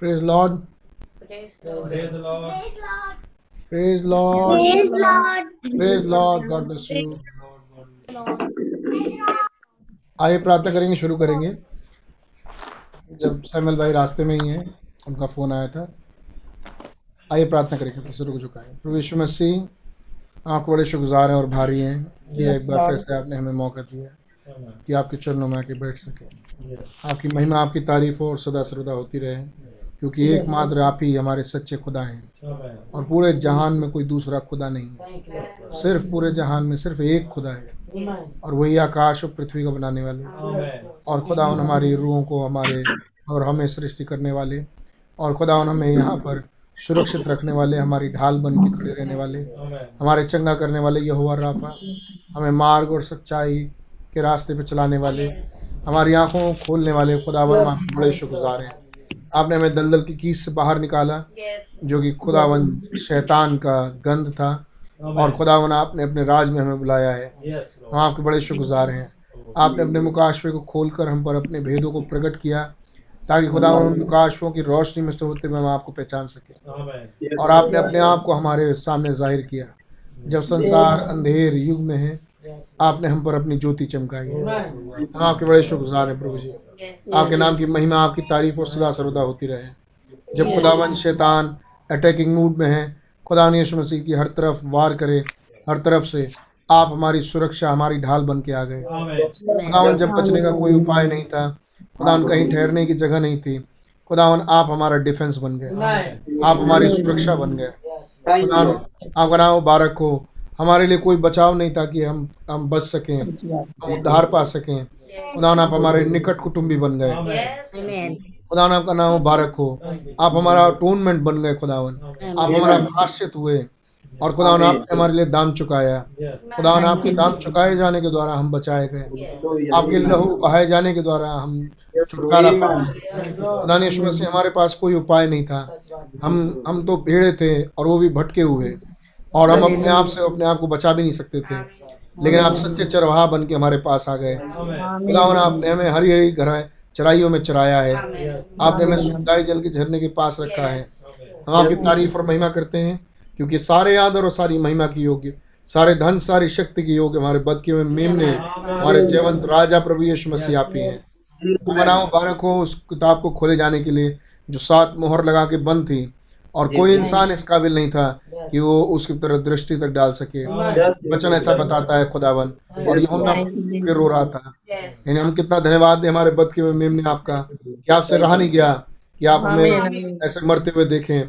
Praise Lord. Praise Lord. Praise Lord. Praise Lord. Praise Lord. Praise Lord. God bless you. आइए प्रार्थना करेंगे शुरू करेंगे जब सैमल भाई रास्ते में ही हैं उनका फ़ोन आया था आइए प्रार्थना करेंगे फिर सिर को झुकाएँ प्रभु यीशु मसीह आपको बड़े शुक्रगुजार हैं और भारी हैं कि एक बार फिर से आपने हमें मौका दिया कि आपके चरणों में आके बैठ सके आपकी महिमा आपकी तारीफ़ हो और सदा सर्वदा होती रहे क्योंकि एकमात्र आप ही हमारे सच्चे खुदा हैं। और पूरे जहान में कोई दूसरा खुदा नहीं है। सिर्फ़ पूरे जहान में सिर्फ़ एक खुदा है। और वही आकाश और पृथ्वी को बनाने वाले. और खुदावन हमारी रूहों को हमारे और हमें सृष्टि करने वाले। और खुदावन हमें यहाँ पर सुरक्षित रखने वाले हमारी ढाल बन के खड़े रहने वाले। हमारे चंगा करने वाले यहोवा राफा। हमें मार्ग और सच्चाई के रास्ते पर चलाने वाले। हमारी आँखों खोलने वाले खुदा बड़े शुक्रगुजार हैं। आपने हमें दलदल की कीस से बाहर निकाला जो कि खुदावन शैतान का गंध था। और खुदावन आपने अपने राज में हमें बुलाया है। हम आपके बड़े शुक्रगुजार हैं। आपने अपने मुकाशवे को खोलकर हम पर अपने भेदों को प्रकट किया ताकि खुदा उन मुकाशवों की रोशनी में से होते हुए हम आपको पहचान सकें। और आपने अपने आप को हमारे सामने ज़ाहिर किया। जब संसार अंधेर युग में है आपने हम पर अपनी ज्योति चमकाई है। हम आपके बड़े शुक्रगुजार हैं प्रभु जी। Yes. आपके नाम की महिमा आपकी तारीफ़ और सदा सर्वदा होती रहे। जब खुदावन शैतान अटैकिंग मूड में है खुदा यीशु मसीह की हर तरफ़ वार करे हर तरफ़ से आप हमारी सुरक्षा हमारी ढाल बन के आ गए। खुदावन जब बचने का कोई उपाय नहीं था खुदावन कहीं ठहरने की जगह नहीं थी खुदावन आप हमारा डिफेंस बन गए। आप हमारी सुरक्षा बन गए। खुदावन आपका नाम मुबारक हो। हमारे लिए कोई बचाव नहीं था कि हम हम बच सकें हम उद्धार पा सकें। खुदावन आप हमारे निकट कुटुंबी बन गए. खुदावन आपका नाम मुबारक हो। आप हमारा अटोनमेंट बन गए खुदावन आप हमारा प्राश्चित हुए और खुदावन आपने हमारे लिए दाम चुकाया। Yes. खुदावन आपके दाम चुकाए जाने के द्वारा हम बचाए गए। आपके लहू बहाए जाने के द्वारा हम छुटकारा पाए। खुदा ने मसीह हमारे पास कोई उपाय नहीं था। हम हम तो भेड़े थे और वो भी भटके हुए। और हम अपने आप से अपने आप को बचा भी नहीं सकते थे। लेकिन आप सच्चे चरवाहा बन के हमारे पास आ गए. खुदावन आपने, हमें हरी हरी घरा चराइयों में चराया है। आपने हमें सुखदाई जल के झरने के पास रखा है। हम आपकी तारीफ़ और महिमा करते हैं, क्योंकि सारे आदर और सारी महिमा की योग्य सारे धन, सारी शक्ति की योग्य हमारे बद के मेमने, हमारे जयवंत राजा प्रभु यीशु मसीह आप ही हैं। मनाओ बारक हो उस किताब को खोले जाने के लिए, जो सात मोहर लगा के बंद थी। और कोई इंसान इस काबिल नहीं था कि वो उसकी तरफ़ दृष्टि तक डाल सके। वचन ऐसा बताता है खुदावन। और के रो रहा था। यानी हम कितना धन्यवाद दें हमारे बद के मेमने आपका कि आपसे रहा नहीं गया कि आप हमें ऐसे मरते हुए देखें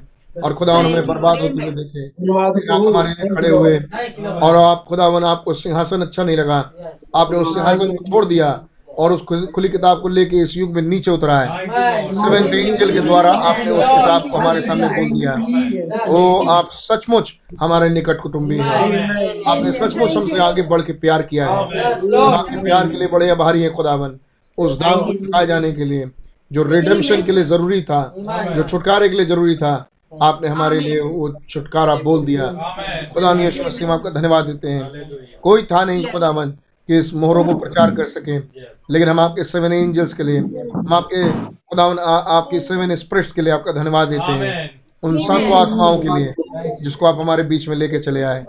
और खुदावन हमें बर्बाद होते हुए देखें आप हमारे लिए खड़े हुए। और आप खुदावन आपको सिंहासन अच्छा नहीं लगा। आपने उस सिंहासन को छोड़ दिया। और उस खुली किताब को लेके इस युग में नीचे उतरा है। सेवेंथ एंजल के द्वारा आपने उस किताब को हमारे सामने बोल दिया। ओ आप सचमुच हमारे निकट कुटुंबी हैं। आपने सचमुच हमसे आगे बढ़ के प्यार किया है। आपके प्यार के लिए बड़े आभारी हैं खुदावन उस दाम को चुकाए जाने के लिए जो रिडेम्पशन के लिए ज़रूरी था जो छुटकारे के लिए ज़रूरी था आपने हमारे लिए वो छुटकारा बोल दिया। खुदा यीशु मसीह आपका धन्यवाद देते हैं। कोई था नहीं खुदावन कि इस मोहरों को प्रचार कर सके। लेकिन हम आपके सेवन एंजल्स के लिए हम आपके खुदावन आपके सेवन स्प्रिट्स के लिए आपका धन्यवाद देते हैं। उन सातों आत्माओं के लिए जिसको आप हमारे बीच में लेके चले आए।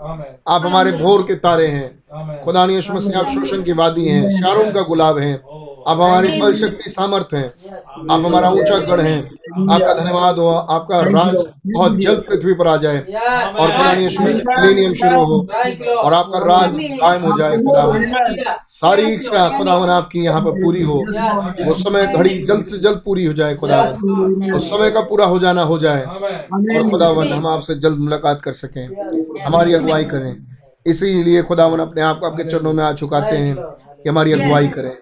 आप हमारे भोर के तारे हैं। खुदा ने यीशु मसीह आप शोषण की वादी हैं शारों का गुलाब हैं। आप हमारी बल शक्ति सामर्थ हैं। आप हमारा ऊँचा गढ़ हैं। आपका धन्यवाद हो आपका राज बहुत जल्द पृथ्वी पर आ जाए और मिलेनियम शुरू हो और आपका राज कायम हो जाए खुदावन सारी इच्छा खुदावन आपकी यहाँ पर पूरी हो। वो समय घड़ी जल्द से जल्द पूरी हो जाए खुदावन उस समय का पूरा हो जाना हो जाए। Amen. और खुदावन हम आपसे जल्द मुलाकात कर सकें। हमारी अगुवाई करें। इसीलिए खुदावन अपने आप को आपके चरणों में आ चुकाते हैं कि हमारी अगुवाई करें।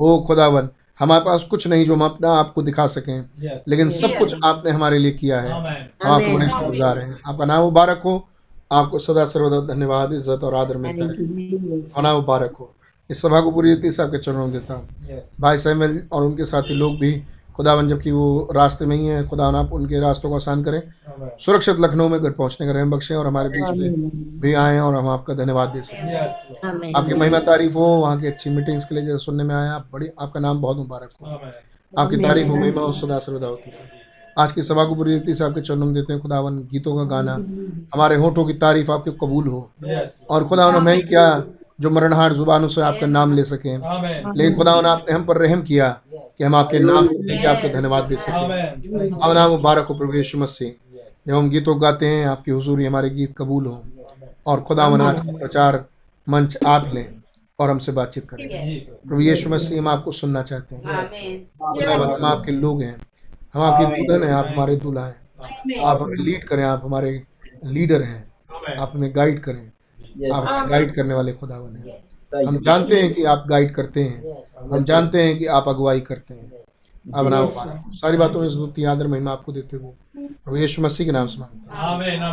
ओ खुदावन हमारे पास कुछ नहीं जो हम अपना आपको दिखा सकें। Yes. लेकिन सब कुछ आपने हमारे लिए किया है। आप हम आपको गुजार हैं। आपका नाम मुबारक हो। आपको सदा सर्वदा धन्यवाद इज़्ज़त और आदर मिलता है और नाम मुबारक हो। इस सभा को पूरी रीति से आपके चरणों में देता हूँ। Yes. भाई सहमल और उनके साथी लोग भी खुदावन जबकि वो रास्ते में ही हैं खुदावन आप उनके रास्तों को आसान करें। सुरक्षित लखनऊ में घर पहुँचने का रहम बख्शें और हमारे बीच में भी आए और हम आपका धन्यवाद दे सकें. आपकी महिमा तारीफ़ हो वहाँ की अच्छी मीटिंग्स के लिए जैसे सुनने में आया आप बड़ी आपका नाम बहुत मुबारक हो। आपकी तारीफ़ हो महिमा और सदा सर्वदा होती है आज की सभा को पूरी रीति से आपके चरणों में देते हैं खुदावन गीतों का गाना। हमारे होठों की तारीफ़ आपके कबूल हो। और खुदावन मैं ही क्या जो मरणहार जुबानों से आपका नाम ले सकें। लेकिन खुदावन आपने हम पर रहम किया। कि हम आपके नाम लेके आपके धन्यवाद दे सकें। अब नाम मुबारक हो प्रभु यीशु मसीह। जब हम गीतों गाते हैं आपकी हुजूरी हमारे गीत कबूल हो। और खुदा आज का प्रचार मंच आप लें और हमसे बातचीत करें। प्रभु यीशु मसीह हम आपको सुनना चाहते हैं। हम आपके लोग हैं। हम आपकी दुल्हन हैं आप हमारे दूल्हा हैं। आप हमें लीड करें आप हमारे लीडर हैं। आप हमें गाइड करें। आप गाइड करने वाले खुदावन हैं हम जानते हैं कि आप गाइड करते हैं। हम जानते हैं कि आप अगुवाई करते हैं। अब नाम सारी बातों में स्तुति आदर महिमा आपको देते हुए प्रभु यीशु मसीह के नाम से मांगते हैं.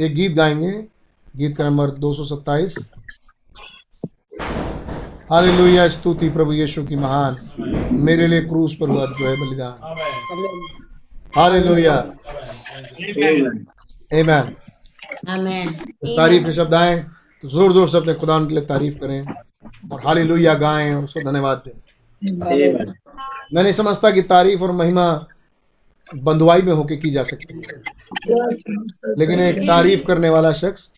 एक गीत गाएँगे। गीत का नंबर 227 हालेलुया स्तुति प्रभु यीशु की महान। मेरे लिए क्रूस पर हुआ जो है बलिदान। Hallelujah amen Amen. तारीफ़ के शब्द आए तो ज़ोर ज़ोर से अपने खुदा के लिए तारीफ़ करें और हालेलुया गाएँ और उसको धन्यवाद दें। मैं नहीं समझता कि तारीफ़ और महिमा बंधुआई में होके की जा सकती है। लेकिन एक तारीफ़ करने वाला शख्स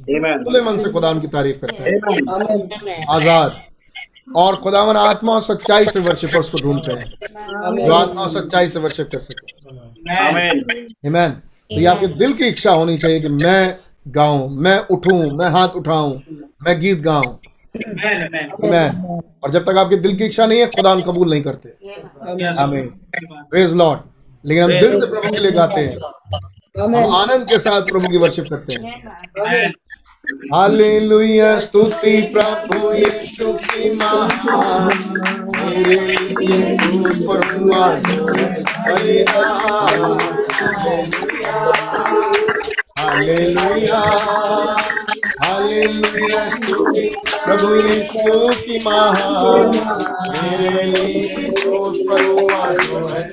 खुले मन से खुदा की तारीफ़ करता है। आज़ाद। और खुदावन आत्मा और सच्चाई से वर्शिपर्स को ढूंढते हैं। जो आत्मा और सच्चाई से वर्शिप कर सके। आमेन तो ये आपके दिल की इच्छा होनी चाहिए कि मैं गाऊं मैं उठूं मैं हाथ उठाऊं मैं गीत गाऊं। मैं और जब तक आपके दिल की इच्छा नहीं है खुदा हम कबूल नहीं करते। हमें प्रेज लॉर्ड लेकिन हम दिल से प्रभु के लिए गाते हैं। हम आनंद के साथ प्रभु की वर्शिप करते हैं। हालेलुया, स्तुति प्रभु यीशु की हालेलुया हालेलुया, स्तुति प्रभु यीशु की महान। मेरे लिए ऊपर हुआ जो है।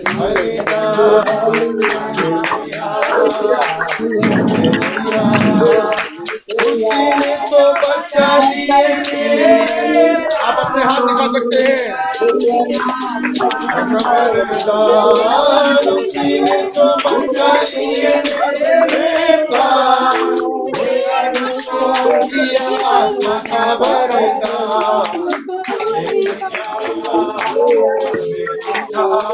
उसने तो बचा लिए आप अपने हाथ दिखा सकते हैं खबरदार, उसने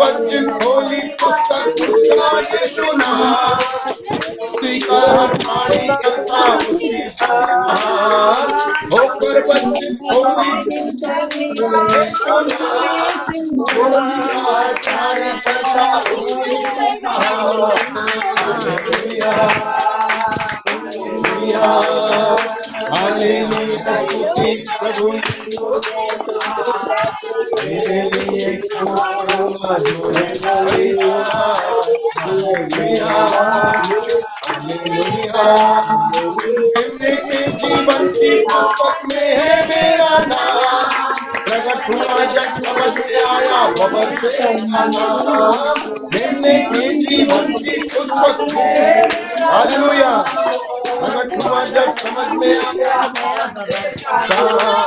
के Virgin Holy Pusta Pusta Yeshuna Sri Karmani O Holy जीवन की पुस्तक में है मेरा नाम हालेलुया प्रकट हुआ जब समझ में हालेलुया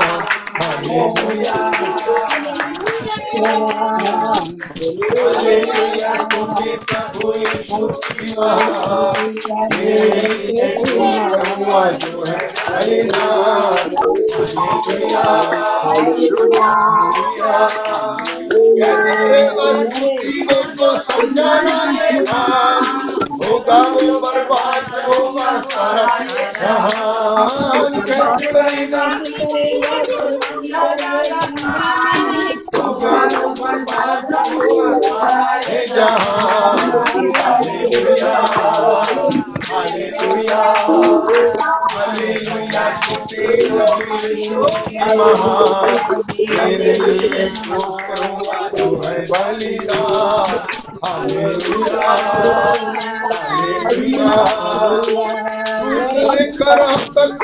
हालेलुया स्तुति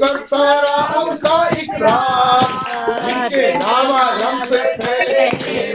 करता रहा उनका इकरार जिनके नामालम से पहले थे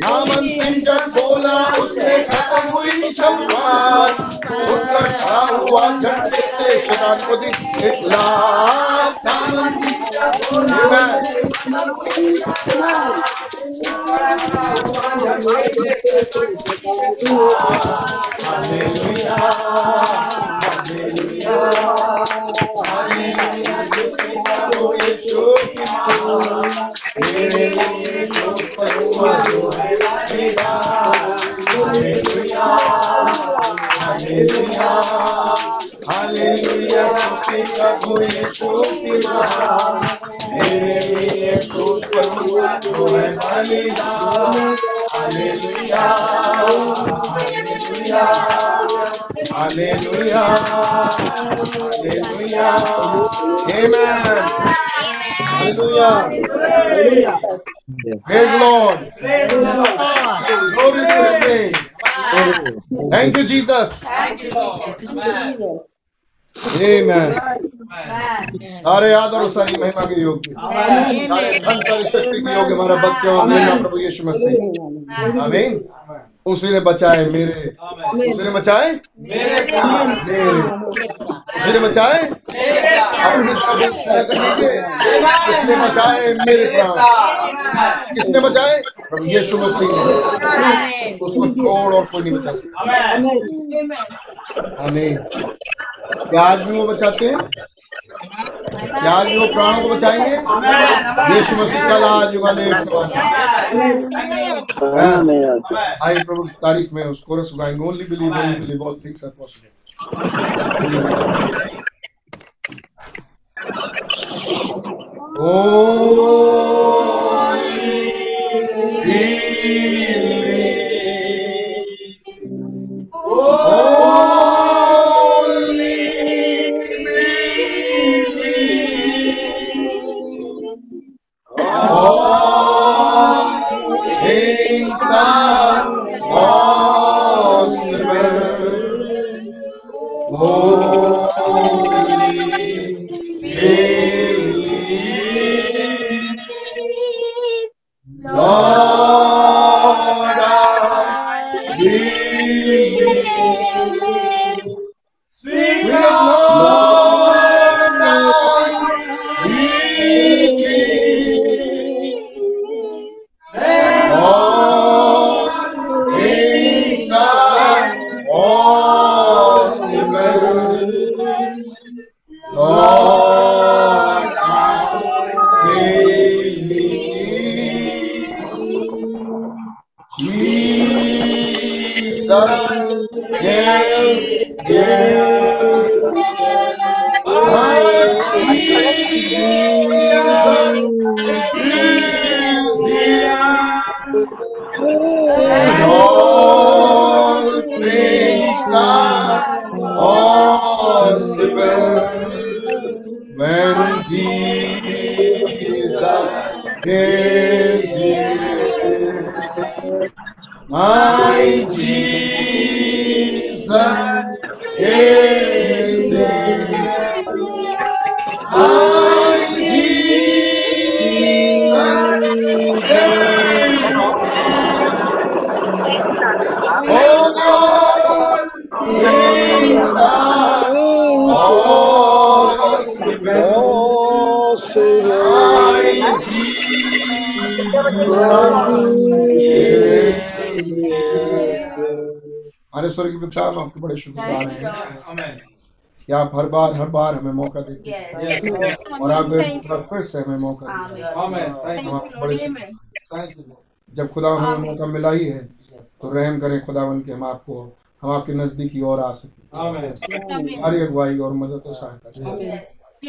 हालेलुया नामंतन जब बोला उसने खत्म हुई सब बात उठकर खड़ा हुआ झटके से शैतान को दी इतला नामंतन जब बोला हालेलुया हालेलुया हालेलुया मेरे लिए जो करूँगा जो है बलिदान हालेलुया हालेलुया हालेलुया स्तुति प्रभु यीशु की मेरे लिए जो करूँगा जो है बलिदान hallelujah hallelujah hallelujah hallelujah amen hallelujah Praise the Lord. Glory to His name. Thank you, Jesus. Amen. सारे याद और सारी महिमा के योग्य सारे धन सारी शक्ति के योग्य हमारा भक्त और मेरा प्रभु यीशु मसीह आमीन उसी ने बचाए मेरे। उसी ने बचाए मेरे उसी ने बचाए अपनी तरफ़ किसने बचाए मेरे प्राण किसने बचाए प्रभु यीशु मसीह ने। उसको छोड़ और कोई नहीं बचा सकता। आमीन। क्या आज भी वो बचाते हैं। क्या आज भी वो प्राणों को बचाएँगे। यीशु मसीह कल आज युगा एक समान आई प्रभु की तारीफ़ में उस chorus गाएँगे only believe only believe all things are possible Things हमारे स्वर्गीय पिता हम आपके बड़े शुक्रगुजार हैं। कि आप हर बार हर बार हमें मौका देते हैं। और आप फिर से हमें मौका देते हैं। हम आपके बड़े शुक्र जब खुदा हमें मौका मिला ही है तो रहम करें खुदावन के हम आपको हम आपके नजदीकी और आ सके। हमारी अगुवाई और मदद और सहायता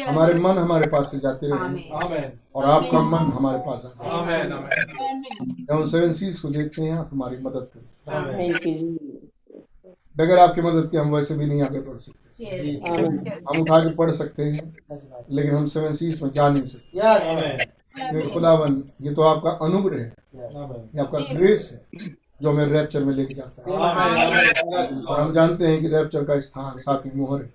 हमारे मन हमारे पास से जाते रहे। और आपका मन हमारे पास आ जाए। सेवन सीज को देखते हैं आप हमारी मदद करें। बगैर आपकी मदद के हम वैसे भी नहीं आगे बढ़ सकते। हम उठा के पढ़ सकते हैं लेकिन हम सेवन सीज में जा नहीं सकते। खुदावन ये तो आपका अनुग्रह है। ये आपका ग्रेस है। जो हमें रैप्चर में लेके जाता है। और हम जानते हैं कि रैप्चर का स्थान सातवीं मोहर है।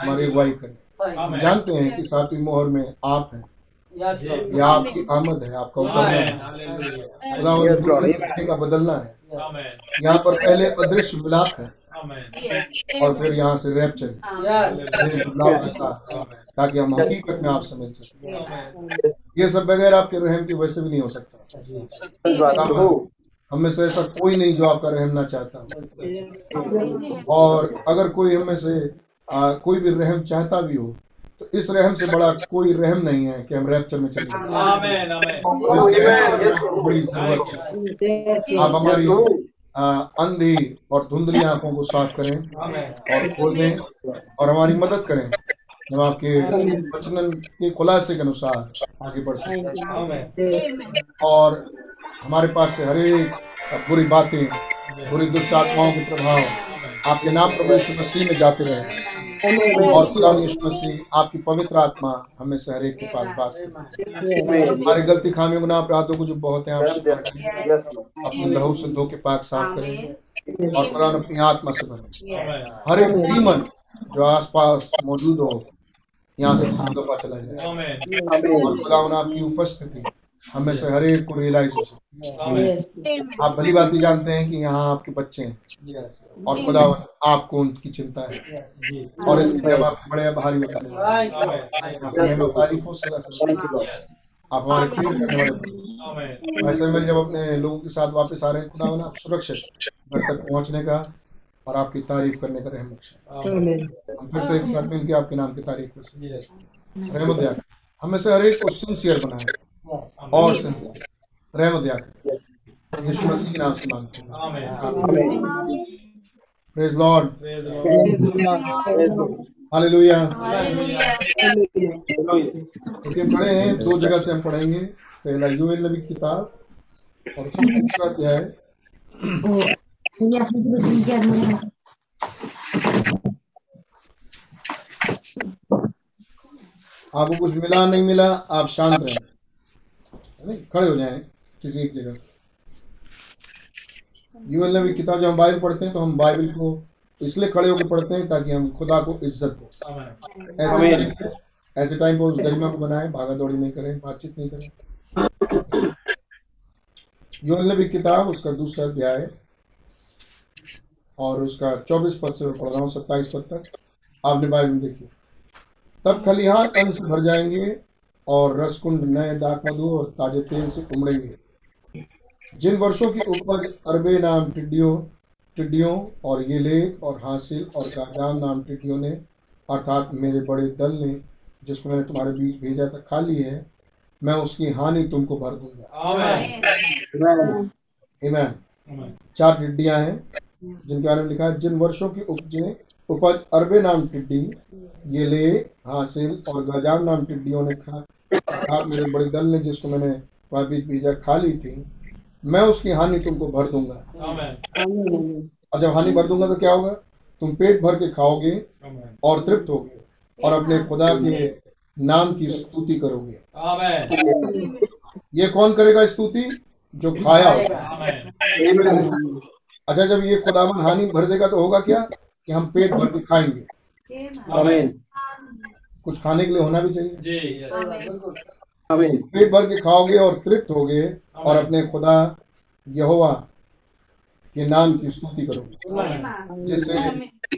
हमारी अगुवाई करें। हम जानते हैं कि सातवीं मोहर में आप हैं। ये आपकी आमद है आपका उतरना है। का बदलना है। यहाँ पर पहले अदृश्य मिलाप है और फिर यहाँ से के साथ ताकि हम हकीकत में आपसे मिल सके। ये सब बगैर आपके रहम की वैसे भी नहीं हो सकता। हम में से ऐसा कोई नहीं जो आपका रहम ना चाहता और अगर कोई हम में से आ, कोई भी रहम चाहता भी हो तो इस रहम से बड़ा कोई रहम नहीं है कि हम रैप्चर में चले बड़ी ज़रूरत है आप हमारी अंधी और धुंधली आँखों को साफ़ करें और खोल दें और हमारी मदद करें। हम आपके वचन के खुलासे के अनुसार आगे बढ़ सकें और हमारे पास से हरेक बुरी बातें, बुरी दुष्ट आत्माओं के प्रभाव आपके नाम प्रभु यीशु मसीह में जाते रहे। और खुदा यीशु मसीह आपकी पवित्र आत्मा हमें से हरेक के पास करे हमारी गलती खामियों गुनाह अपराधों को जो बहुत हैं आप अपने लहू से धो के पाक साफ़ करें। और खुदा अपनी आत्मा से भरें। हर एक डीमन जो आसपास मौजूद हो यहाँ से दफ़ा चला जाए। आपकी उपस्थिति। हमें से हर एक को रियलाइज़ हो सके आप भली बात ही जानते हैं कि यहाँ आपके बच्चे हैं। और खुदा आपको उनकी चिंता है। और इसलिए जब आप बड़े भारी होते हैं। हमें तारीफों से आप हमारे प्रिय करने वाले। ऐसे में जब अपने लोगों के साथ वापस आ रहे हैं खुदा आप सुरक्षित घर तक पहुँचने का और आपकी तारीफ़ करने का रहम बख्शे हम फिर से एक साथ मिलकर आपके नाम की तारीफ़ कर रहमत दया हमें से हर एक को सिंसियर बनाए। और सिंसियर रहमत दया यीशु मसीह के नाम से मांगते हैं। प्रेज लॉर्ड हालेलुया पढ़े हैं दो जगह से हम पढ़ेंगे। पहला यूएल नबी किताब और उसका दूसरा क्या है आपको कुछ मिला नहीं मिला आप शांत रहें। खड़े हो जाएँ किसी एक जगह। यूएल नबी की किताब जब हम बाइबल पढ़ते हैं तो हम बाइबल को इसलिए खड़े होकर पढ़ते हैं ताकि हम खुदा को इज़्ज़त दें ऐसे ऐसे टाइम पर उस गरिमा को बनाए भागा दौड़ी नहीं करें बातचीत नहीं करें। नबी किताब उसका दूसरा अध्याय और उसका चौबीस पद से मैं पढ़ रहा हूँ सत्ताईस पद तक। आपने बाइबल में देखिए। तब खलिहान अन्न से भर जाएँगे और रसकुंड नए दाक मधु और ताजे तेल से उमड़ेंगे जिन वर्षों की उपज अरबे नाम टिड्डियों टिड्डियों और ये लेख और हासिल और काजाम नाम टिड्डियों ने अर्थात मेरे बड़े दल ने जिसको मैंने तुम्हारे बीच भेजा था खा ली है मैं उसकी हानि तुमको भर दूँगा। चार टिड्डियाँ हैं। जिनके बारे में लिखा है जिन वर्षों की उपजे उपज अरबे नाम टिड्डी ये ले हासिल और गजाब नाम टिड्डियों ने खा खा मेरे बड़े दल ने जिसको मैंने वह बीज बीजा खा ली थी। मैं उसकी हानि तुमको भर दूँगा। आमीन। और जब हानि भर दूँगा तो क्या होगा? तुम पेट भर के खाओगे और तृप्त होगे और अपने खुदा के नाम की स्तुति करोगे। ये कौन करेगा स्तुति? जो खाया होगा अच्छा जब ये खुदावन हानि भर देगा तो होगा क्या? कि हम पेट भर के खाएँगे। कुछ खाने के लिए होना भी चाहिए। पेट भर के खाओगे और तृप्त होगे और अपने खुदा यहोवा के नाम की स्तुति करोगे। जिससे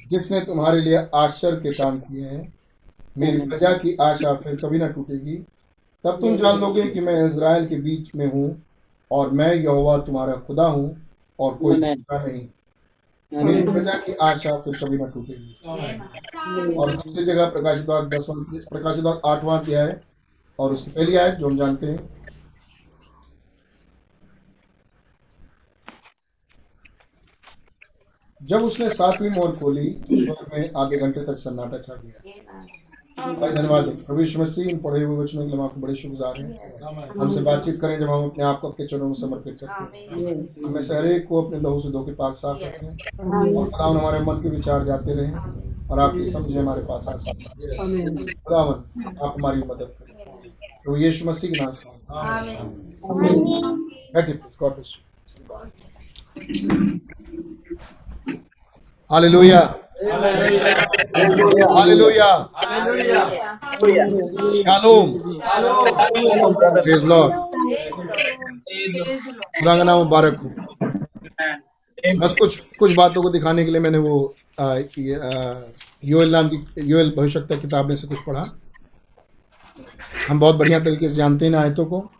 जिसने तुम्हारे लिए आश्चर्य के काम किए हैं मेरी प्रजा की आशा फिर कभी ना टूटेगी। तब तुम जान लोगे कि मैं इज़राइल के बीच में हूँ और मैं यहोवा तुम्हारा खुदा हूँ। और कोई नहीं। मेरी प्रजा की आशा फिर कभी ना टूटेगी। और दूसरी जगह प्रकाशित दसवां प्रकाशित आठवां अध्याय है और उसकी पहली आयत जो हम जानते हैं। जब उसने सातवीं मोहर खोली स्वर्ग में आधे घंटे तक सन्नाटा छा गया। भाई धन्यवाद। प्रभु यीशु मसीह इन पढ़े हुए वचनों के लिए हम आपको बड़े शुक्रगुजार हैं। हमसे बातचीत करें जब हम अपने आप को आपके चरणों में समर्पित करते हैं। हमें से हरेक को अपने लहू से धो के पाक साफ़ रखें। और खुदावन हमारे मन के विचार जाते रहें और आपकी समझ हमारे पास आ सके खुदावन आप हमारी मदद करें। तो यीशु मसीह के नाम से। बैठिए खुदा का नाम मुबारक हो। बस कुछ कुछ बातों को दिखाने के लिए मैंने वो आ, ये, आ, योएल नाम की योएल भविष्यता किताब में से कुछ पढ़ा। हम बहुत बढ़िया तरीके से जानते हैं आयतों को।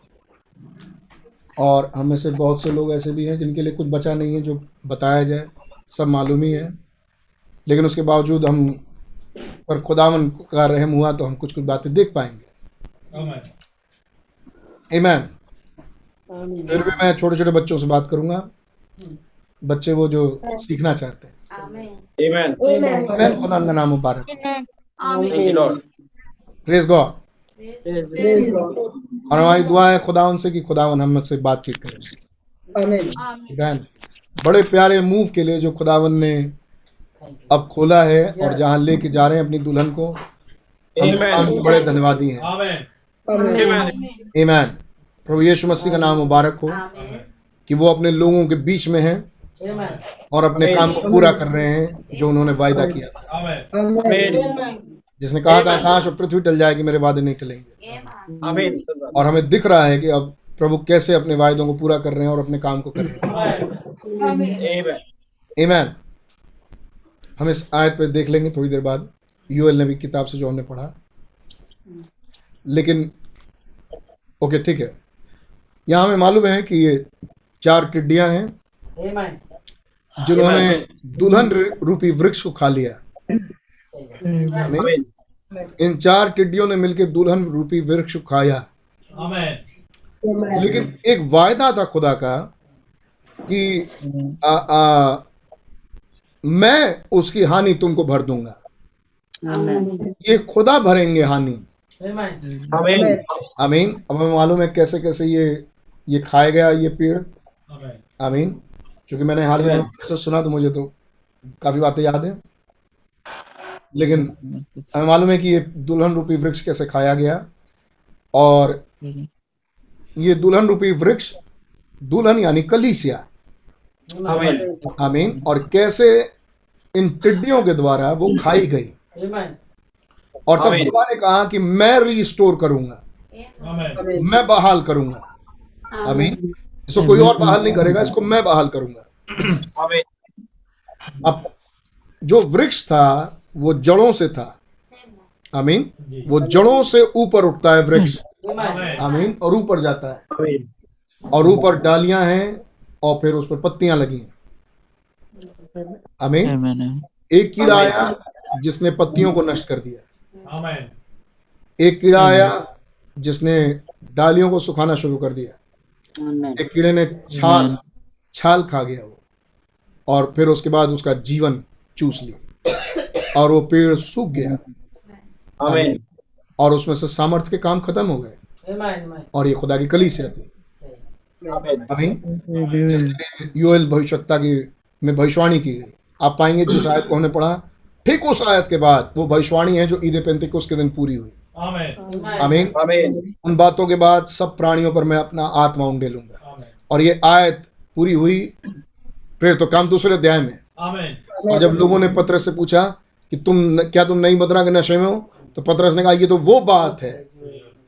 और हमें से बहुत से लोग ऐसे भी हैं जिनके लिए कुछ बचा नहीं है जो बताया जाए सब मालूम ही है। लेकिन उसके बावजूद हम पर खुदावन का रहम हुआ तो हम कुछ कुछ बातें देख पाएँगे. आमीन फिर भी मैं छोटे छोटे बच्चों से बात करूँगा। बच्चे वो जो सीखना चाहते हैं. खुदा का नाम मुबारक। प्रेज गॉड और हमारी दुआ है खुदावन से कि खुदावन हम से बातचीत करें। आमीन बड़े प्यारे मूव के लिए जो खुदावन ने अब खोला है और जहाँ लेके जा रहे हैं अपनी दुल्हन को हम बड़े धन्यवादी हैं। आमीन Amen. प्रभु यीशु मसीह का नाम मुबारक हो कि वो अपने लोगों के बीच में हैं और अपने काम को पूरा कर रहे हैं जो उन्होंने वायदा किया जिसने कहा था आकाश और पृथ्वी टल जाएगी मेरे वादे नहीं टलेंगे। और हमें दिख रहा है कि अब प्रभु कैसे अपने वायदों को पूरा कर रहे हैं और अपने काम को कर रहे हैं. हम इस आयत पे देख लेंगे थोड़ी देर बाद। यूएल नबी किताब से जो हमने पढ़ा। लेकिन ओके ठीक है। यहाँ हमें मालूम है कि ये चार टिड्डियाँ हैं। जिन्होंने दुल्हन रूपी वृक्ष को खा लिया। इन चार टिड्डियों ने मिलकर दुल्हन रूपी वृक्ष को खाया। लेकिन एक वायदा था खुदा का कि आ, आ, मैं उसकी हानि तुमको भर दूँगा। ये खुदा भरेंगे हानि। आमीन आमीन अब हमें मालूम है कैसे कैसे ये ये खाया गया ये पेड़। आमीन क्योंकि मैंने हाल ही में सुना तो मुझे तो काफ़ी बातें याद है। लेकिन हमें मालूम है कि ये दुल्हन रूपी वृक्ष कैसे खाया गया। और ये दुल्हन रूपी वृक्ष दुल्हन यानी कलीसिया। आमीन आमीन और कैसे इन टिड्डियों के द्वारा वो खाई गई। और तब। खुदा ने कहा कि मैं रिस्टोर करूँगा। मैं बहाल करूँगा। आमीन इसको कोई और बहाल नहीं करेगा इसको मैं बहाल करूँगा। अब जो वृक्ष था वो जड़ों से था। आमीन वो जड़ों से ऊपर उठता है वृक्ष। आमीन और ऊपर जाता है। और ऊपर डालियाँ हैं और फिर उस पर पत्तियाँ लगी हैं। आमीन। एक कीड़ा आया जिसने पत्तियों को नष्ट कर दिया। एक कीड़ा आया जिसने डालियों को सुखाना शुरू कर दिया। एक कीड़े ने छाल छाल खा गया वो। और फिर उसके बाद उसका जीवन चूस लिया। और वो पेड़ सूख गया। और उसमें से सामर्थ्य के काम खत्म हो गए. और ये खुदा की थी आमीन आमीन योएल भविष्यता की में भविष्यवाणी की गई। आप पाएँगे जिस आयत को हमने पढ़ा ठीक उस आयत के बाद वो भविष्यवाणी है जो ईद पेंतिकुस्त के दिन पूरी हुई. आमीन। आमीन? उन बातों के बाद सब प्राणियों पर मैं अपना आत्मा उंडेलूँगा लूँगा और ये आयत पूरी हुई फिर तो काम दूसरे अध्याय में। और जब लोगों ने पत्रस से पूछा कि तुम क्या तुम नई मदरा के नशे में हो? तो पत्रस ने कहा ये तो वो बात है।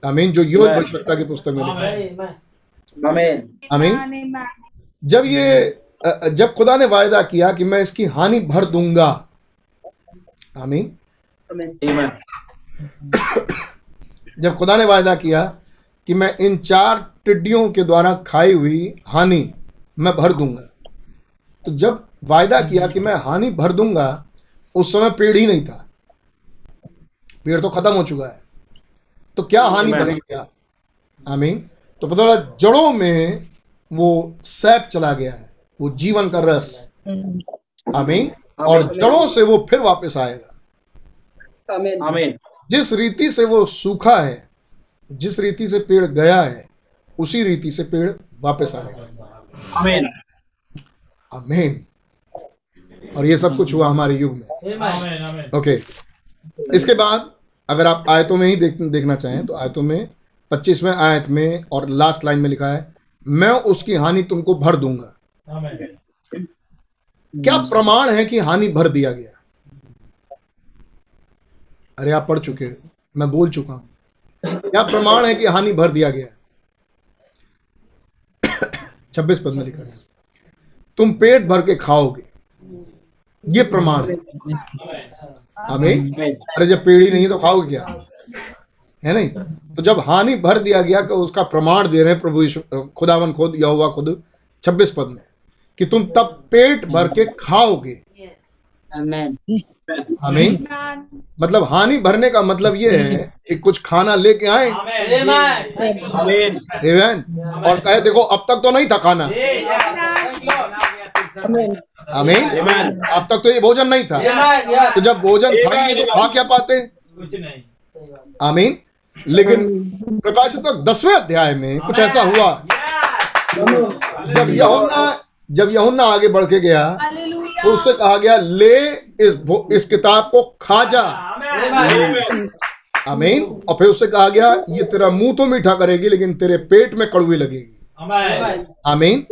आमीन जो योल भविष्यता की पुस्तक में लिखा है। आमीन आमीन जब ये जब खुदा ने वायदा किया कि मैं इसकी हानि भर दूँगा। आमीन आमीन जब खुदा ने वायदा किया कि मैं इन चार टिड्डियों के द्वारा खाई हुई हानि मैं भर दूँगा। तो जब वायदा किया कि मैं हानि भर दूँगा उस समय पेड़ ही नहीं था। पेड़ तो खत्म हो चुका है। तो क्या हानि. भरेंगे क्या आमीन तो पता लगा जड़ों में वो सैप चला गया है। वो जीवन का रस। आमीन? और जड़ों से वो फिर वापस आएगा। Amen. आमीन। जिस रीति से वो सूखा है जिस रीति से पेड़ गया है उसी रीति से पेड़ वापस आएगा। आमीन। आमीन। और ये सब कुछ हुआ हमारे युग में। Amen. Amen. ओके इसके बाद अगर आप आयतों में ही देख देखना चाहें तो आयतों में 25वें आयत में और लास्ट लाइन में लिखा है मैं उसकी हानि तुमको भर दूँगा। क्या प्रमाण है कि हानि भर दिया गया? अरे आप पढ़ चुके हो मैं बोल चुका हूँ। क्या प्रमाण है कि हानि भर दिया गया? छब्बीस पद में लिखा है तुम पेट भर के खाओगे। ये प्रमाण है। हमें अरे जब पेड़ ही नहीं तो खाओगे क्या? है नहीं? तो जब हानि भर दिया गया तो उसका प्रमाण दे रहे हैं प्रभु यीशु खुदावन खुद या हुआ खुद छब्बीस पद में कि तुम तब पेट भर के खाओगे। Amen. आमीन। मतलब हानि भरने का मतलब ये है कि कुछ खाना लेके आए। Amen. और कहे देखो अब तक तो नहीं था खाना। आमीन। अब तक तो ये भोजन नहीं था। तो जब भोजन था तो खा क्या पाते? कुछ नहीं। आमीन। लेकिन प्रकाशित दसवें अध्याय में कुछ ऐसा हुआ। जब यहुन्ना जब यहुन्ना आगे बढ़ के गया तो उससे कहा गया ले इस इस किताब को खा जा आमीन। और फिर उससे कहा गया ये तेरा मुँह तो मीठा करेगी लेकिन तेरे पेट में कड़वी लगेगी। Amen. आमीन।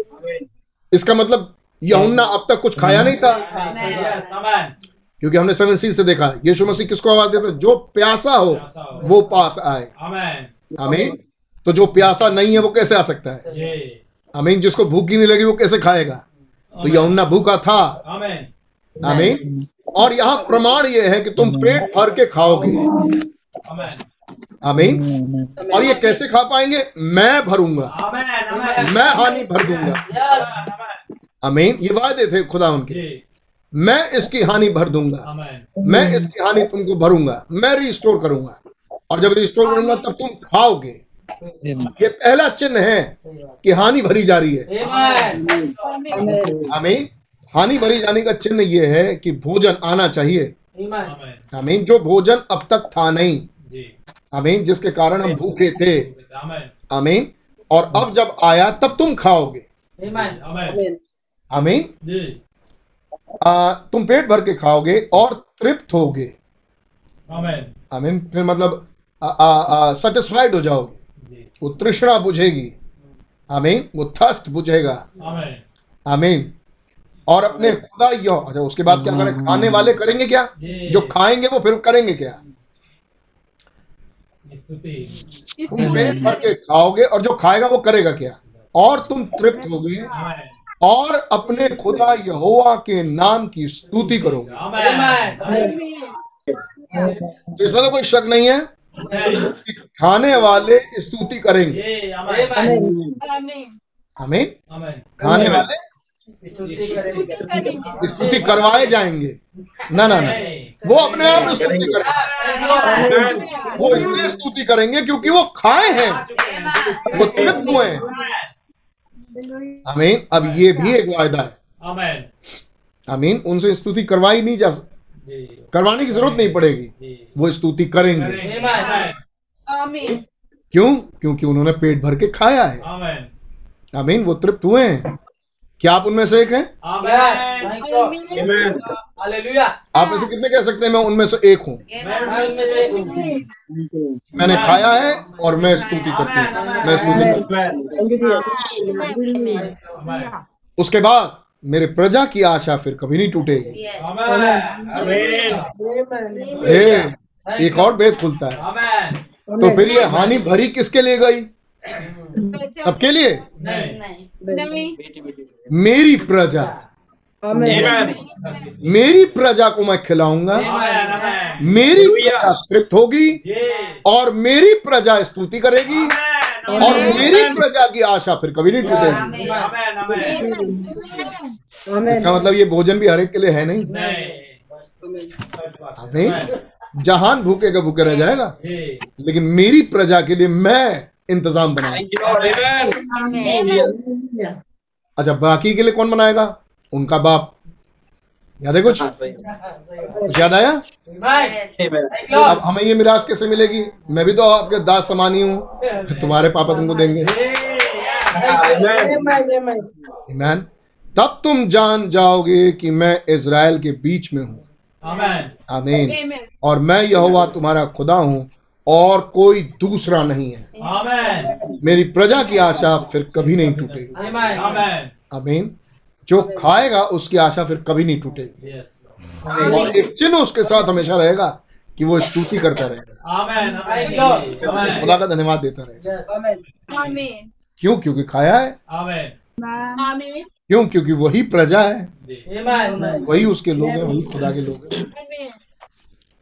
इसका मतलब यहुन्ना अब तक कुछ खाया नहीं था. क्योंकि हमने सेवन सी से देखा यीशु मसीह किसको आवाज़ देते हैं? जो प्यासा हो वो पास आए Amen. आमीन तो जो प्यासा नहीं है वो कैसे आ सकता है. आमीन जिसको भूख ही नहीं लगी वो कैसे खाएगा तो यहुन्ना भूखा था Amen. आमीन और यहाँ प्रमाण ये है कि तुम पेट भर के खाओगे Amen. आमीन और ये कैसे खा पाएँगे मैं भरूँगा Amen. Amen. मैं हानि भर दूँगा Amen. आमीन ये वादे थे खुदा उनके. मैं इसकी हानि भर दूँगा। मैं इसकी हानि तुमको भरूँगा। मैं रिस्टोर करूँगा। और जब रिस्टोर करूँगा तब तुम खाओगे। ये पहला चिन्ह है कि हानि भरी जा रही है। Amen. आमीन हानि भरी जाने का चिन्ह ये है कि भोजन आना चाहिए। Amen. आमीन जो भोजन अब तक था नहीं। जी। आमीन जिसके कारण हम भूखे थे। Amen. आमीन और अब जब आया तब तुम खाओगे। Amen. Amen. आमीन जी। आ, तुम पेट भर के खाओगे और तृप्त होगे. आमीन फिर मतलब सेटिस्फाइड हो जाओगे। वो तृष्णा बुझेगी। आमीन वो थस्ट बुझेगा। आमीन और अपने खुदा यो अच्छा उसके बाद क्या करें? खाने वाले करेंगे क्या? जो। खाएँगे वो फिर करेंगे क्या? तुम पेट भर के खाओगे और जो खाएगा वो करेगा क्या? और तुम तृप्त होगे. और अपने खुदा यहोवा के नाम की स्तुति Amen. तो इसमें तो कोई शक नहीं है। खाने वाले स्तुति करेंगे। Amen. खाने वाले स्तुति करवाए जाएँगे। ना ना ना। वो अपने आप स्तुति करेंगे। वो इसलिए स्तुति करेंगे क्योंकि वो खाए हैं। वो तृप्त हुए हैं। आमीन। अब ये भी एक वायदा है। अमीन आमीन उनसे स्तुति करवाई नहीं जा सकती करवाने की ज़रूरत नहीं पड़ेगी। वो स्तुति करेंगे। आमेन। क्यों? क्योंकि उन्होंने पेट भर के खाया है। अमीन आमीन वो तृप्त हुए हैं। क्या आप उनमें से एक हैं? आप ऐसे कितने कह सकते हैं? मैं उनमें से एक हूँ। मैं उनमें से एक हूँ। मैंने खाया है और मैं स्तुति करती हूँ। मैं स्तुति करती Amen. आमेन उसके बाद मेरे प्रजा की आशा फिर कभी नहीं टूटेगी. हे एक और भेद खुलता है। तो फिर ये हानि भरी किसके लिए गई? सबके लिए? नहीं नहीं मेरी प्रजा. मेरी प्रजा को मैं खिलाऊँगा। मेरी प्रजा तृप्त होगी और मेरी प्रजा स्तुति करेगी और मेरी प्रजा की आशा फिर कभी नहीं टूटेगी। इसका मतलब ये भोजन भी हर एक के लिए है नहीं? नहीं? जहान भूखे का भूखे रह जाएगा। लेकिन मेरी प्रजा के लिए मैं इंतज़ाम बनाऊँगा. अच्छा बाकी के लिए कौन बनाएगा? उनका बाप। याद है कुछ? हाँ, याद आया? अब हमें ये मिराज कैसे मिलेगी? मैं भी तो आपके दास समानी हूँ। तुम्हारे पापा तुमको देंगे। Amen. ईमान तब तुम जान जाओगे कि मैं इज़राइल के बीच में हूँ। आमेन। और मैं यहोवा तुम्हारा खुदा हूँ और कोई दूसरा नहीं है। मेरी प्रजा की आशा फिर कभी नहीं टूटेगी। आमीन। जो खाएगा उसकी आशा फिर कभी नहीं टूटेगी। और एक चिन्ह उसके साथ हमेशा रहेगा कि वो स्तुति करता रहेगा। आमेन आमेन आमेन खुदा का धन्यवाद देता रहेगा। क्यों? क्योंकि खाया है। क्यों? क्योंकि वही प्रजा है। वही उसके लोग हैं वही खुदा के लोग हैं.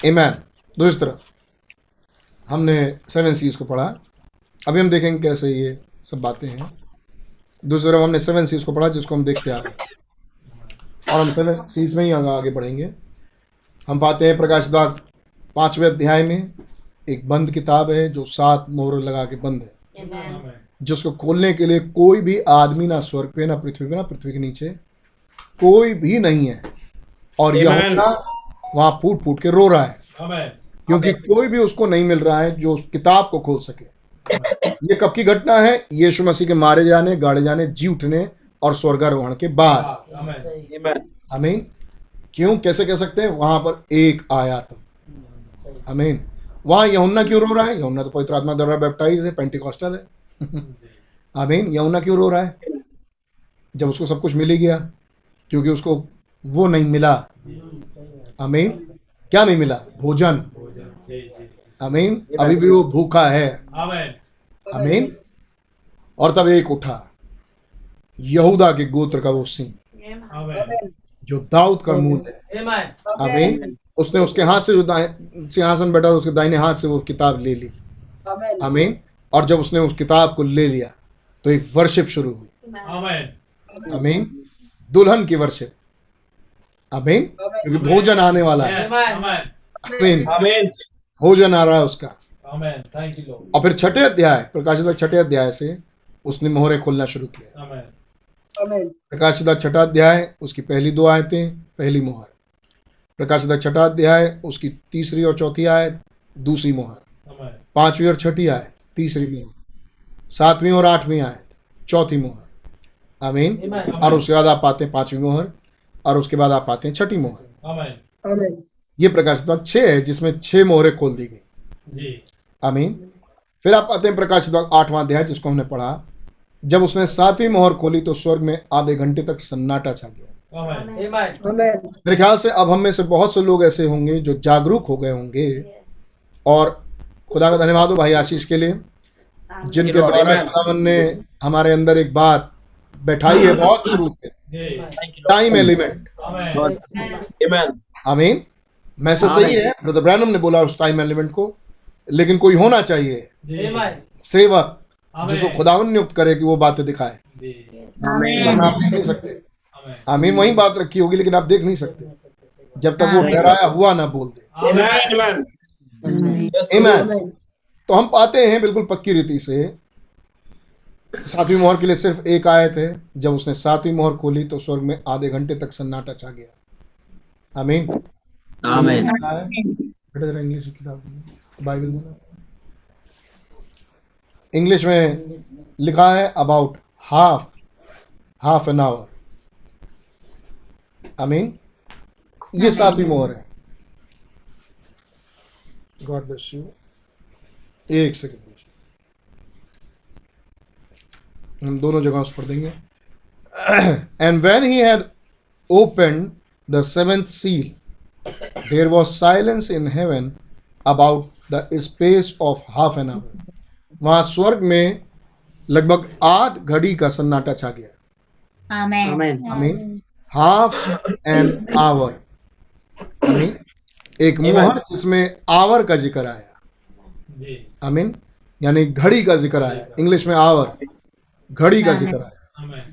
ईमान दूसरी तरफ़। हमने सेवन सीज को पढ़ा। अभी हम देखेंगे कैसे ये सब बातें हैं। दूसरी तरफ़ हमने सेवन सीज को पढ़ा जिसको हम देखते आ रहे और हम सेवन सीज में ही आगे आगे बढ़ेंगे। हम पाते हैं प्रकाश दाग पाँचवें अध्याय में एक बंद किताब है जो सात मोहर लगा के बंद है। जिसको खोलने के लिए कोई भी आदमी ना स्वर्ग पे ना पृथ्वी पे ना पृथ्वी के नीचे कोई भी नहीं है। और. यहोवा वहाँ फूट फूट के रो रहा है। क्योंकि कोई भी उसको नहीं मिल रहा है जो उस किताब को खोल सके। ये कब की घटना है? यीशु मसीह के मारे जाने, गाड़े जाने, जी उठने और स्वर्गारोहण के बाद। अमीन क्यों? कैसे कह सकते हैं? वहाँ पर एक आया था अमीन वहाँ यमुना क्यों रो रहा है? यमुना तो पवित्र आत्मा द्वारा बैप्टाइज है पेंटिकॉस्टल है। अमीन यमुना क्यों रो रहा है? जब उसको सब कुछ मिल ही गया, क्योंकि उसको वो नहीं मिला। अमीन क्या नहीं मिला? भोजन। अमीन अभी भी वो भूखा है। अमीन और तब एक उठा। यहूदा के गोत्र का वो सिंह जो दाऊद का मूल है। अमीन उसने उसके हाथ से जो सिंहासन बैठा उसके दाहिने हाथ से वो किताब ले ली। अमीन और जब उसने उस किताब को ले लिया तो एक वर्शिप शुरू हुई। अमीन दुल्हन की वर्शिप अमीन क्योंकि भोजन आने वाला है। आमेन आमेन अमीन Amen. भोजन आ रहा है उसका। आमेन थैंक यू लॉर्ड और फिर छठे अध्याय प्रकाशित छठे अध्याय से उसने मोहरे खोलना शुरू किया। आमेन प्रकाशित छठा अध्याय उसकी पहली दो आयतें पहली मोहर। प्रकाशित छठा अध्याय उसकी तीसरी और चौथी आयत दूसरी मोहर। पांचवी और छठी आयत तीसरी मोहर। सातवीं और आठवीं आयत चौथी मोहर। आमीन। आमेन और उसके बाद आप पाते हैं पांचवी मोहर और उसके बाद आप पाते हैं छठी मोहर। ये प्रकाशित छः है जिसमें छह मोहरें खोल दी गई। जी। आमीन। फिर आप पाते हैं प्रकाशित आठवां अध्याय जिसको हमने पढ़ा। जब उसने सातवीं मोहर खोली तो स्वर्ग में आधे घंटे तक सन्नाटा छा गया। मेरे ख्याल से अब हम में से बहुत से लोग ऐसे होंगे जो जागरूक हो गए होंगे। और खुदा का धन्यवाद हो भाई आशीष के लिए जिनके द्वारा खुदावन ने हमारे अंदर एक बात बैठाई है बहुत शुरू से। टाइम एलिमेंट आमेन। मैसेज सही है ब्रदर ब्रैनम ने बोला उस टाइम एलिमेंट को लेकिन कोई होना चाहिए। सेवक जिसको खुदावन नियुक्त करे कि वो बातें दिखाए। आप देख नहीं सकते। आमेन आमीन वही बात रखी होगी लेकिन आप देख नहीं सकते। जब तक वो ठहराया हुआ ना बोल दे. तो हम पाते हैं बिल्कुल पक्की रीति से। सातवीं मोहर के लिए सिर्फ़ एक आयत है। जब उसने सातवीं मोहर खोली तो स्वर्ग में आधे घंटे तक सन्नाटा छा गया। आमीन। Amen. बेटा जरा इंग्लिश की किताब बाइबल में इंग्लिश में लिखा है about half half an hour आमीन ये सातवीं मोहर है. गॉड ब्लेस यू एक सेकंड हम दोनों जगह से पढ़ देंगे. And when he had open the seventh seal there was silence in heaven about the space of half an hour वहाँ स्वर्ग में लगभग आध घड़ी का सन्नाटा छा गया। Amen. Amen. आमीन हाफ़ एन आवर एक मुहर जिसमें आवर का ज़िक्र आया। आमीन यानी घड़ी का ज़िक्र आया। इंग्लिश में आवर घड़ी का ज़िक्र आया।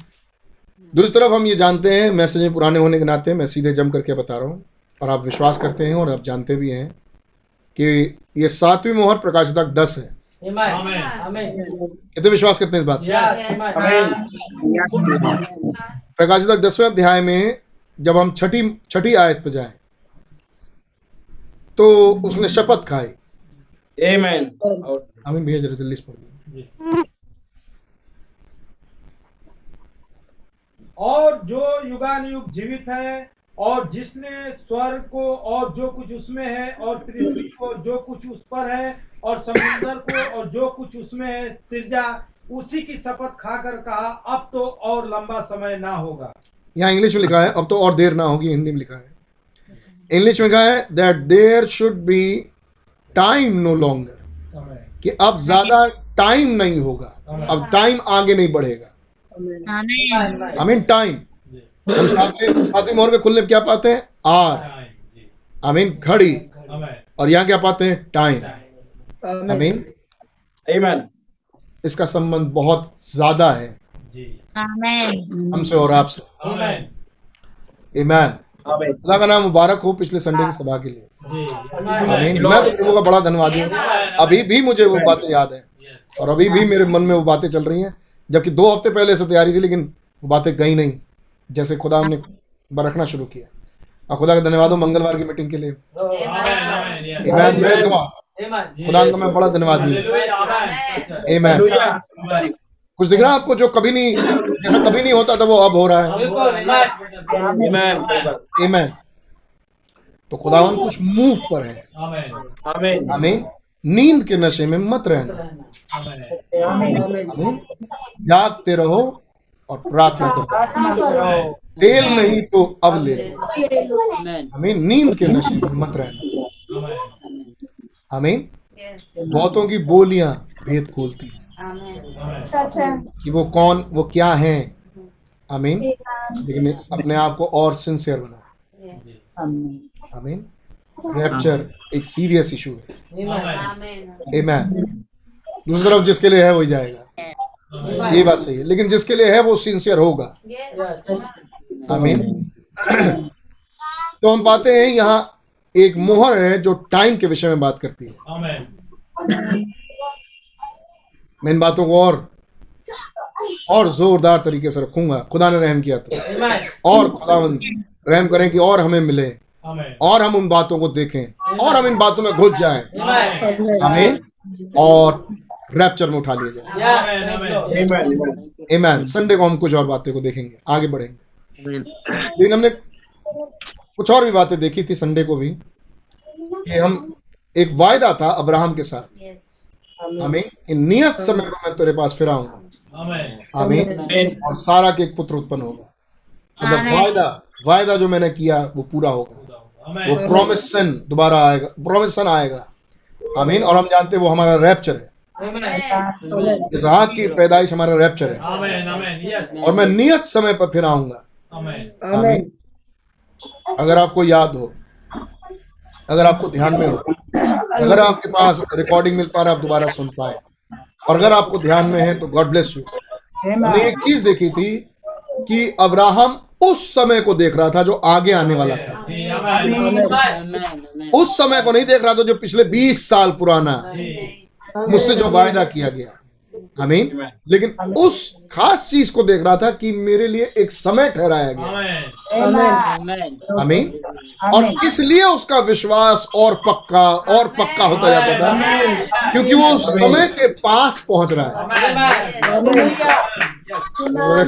दूसरी तरफ़ हम ये जानते हैं मैसेज पुराने होने के नाते मैं सीधे जम करके बता रहा हूँ। और आप विश्वास करते हैं और आप जानते भी हैं कि ये सातवीं मोहर प्रकाशोदक दस है. कितने विश्वास करते हैं इस बात पे? Yes. Amen. प्रकाशोदक दसवें अध्याय में जब हम छठी छठी आयत पे जाए तो उसने शपथ खाई Amen. आमीन भैया जरा जल्दी पढ़। और जो युगानुयुग जीवित है और जिसने स्वर्ग को और जो कुछ उसमें है और पृथ्वी को जो कुछ उस पर है और समुद्र को और जो कुछ उसमें है सिरजा उसी की शपथ खाकर कहा अब तो और लंबा समय ना होगा। यहाँ इंग्लिश में लिखा है अब तो और देर ना होगी हिंदी में लिखा है। इंग्लिश में लिखा है that there should be time no longer कि अब ज़्यादा टाइम नहीं होगा अब टाइम आगे नहीं बढ़ेगा। आई मीन टाइम हम सातवें सातवीं मोहर के खुलने क्या पाते हैं? आर। आई मीन घड़ी। और यहाँ क्या पाते हैं? Time I mean. इसका संबंध बहुत ज़्यादा है. हमसे और आपसे. ईमान. खुदा का नाम मुबारक हो पिछले संडे की सभा के लिए। आमीन मैं तो प्रभु का बड़ा धन्यवादी हूँ। अभी भी मुझे वो बातें याद है। और अभी भी मेरे मन में वो बातें चल रही हैं जबकि दो हफ़्ते पहले से तैयारी थी लेकिन वो बातें गई नहीं। जैसे खुदा हमने बरखना शुरू किया। और खुदा का धन्यवाद हो मंगलवार की मीटिंग के लिए. खुदा का मैं बड़ा धन्यवादी हूँ कुछ दिख रहा है आपको जो कभी नहीं जैसा कभी नहीं होता था वो अब हो रहा है। ईमान तो खुदावन कुछ मूव पर है। Amen. आमीन नींद के नशे में मत रहना। आमीन जागते रहो और प्रार्थना करो तेल नहीं तो अब ले लो. आमीन नींद के नशे में मत रहना। आमीन बहुतों की बोलियाँ भेद खोलती हैं। कि वो कौन वो क्या है। आमीन लेकिन अपने आप को और सिंसियर बना. आमीन रैप्चर एक सीरियस इशू है. दूसरी तरफ़ जिसके लिए है वही जाएगा। ये बात सही है। लेकिन जिसके लिए है वो सिंसियर होगा। आमीन तो हम पाते हैं यहाँ एक मोहर है जो टाइम के विषय में बात करती है। मैं इन बातों को और और जोरदार तरीके से रखूँगा। खुदा ने रहम किया तो। और खुदा रहम करें कि और हमें मिले। और हम उन बातों को देखें। और हम इन बातों में घुस जाएँ. आमीन और रैप्चर में उठा लिए जाए. एमैन संडे को हम कुछ और बातें को देखेंगे आगे बढ़ेंगे। लेकिन हमने कुछ और भी बातें देखी थी संडे को भी कि हम एक वायदा था अब्राहम के साथ। हमें नियत समय पर मैं तेरे पास फिर आऊँगा। आमीन। और सारा के एक पुत्र उत्पन्न होगा। मतलब वायदा वायदा जो मैंने किया वो पूरा होगा। वो प्रोमिसन दोबारा आएगा प्रोमिसन आएगा। आमीन। और हम जानते हैं वो हमारा रैप्चर है. इसहाक की पैदाइश हमारा रैप्चर है। और मैं नियत समय पर फिर आऊँगा। अगर आपको याद हो अगर आपको ध्यान में हो अगर आपके पास रिकॉर्डिंग मिल पा रहा है आप दोबारा सुन पाए। और अगर आपको ध्यान में है तो गॉड ब्लेस यू हमने एक चीज़ देखी थी कि अब्राहम उस समय को देख रहा था जो आगे आने वाला था. उस समय को नहीं देख रहा था जो पिछले 20 साल पुराना मुझसे जो वायदा किया गया। आमीन। लेकिन उस खास चीज़ को देख रहा था कि मेरे लिए एक समय ठहराया गया. आमीन। और इसलिए उसका विश्वास और पक्का और पक्का होता जाता था? क्योंकि वो समय के पास पहुँच रहा है।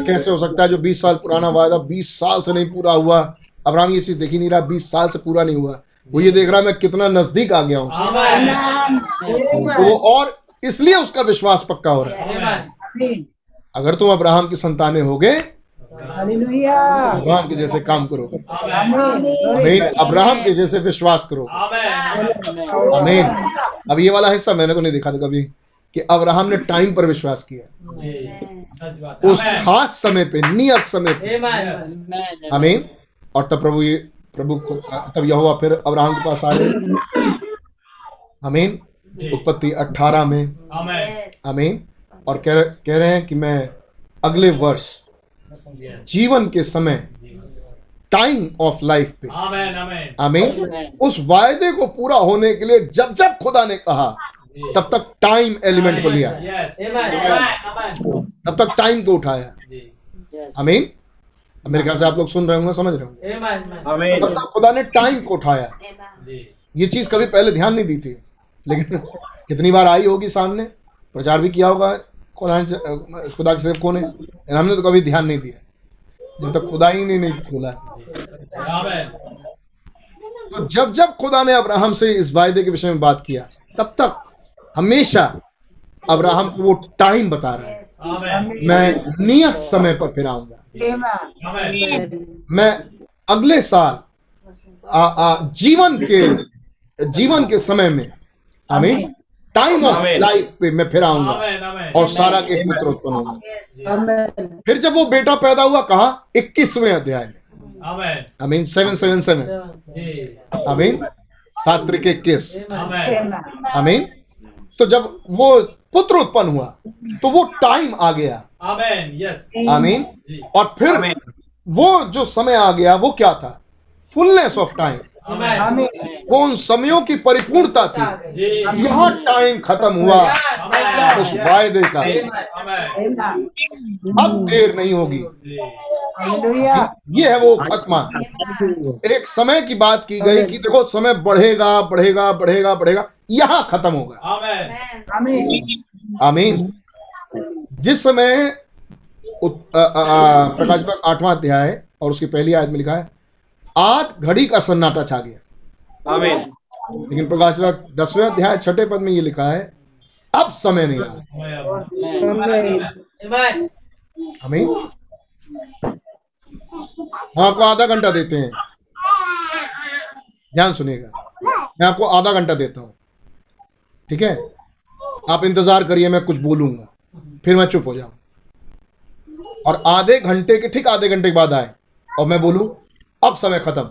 कैसे हो सकता है जो 20 साल पुराना वायदा 20 साल से नहीं पूरा हुआ? अब्राहम ये चीज़ देख ही नहीं रहा 20 साल से पूरा नहीं हुआ। वो ये देख रहा है मैं कितना नज़दीक आ गया हूँ। तो वो और इसलिए उसका विश्वास पक्का हो रहा है। अगर तुम अब्राहम की संतानें हो गए अब्राहम के जैसे काम करोगे। Amen. आमीन अब्राहम के जैसे विश्वास करोगे। Amen. आमीन अब ये वाला हिस्सा मैंने तो नहीं देखा था कभी कि अब्राहम ने टाइम पर विश्वास किया। उस खास समय पे नियत समय पे। Amen. Amen. और तब प्रभु ये प्रभु को तब यहोवा फिर अब्राहम के पास आए आमीन उत्पत्ति 18 में Amen. आमीन और कह कह रहे हैं कि मैं अगले वर्ष जीवन के समय टाइम ऑफ़ लाइफ पे Amen. Amen. आमीन उस वायदे को पूरा होने के लिए जब जब खुदा ने कहा तब तक टाइम एलिमेंट को लिया Yes. Amen. Amen. तब तक टाइम को उठाया. आमीन मेरे ख्याल से आप लोग सुन रहे होंगे समझ रहे होंगे। तक खुदा ने टाइम को उठाया ये चीज़ कभी पहले ध्यान नहीं दी थी लेकिन कितनी बार आई होगी सामने प्रचार भी किया होगा खुदा ने खुदा के सेवकों ने हमने तो कभी ध्यान नहीं दिया। जब तक खुदा ही नहीं, नहीं खोला तो जब जब खुदा ने अब्राहम से इस वायदे के विषय में बात किया तब तक हमेशा अब्राहम को वो टाइम बता रहा है। मैं नियत समय पर फिर आऊँगा। Amen. मैं अगले साल आ, आ, जीवन के जीवन के समय में आमीन टाइम ऑफ़ लाइफ पे मैं फिर आऊँगा. और सारा के पुत्र उत्पन्न होगा फिर जब वो बेटा पैदा हुआ कहा? इक्कीसवें अध्याय में। Amen. आमीन सेवन सेवन सेवन जी. आमीन सात त्रिक इक्कीस Amen. आमीन। तो जब वो पुत्र उत्पन्न हुआ तो वो टाइम आ गया. आमीन और फिर वो जो समय आ गया वो क्या था? फुलनेस ऑफ़ टाइम वो उन समयों की परिपूर्णता थी? यहाँ टाइम खत्म हुआ। उस वायदे का। अब देर नहीं होगी। ये है वो खत्मा। एक समय की बात की गई कि देखो समय बढ़ेगा बढ़ेगा बढ़ेगा बढ़ेगा। यहाँ खत्म होगा। Amen. आमीन आमीन जिस समय प्रकाश पर आठवां अध्याय और उसकी पहली आयत में लिखा है आध घड़ी का सन्नाटा छा गया। Amen. लेकिन प्रकाश पर दसवें अध्याय छठे पद में ये लिखा है अब समय नहीं रहा। आमीन. आमीन। हम आपको आधा घंटा देते हैं। ध्यान सुनिएगा। मैं आपको आधा घंटा देता हूँ। ठीक है? आप इंतज़ार करिए मैं कुछ बोलूँगा। फिर मैं चुप हो जाऊँ। और आधे घंटे के ठीक आधे घंटे के बाद आए और मैं बोलूँ अब समय खत्म.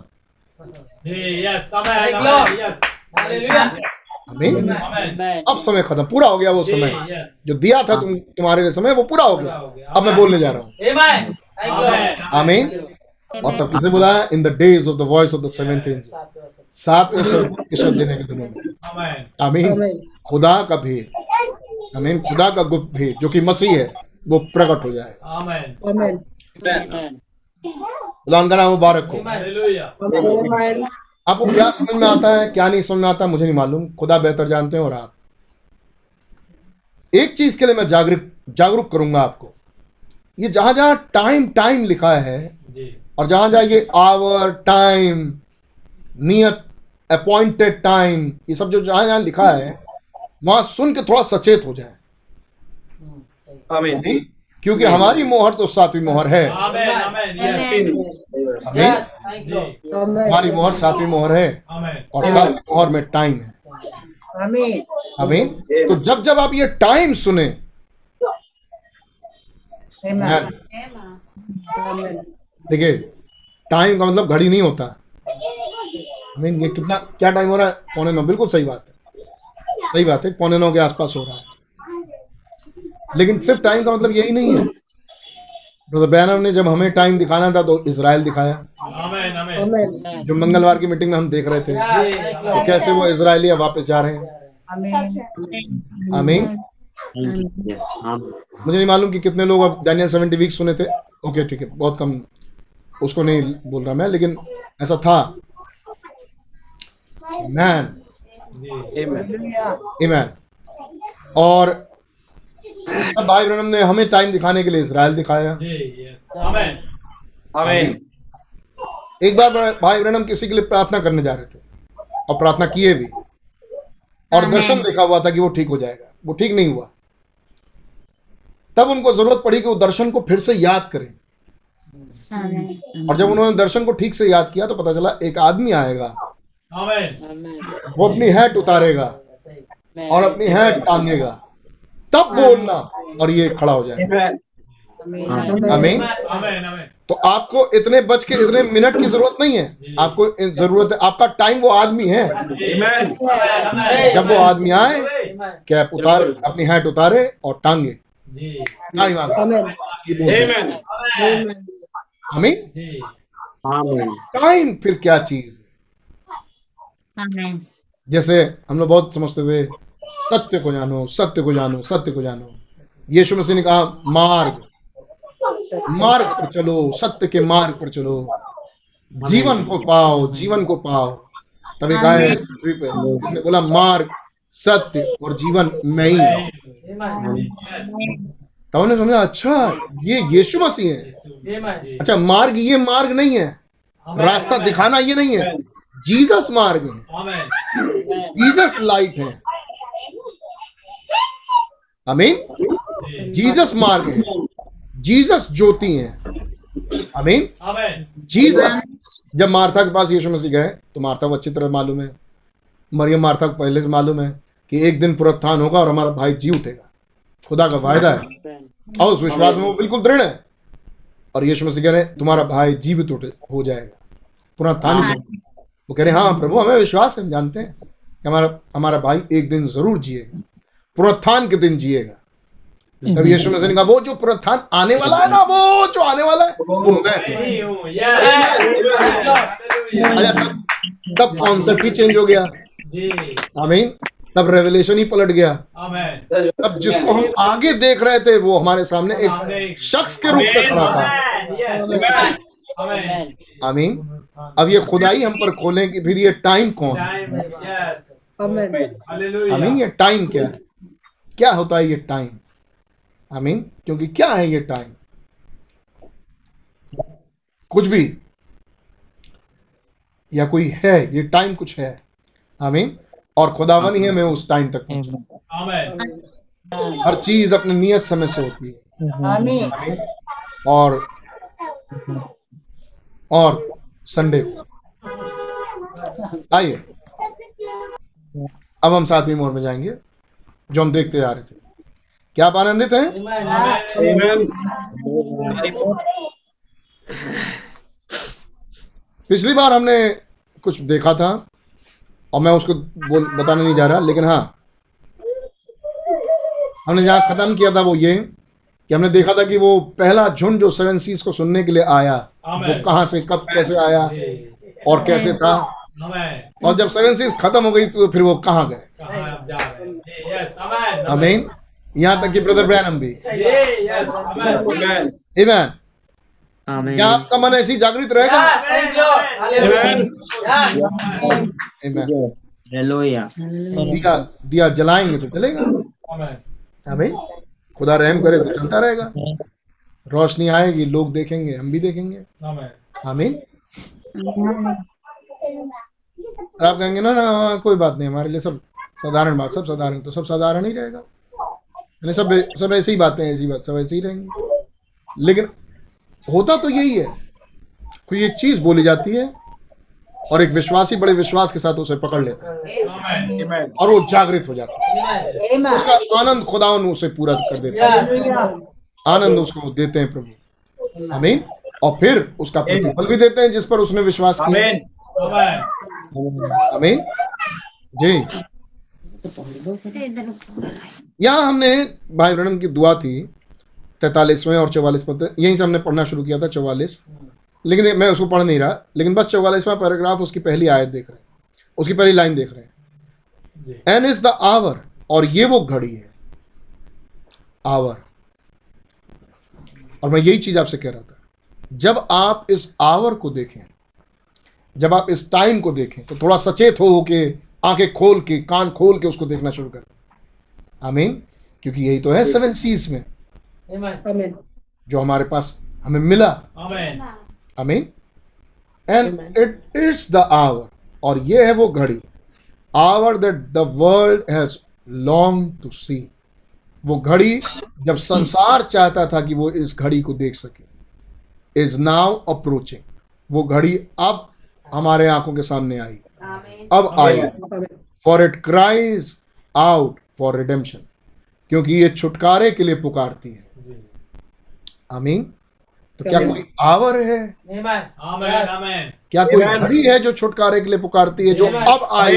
अब समय खत्म पूरा हो गया वो समय। जो दिया था तुम तुम्हारे लिए समय वो पूरा हो गया। अब मैं बोलने जा रहा हूँ. आमीन और तब किसे बुलाया in the days of the voice of the seventh के शब्द देने के दिनों में। आमीन आमीन खुदा का भेद। आमीन खुदा का गुप्त भेद जो कि मसीह है वो प्रकट हो जाएगा Amen. खुदा उनका नाम मुबारक हो। आपको क्या समझ में आता है क्या नहीं समझ में आता मुझे नहीं मालूम। खुदा बेहतर जानते हैं और आप। एक चीज़ के लिए मैं जागरूक जागरूक करूँगा आपको। ये जहाँ जहाँ टाइम टाइम लिखा है और जहाँ जहाँ ये आवर टाइम नियत अपॉइंटेड टाइम ये सब जो जहाँ जहाँ लिखा है वहाँ सुन के थोड़ा सचेत हो जाए. क्योंकि हमारी मोहर तो सातवीं मोहर है. हमारी मोहर सातवीं मोहर है और सातवीं मोहर में टाइम है। आमीन। आमीन। तो जब जब आप ये टाइम सुने आमीन देखिए टाइम का मतलब घड़ी नहीं होता। आमीन ये कितना क्या टाइम हो रहा है? पौने नौ बिल्कुल सही बात है। सही बात है, पौने नौ के आसपास हो रहा है। लेकिन सिर्फ़ टाइम का मतलब यही नहीं है। ब्रदर बैनर ने जब हमें टाइम दिखाना था तो इसराइल दिखाया। जो मंगलवार की मीटिंग में हम देख रहे थे. कि कैसे वो इसराइलिया वापस जा रहे हैं। आमीन मुझे नहीं मालूम कि कितने लोग अब डैनियल सेवेंटी वीक सुने थे। ओके ठीक है, बहुत कम। उसको नहीं बोल रहा मैं, लेकिन ऐसा था। मैन. ईमैन और भाई ब्रनम ने हमें टाइम दिखाने के लिए इसराइल दिखाया. एक बार भाई ब्रनम किसी के लिए प्रार्थना करने जा रहे थे और प्रार्थना किए भी। और दर्शन देखा हुआ था कि वो ठीक हो जाएगा। वो ठीक नहीं हुआ। तब उनको ज़रूरत पड़ी कि वो दर्शन को फिर से याद करें। और जब उन्होंने दर्शन को ठीक से याद किया तो पता चला एक आदमी आएगा. वो अपनी हैट उतारेगा और अपनी हैट टांगेगा। तब बोलना और ये खड़ा हो जाएगा। Amen. आमीन आमेन आमेन तो आपको इतने बच के इतने मिनट की ज़रूरत नहीं है। आपको ज़रूरत है आपका टाइम वो आदमी है। जब वो आदमी आए कैप उतार अपनी हैट उतारे और टांगे। जी। टाइम हैं। आमीन। टाइम फिर क्या चीज़? जैसे हम लोग बहुत समझते थे, सत्य को जानो, सत्य को जानो, सत्य को जानो। यीशु मसीह ने कहा, मार्ग। मार्ग पर चलो, सत्य के मार्ग पर चलो। जीवन को पाओ, जीवन को पाओ। तभी कहा पृथ्वी बोला, मार्ग, सत्य और जीवन मैं ही। तब उन्हें समझा अच्छा ये यीशु मसीह है। अच्छा मार्ग, ये मार्ग नहीं है। रास्ता दिखाना ये नहीं है। जीसस मार्ग है। जीसस लाइट है। अमीन जीसस मार्ग है। जीसस ज्योति है। अमीन जीसस जब मार्था के पास यीशु मसीह गए तो मार्था को अच्छी तरह मालूम है। मरियम मार्था को पहले से मालूम है कि एक दिन पुनरुत्थान होगा और हमारा भाई जी उठेगा। खुदा का वायदा है। और उस विश्वास में वो बिल्कुल दृढ़ है। और यीशु मसीह कह रहे तुम्हारा भाई जीवित उठ हो जाएगा। पुनरुत्थान होगा। वो कह रहे हैं हाँ प्रभु हमें विश्वास है हम जानते हैं कि हमारा हमारा भाई एक दिन ज़रूर जिएगा पुनरुत्थान के दिन जिएगा। तब यीशु मसीह ने कहा वो जो पुनरुत्थान आने वाला है ना वो जो आने वाला है वो मैं यस अरे तब तब कॉन्सेप्ट ही चेंज हो गया? आमीन तब रेवलेशन ही पलट गया। तब जिसको हम आगे देख रहे थे वो हमारे सामने एक शख्स के रूप में खड़ा था। यस आमेन अब ये खुदाई हम पर खोलें कि फिर ये टाइम कौन? है आमीन ये टाइम क्या है? क्या होता है ये टाइम आमीन क्योंकि क्या है ये टाइम कुछ भी। या कोई है ये टाइम कुछ है। आमीन और खुदावन ही हमें उस टाइम तक हर चीज़ अपने नियत समय से होती है। Amen. और और संडे को आइए। अब हम सातवीं मोड़ में जाएँगे जो हम देखते जा रहे थे। क्या आप आनंदित हैं? पिछली बार हमने कुछ देखा था और मैं उसको बोल बताने नहीं जा रहा लेकिन हाँ। हमने जहाँ खत्म किया था वो ये कि हमने देखा था कि वो पहला झुंड जो सेवन सीज को सुनने के लिए आया वो। कहाँ से कब कैसे आया और कैसे था? और जब सेवन सीज खत्म हो गई तो फिर वो कहाँ गए? कहाँ आप जा रहे हैं? जी यस आमेन। अमीन यहाँ तक कि ब्रदर ब्रैनम भी इमैन क्या आपका मन ऐसी जागृत रहेगा? दिया दिया जलाएँगे तो चलेगा। अमीन खुदा रहम करे तो चलता रहेगा। रोशनी आएगी लोग देखेंगे हम भी देखेंगे। आमेन। आमीन। आप कहेंगे ना ना कोई बात नहीं हमारे लिए सब साधारण बात सब साधारण तो सब साधारण ही रहेगा। यानी सब सब ऐसी ही बातें ऐसी बात सब ऐसे ही रहेंगी। लेकिन होता तो यही है कोई एक चीज़ बोली जाती है और एक विश्वासी बड़े विश्वास के साथ उसे पकड़ लेता है। और वो जागृत हो जाता है। उसका आनंद खुदावन उसे पूरा कर देता है। आनंद उसको देते हैं प्रभु। आमीन। और फिर उसका प्रतिफल भी देते हैं जिस पर उसने विश्वास किया। आमेन। आमीन। जी। यहाँ हमने भाई ब्रणम की दुआ थी तैतालीसवें और चौवालीस पद। यहीं से हमने पढ़ना शुरू किया था चौवालीस। लेकिन मैं उसको पढ़ नहीं रहा लेकिन बस चौवालीसवां पैराग्राफ उसकी पहली आयत देख रहे हैं। उसकी पहली लाइन देख रहे हैं। एन इज़ द आवर और ये वो घड़ी है। आवर और मैं यही चीज़ आपसे कह रहा था। जब आप इस आवर को देखें जब आप इस टाइम को देखें तो थोड़ा सचेत हो के आँखें खोल के कान खोल के उसको देखना शुरू कर। आमीन क्योंकि यही तो है सेवन सीज में। Amen. जो हमारे पास हमें मिला। Amen. आमीन and it is the hour और ये है वो घड़ी. Hour that the world has long to see वो घड़ी जब संसार चाहता था कि वो इस घड़ी को देख सके. इज़ नाउ अप्रोचिंग वो घड़ी अब हमारे आँखों के सामने आई. अब आई. For it cries out for redemption क्योंकि ये छुटकारे के लिए पुकारती है. आमीन तो क्या कोई आवर है? Amen. Amen. क्या कोई घड़ी है जो छुटकारे के लिए पुकारती है जो अब आई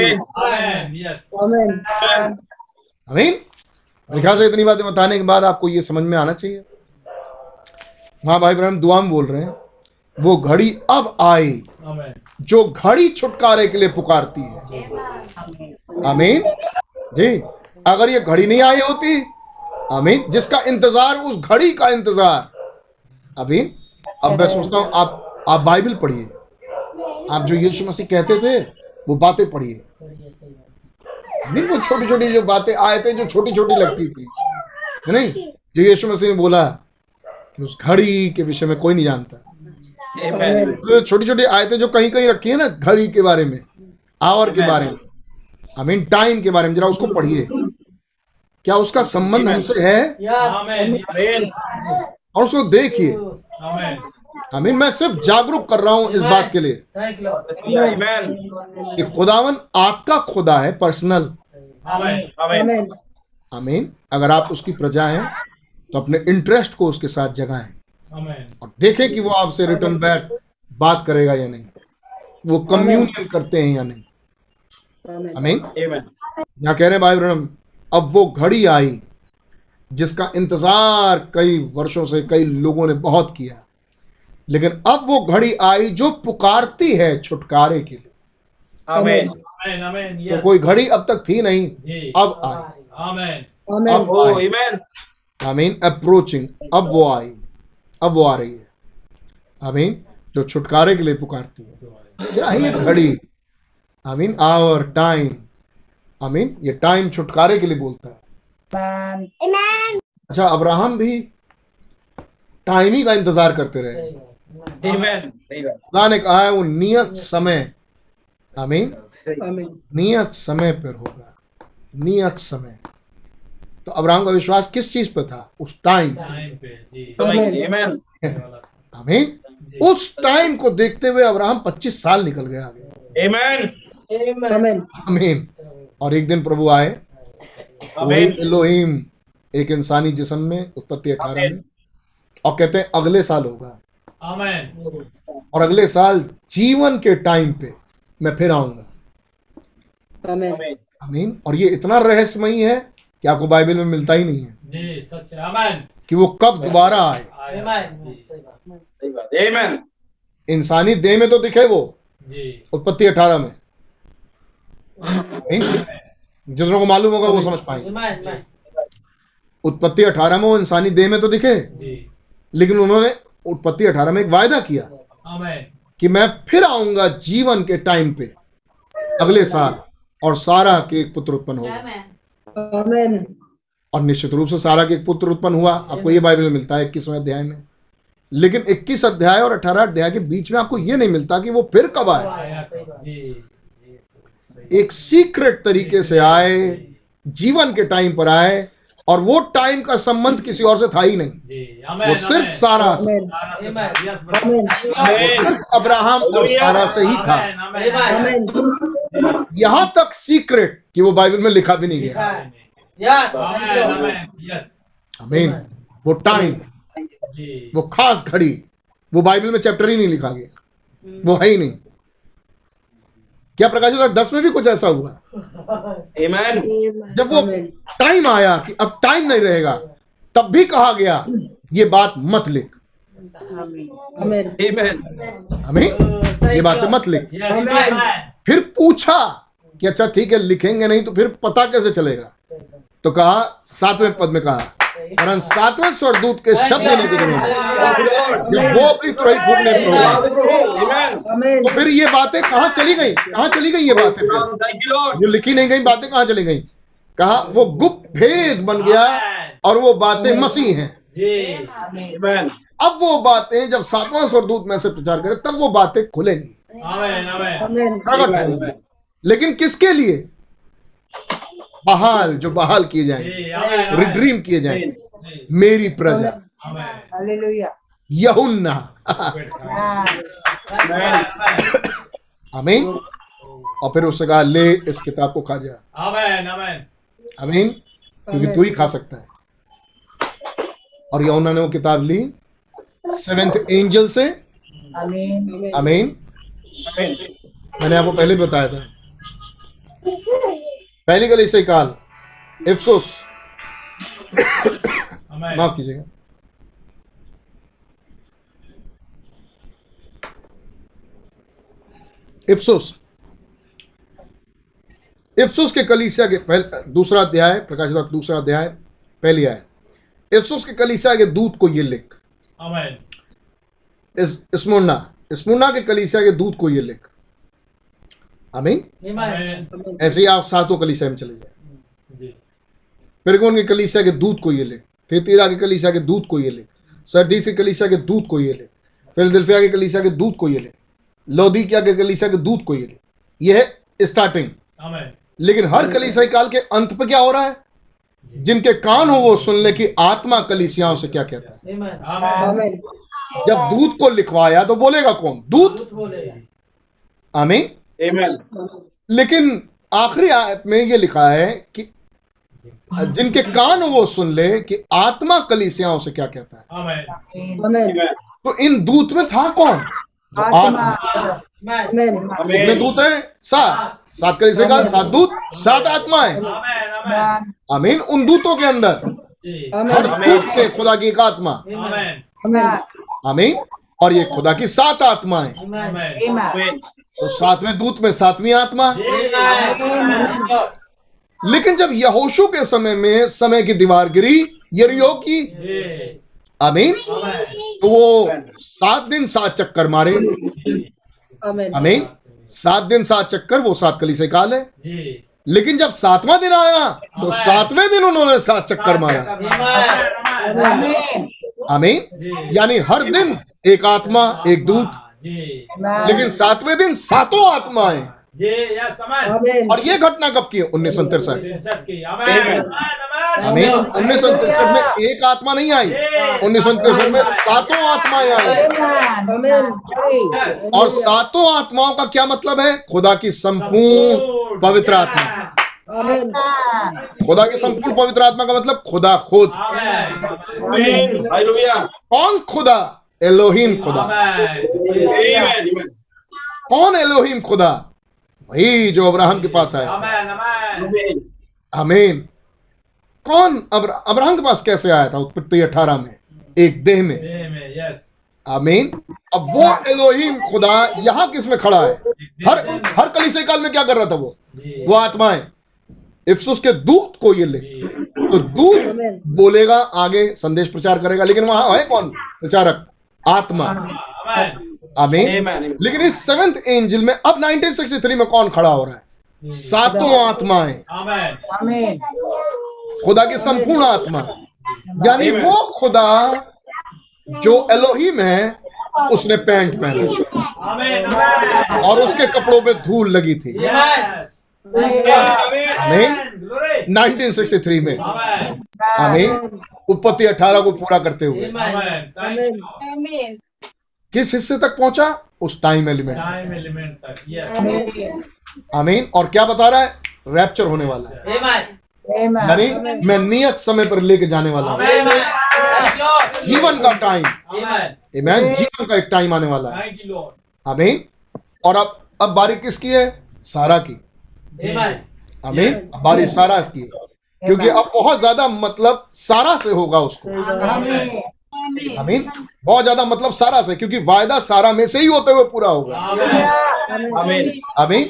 मेरे ख्याल से इतनी बातें बताने के बाद आपको ये समझ में आना चाहिए। हाँ भाई ब्रह्म दुआ में बोल रहे हैं। वो घड़ी अब आई जो घड़ी छुटकारे के लिए पुकारती है। आमीन जी अगर ये घड़ी नहीं आई होती आमीन जिसका इंतज़ार उस घड़ी का इंतज़ार आमीन अब मैं सोचता हूँ आप आप बाइबल पढ़िए। आप जो यीशु मसीह कहते थे वो बातें पढ़िए। नहीं वो छोटी छोटी जो बातें आए थे जो छोटी छोटी लगती थी। है नहीं? जो यीशु मसीह ने बोला कि उस घड़ी के विषय में कोई नहीं जानता। तो छोटी छोटी आयतें जो कहीं कहीं रखी है ना घड़ी के बारे में आवर के बारे में। आई मीन टाइम के बारे में जरा उसको पढ़िए। क्या उसका संबंध हमसे है? Amen. और उसको देखिए। Amen. मैं सिर्फ़ जागरूक कर रहा हूँ इस बात के लिए कि खुदावन आपका खुदा है personal Amen. Amen. I mean अगर आप उसकी प्रजा हैं तो अपने इंटरेस्ट को उसके साथ जगाएँ। और देखें कि वो आपसे रिटर्न बैक बात करेगा या नहीं। वो कम्युनियन करते हैं या नहीं। Amen. आमीन। यहाँ कह रहे हैं भाई ब्रह्म अब वो घड़ी आई जिसका इंतज़ार कई वर्षों से कई लोगों ने बहुत किया लेकिन अब वो घड़ी आई जो पुकारती है छुटकारे के लिए। Amen. Amen. तो कोई घड़ी अब तक थी नहीं जी. अब आई। Amen. Amen. अब आई। आमीन अप्रोचिंग अब वो आई। अब वो आ रही है। आमीन जो छुटकारे के लिए पुकारती है। क्या है। ये घड़ी। आमीन आवर टाइम आमीन ये टाइम छुटकारे के लिए बोलता है। अच्छा अब्राहम भी टाइम ही का इंतज़ार करते रहे। खुदा ने कहा है वो नियत समय। आमीन। नियत समय पर होगा। नियत समय। तो अब्राहम का विश्वास किस चीज़ पर था? उस टाइम. आमीन। उस टाइम को देखते हुए अब्राहम 25 साल निकल गया आगे। Amen. आमीन। और एक दिन प्रभु आए। एलोहिम एक इंसानी जिस्म में उत्पत्ति अठारह में। और कहते हैं अगले साल होगा। Amen. और अगले साल जीवन के टाइम पे मैं फिर आऊँगा। Amen. आमीन और ये इतना रहस्यमयी है कि आपको बाइबल में मिलता ही नहीं है सच है। कि वो कब दोबारा आए। इंसानी देह में तो दिखे वो। उत्पत्ति अठारह में। जितनों को मालूम होगा वो समझ पाएँगे। उत्पत्ति अठारह में वो इंसानी देह में तो दिखे? लेकिन उन्होंने उत्पत्ति अठारह में एक वायदा किया कि मैं फिर आऊँगा जीवन के टाइम पे अगले साल और सारा के एक पुत्र उत्पन्न होगा। और निश्चित रूप से सारा के एक पुत्र उत्पन्न हुआ। आपको ये बाइबल मिलता है इक्कीसवें अध्याय में। लेकिन 21 अध्याय और 18 अध्याय के बीच में आपको ये नहीं मिलता कि वो फिर कब आए. एक सीक्रेट तरीके से आए जीवन के टाइम पर आए और वो टाइम का संबंध किसी और से था ही नहीं। जी. वो सिर्फ़ सारा से. वो सिर्फ़ अब्राहम और सारा से ही था. यहाँ तक सीक्रेट कि वो बाइबल में लिखा भी नहीं गया. आमीन वो टाइम वो खास घड़ी वो बाइबल में चैप्टर ही नहीं लिखा गया। वो है ही नहीं। क्या प्रकाश दस में भी कुछ ऐसा हुआ? Amen. जब वो टाइम आया कि अब टाइम नहीं रहेगा तब भी कहा गया ये बात मत लिख। हमें ये बातें मत लिख। Amen. फिर पूछा कि अच्छा ठीक है लिखेंगे नहीं तो फिर पता कैसे चलेगा? तो कहा सातवें पद में कहा वरन सातवें स्वर्गदूत के शब्द देने के में जब वो अपनी तुरही फूकने पर होगा तो फिर ये बातें कहाँ चली गई? कहाँ चली गई ये बातें फिर? जो लिखी नहीं गई बातें कहाँ चली गई? कहा? वो गुप्त भेद बन गया और वो बातें मसीह हैं। अब वो बातें जब सातवां स्वर्गदूत में से प्रचार करे तब वो बातें खुलेंगी। लेकिन किसके लिए? बहाल जो बहाल किए जाएँगे। रिड्रीम किए जाएँगे। मेरी प्रजा। यहुन्ना। अमीन और फिर उससे कहा ले इस किताब को खा जा। आमेन आमेन। अमीन क्योंकि तू ही खा सकता है। और यहुन्ना ने वो किताब ली सेवेंथ एंजल से। आमीन। अमीन मैंने आपको पहले भी बताया था। पहली गली से काल इफ्सुस माफ़ कीजिएगा। इफ्सुस इफ्सुस के कलीसिया के पहले दूसरा अध्याय प्रकाशित दूसरा अध्याय पहली आय। इफ्सुस के कलीसिया के दूत को ये लिख। स्मुन्ना स्मुन्ना के कलीसिया के दूत को ये लिख। आमीन? ऐसे ही आप सातों कलीसिया में चले जाए। जी। फिरगोन के कलीसिया के दूत को ये लिख थेतीरा के कलीसिया के दूत को ये लिख सरदीस के कलीसिया के दूत को ये लिख फिलदिल्फिया के कलीसिया के दूत को ये लिख लोदिकिया के कलीसिया के दूत को ये लिख यह है स्टार्टिंग लेकिन हर कलीसिया काल के अंत पे क्या हो रहा है? जिनके कान हो वो सुन ले कि आत्मा कलीसियाओं से क्या कहता है। जब दूध को लिखवाया तो बोलेगा कौन? दूध आमीन? लेकिन आखिरी आयत में ये लिखा है कि जिनके कान वो सुन ले कि आत्मा कलीसियाओं से क्या कहता है। तो इन दूत में था कौन? आत्मा। आमीन कितने दूत हैं? सात। सात कलीसिया काल सात दूत सात आत्माएँ। आमेन आमेन आमीन उन दूतों के अंदर। हर दूत के खुदा की एक आत्मा। आमेन आमीन आमीन और ये खुदा की सात आत्माएँ। आमेन तो सातवें दूत में सातवीं आत्मा? लेकिन जब यहोशू के समय में समय की दीवार गिरी यरियो की? जी आमीन। तो वो सात दिन सात चक्कर मारे। आमीन। आमीन। सात दिन सात चक्कर वो सात कली से काल। है लेकिन जब सातवां दिन आया तो सातवें दिन उन्होंने सात चक्कर मारा। अमीन यानी हर दिन एक आत्मा एक दूत जी। लेकिन सातवें दिन सातों आत्माएँ। और ये घटना कब की उन्नीस सौ तिरसठ। तिरसठ की। आमेन। आमेन। आमीन। उन्नीस सौ तिरसठ में एक आत्मा नहीं आई। उन्नीस सौ तिरसठ में सातों आत्माएँ आई। और सातों आत्माओं का क्या मतलब है? खुदा की संपूर्ण पवित्र आत्मा। खुदा की संपूर्ण पवित्र आत्मा का मतलब खुदा खुद। आमेन। कौन खुदा? एलोहिम खुदा कौन एलोहिम खुदा वही जो अब्राहम के पास आया आमेन आमेन आमीन। कौन अब्र- अब्राहम के पास कैसे आया था उत्पत्ति अठारह में? एक देह में। जी में यस आमीन। अब वो एलोहिम खुदा यहाँ किसमें खड़ा है? हर हर कलीसिया काल में क्या कर रहा था वो? वो आत्माएँ। इफ्सुस के दूत को ये लिख तो दूत बोलेगा आगे संदेश प्रचार करेगा लेकिन वहाँ है कौन? प्रचारक। आत्मा। आमेन। आमीन। लेकिन इस सेवेंथ एंजल में अब 1963 में कौन खड़ा हो रहा है? सातों आत्माएँ। खुदा की संपूर्ण आत्मा। यानी वो खुदा जो एलोहिम है उसने पैंट पहना। और उसके कपड़ों पे धूल लगी थी। यस आमीन ग्लोरी 1963 में। आमीन उत्पत्ति 18 को पूरा करते हुए. किस हिस्से तक पहुँचा? उस टाइम एलिमेंट टाइम एलिमेंट तक आमीन और क्या बता रहा है? रैप्चर होने वाला है। यानी मैं नियत समय पर लेके जाने वाला हूँ। जीवन का टाइम आमेन जीवन का एक टाइम आने वाला है। थैंक यू आमीन और अब अब बारी किसकी है? सारा की। आमेन आमीन बारी सारा की है। क्योंकि अब बहुत ज़्यादा मतलब सारा से होगा उसको. आमीन। बहुत ज़्यादा मतलब सारा से क्योंकि वायदा सारा में से ही होते हुए पूरा होगा। आमेन। Amen.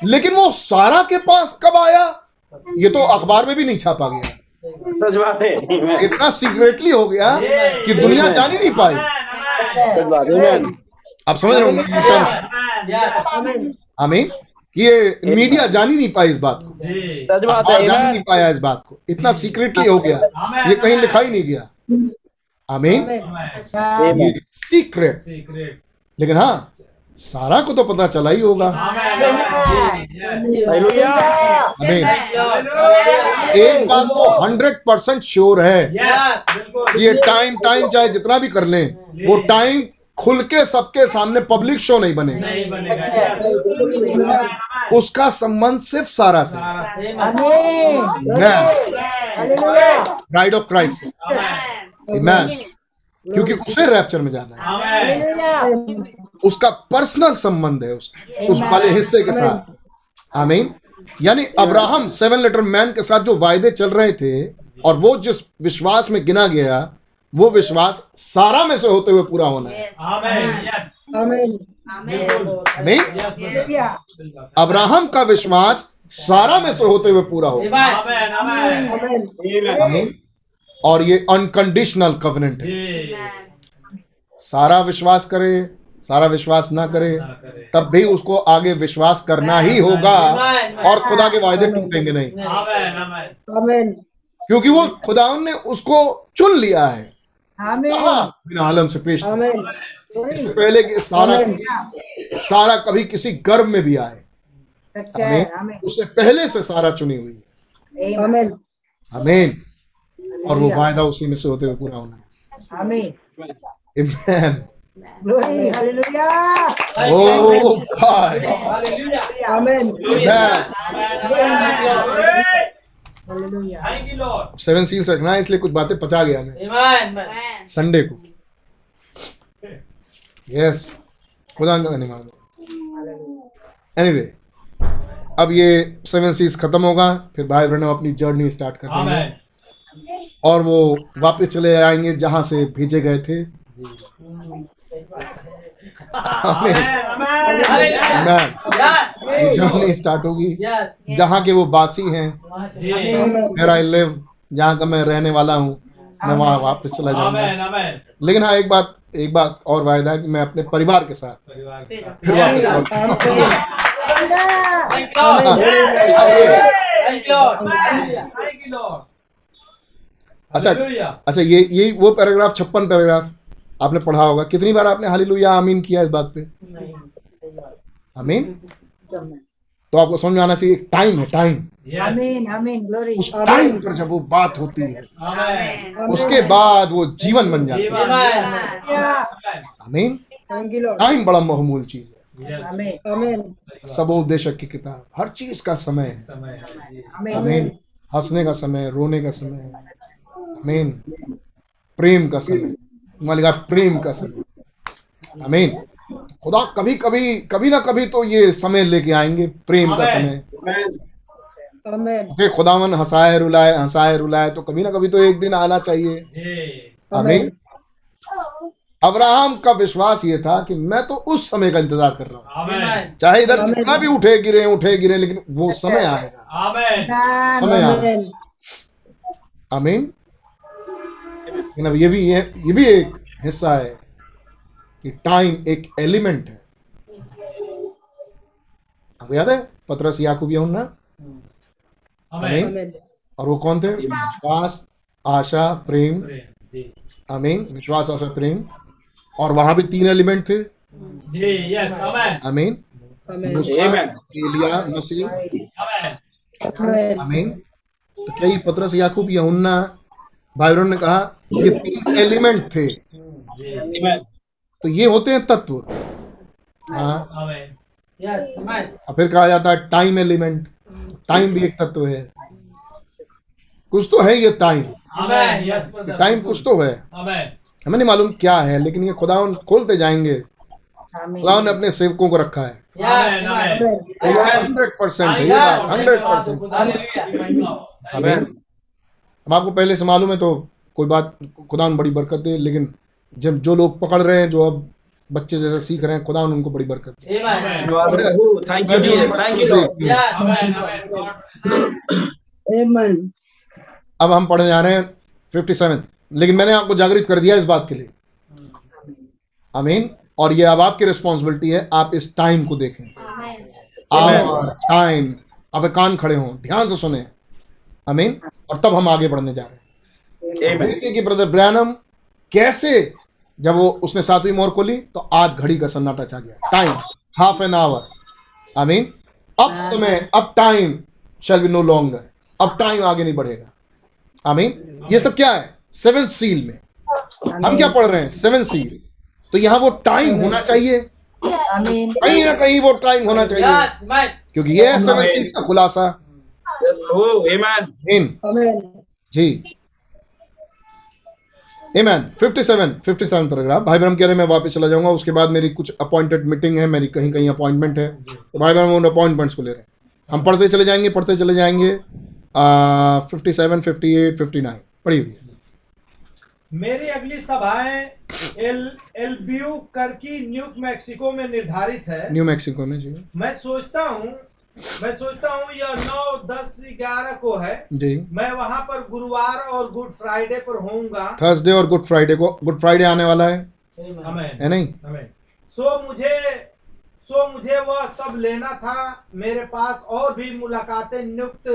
लेकिन वो सारा के पास कब आया? ये तो अखबार में भी नहीं छापा गया। सच बात है। इतना सीक्रेटली हो गया कि दुनिया जान ही नहीं पाई। सच बात है। आप समझ रहे होंगे. आमीन? ये मीडिया जान ही नहीं पाई इस बात को. सच बात है जान नहीं पाया इस बात को। इतना सीक्रेटली हो गया। ये कहीं लिखा ही नहीं गया। आमीन। Amen. Amen. सीक्रेट लेकिन हाँ सारा को तो पता चला ही होगा. आमीन। एक बात तो हंड्रेड परसेंट श्योर है। ये टाइम टाइम चाहे जितना भी कर लें वो टाइम खुल के सबके सामने पब्लिक शो नहीं बनेगा। नहीं बनेगा. उसका संबंध सिर्फ़ सारा से. ब्राइड ऑफ़ क्राइस्ट मैन क्योंकि उसे रैप्चर में जाना है। उसका पर्सनल संबंध है उसका उस वाले हिस्से के साथ। आमीन यानी अब्राहम सेवन लेटर मैन के साथ जो वायदे चल रहे थे और वो जिस विश्वास में गिना गया वो विश्वास सारा में से होते हुए पूरा होना है. अब्राहम का विश्वास सारा में से होते हुए पूरा होगा Amen. Amen. Amen. Amen. आमीन और ये अनकंडीशनल कवनेंट है सारा विश्वास करे सारा विश्वास ना करे तब भी उसको आगे विश्वास करना ही होगा और खुदा के वायदे टूटेंगे नहीं Amen. Amen. Amen. क्योंकि वो खुदा ने उसको चुन लिया है बिना आलम से पेश इससे पहले कि सारा सारा कभी किसी गर्भ में भी आए। सच्चा है उससे पहले से सारा चुनी हुई है। आमीन। आमीन और वो वायदा उसी में से होते हुए पूरा होना है। आमीन। Amen. Hallelujah Oh, God. Amen. Amen. you, Lord. Seven seals रखना है इसलिए कुछ बातें पचा गया मैं। संडे को। यस खुदा का धन्यवाद एनीवे अब ये सेवन सीज खत्म होगा फिर भाई बहनों अपनी जर्नी स्टार्ट कर देंगे. और वो वापस चले आएँगे जहाँ से भेजे गए थे। जर्नी स्टार्ट होगी। जहाँ के वो बासी हैं आई लिव जहाँ का मैं रहने वाला हूँ मैं वहाँ वापस चला जाऊँगा. लेकिन हाँ एक बात एक बात और वायदा है कि मैं अपने परिवार के साथ परिवार के साथ. फिर वापस. अच्छा अच्छा ये यही वो पैराग्राफ छप्पन पैराग्राफ आपने पढ़ा होगा। कितनी बार आपने हाली हालेलुया आमीन किया इस बात पे? आमीन? तो आपको समझ में आना चाहिए टाइम है टाइम Yes. आमीन आमीन ग्लोरी उस टाइम पर जब वो बात होती है उसके बाद। वो जीवन बन जाती है। आमीन? Lord. टाइम बड़ा महमूल चीज़ है. सबोदेशक की किताब हर चीज़ का समय है। है. आमीन? हंसने का समय रोने का समय आमीन? प्रेम का समय लिखा प्रेम का समय। अमीन खुदा कभी कभी कभी ना कभी तो ये समय लेके आएँगे प्रेम का समय। खुदावन हंसाए रुलाए हंसाए रुलाए तो कभी ना कभी तो एक दिन आना चाहिए। अमीन आमीन अब्राहम का विश्वास ये था कि मैं तो उस समय का इंतज़ार कर रहा हूँ। चाहे इधर जितना भी उठे गिरे उठे गिरे लेकिन वो समय आएगा। Amen. समय आएगा। Amen. लेकिन अब ये भी ये ये भी एक हिस्सा है कि टाइम एक एलिमेंट है आपको याद है पतरस याकूब यूहन्ना Amen. Amen. और वो कौन थे विश्वास आशा प्रेम. जी. विश्वास आशा प्रेम और वहाँ भी तीन एलिमेंट थे Amen. एलिया मसीह. Amen. तो क्या ये पतरस याकूब यूहन्ना भाई बहनों ने कहा ये तीन एलिमेंट थे। तो ये होते हैं तत्व। हाँ. और फिर कहा जाता है टाइम एलिमेंट टाइम भी एक तत्व है। कुछ तो है ये टाइम. टाइम कुछ तो है। हमें नहीं मालूम क्या है लेकिन ये खुदा खोलते जाएँगे। खुदा ने अपने सेवकों को रखा है। हंड्रेड परसेंट है ये हंड्रेड परसेंट हम आपको पहले से मालूम है तो कोई बात खुदा ने बड़ी बरकत दे लेकिन जब जो लोग पकड़ रहे हैं जो अब बच्चे जैसे सीख रहे हैं खुदा उनको बड़ी बरकत. अब हम पढ़ने जा रहे हैं फिफ्टी सेवन लेकिन मैंने आपको जागृत कर दिया इस बात के लिए। अमीन और ये अब आपकी रिस्पॉन्सिबिलिटी है आप इस टाइम को देखें। टाइम अब कान खड़े हों ध्यान से सुने। अमीन और तब हम आगे बढ़ने जा रहे हैं. देखिए कि ब्रदर ब्रैनम कैसे जब वो उसने सातवीं मोर खोली तो आध घड़ी का सन्नाटा छा गया। Time half an hour I mean अब समय अब time shall be no longer अब टाइम आगे नहीं बढ़ेगा। आई मीन ये सब क्या है? सेवन सील में। हम क्या पढ़ रहे हैं? सेवन सील तो यहाँ वो टाइम होना चाहिए। कहीं ना कहीं वो टाइम होना चाहिए। Yes, क्योंकि ये है सेवन सील का खुलासा। Yes, इन Amen. जी Amen. 57 57 पैराग्राफ भाई बहन कह रहे मैं वापस चला जाऊँगा उसके बाद मेरी कुछ अपॉइंटेड मीटिंग है मेरी कहीं कहीं अपॉइंटमेंट है तो भाई बहन उन अपॉइंटमेंट्स को ले रहे हैं। हम पढ़ते चले जाएँगे पढ़ते चले जाएँगे। Fifty seven fifty eight fifty nine पढ़ी हुई मेरी अगली सभाएँ एल एलबीयू करकी न्यू मैक्सिको में निर्धारित है। न्यू मैक्सिको में जी। मैं सोचता हूँ मैं सोचता हूँ यह नौ दस ग्यारह को है। जी। मैं वहाँ पर गुरुवार और गुड फ्राइडे पर होऊँगा। थर्सडे और गुड फ्राइडे को गुड फ्राइडे आने वाला है। है नहीं? सो मुझे सो मुझे वह सब लेना था मेरे पास और भी मुलाकातें नियुक्त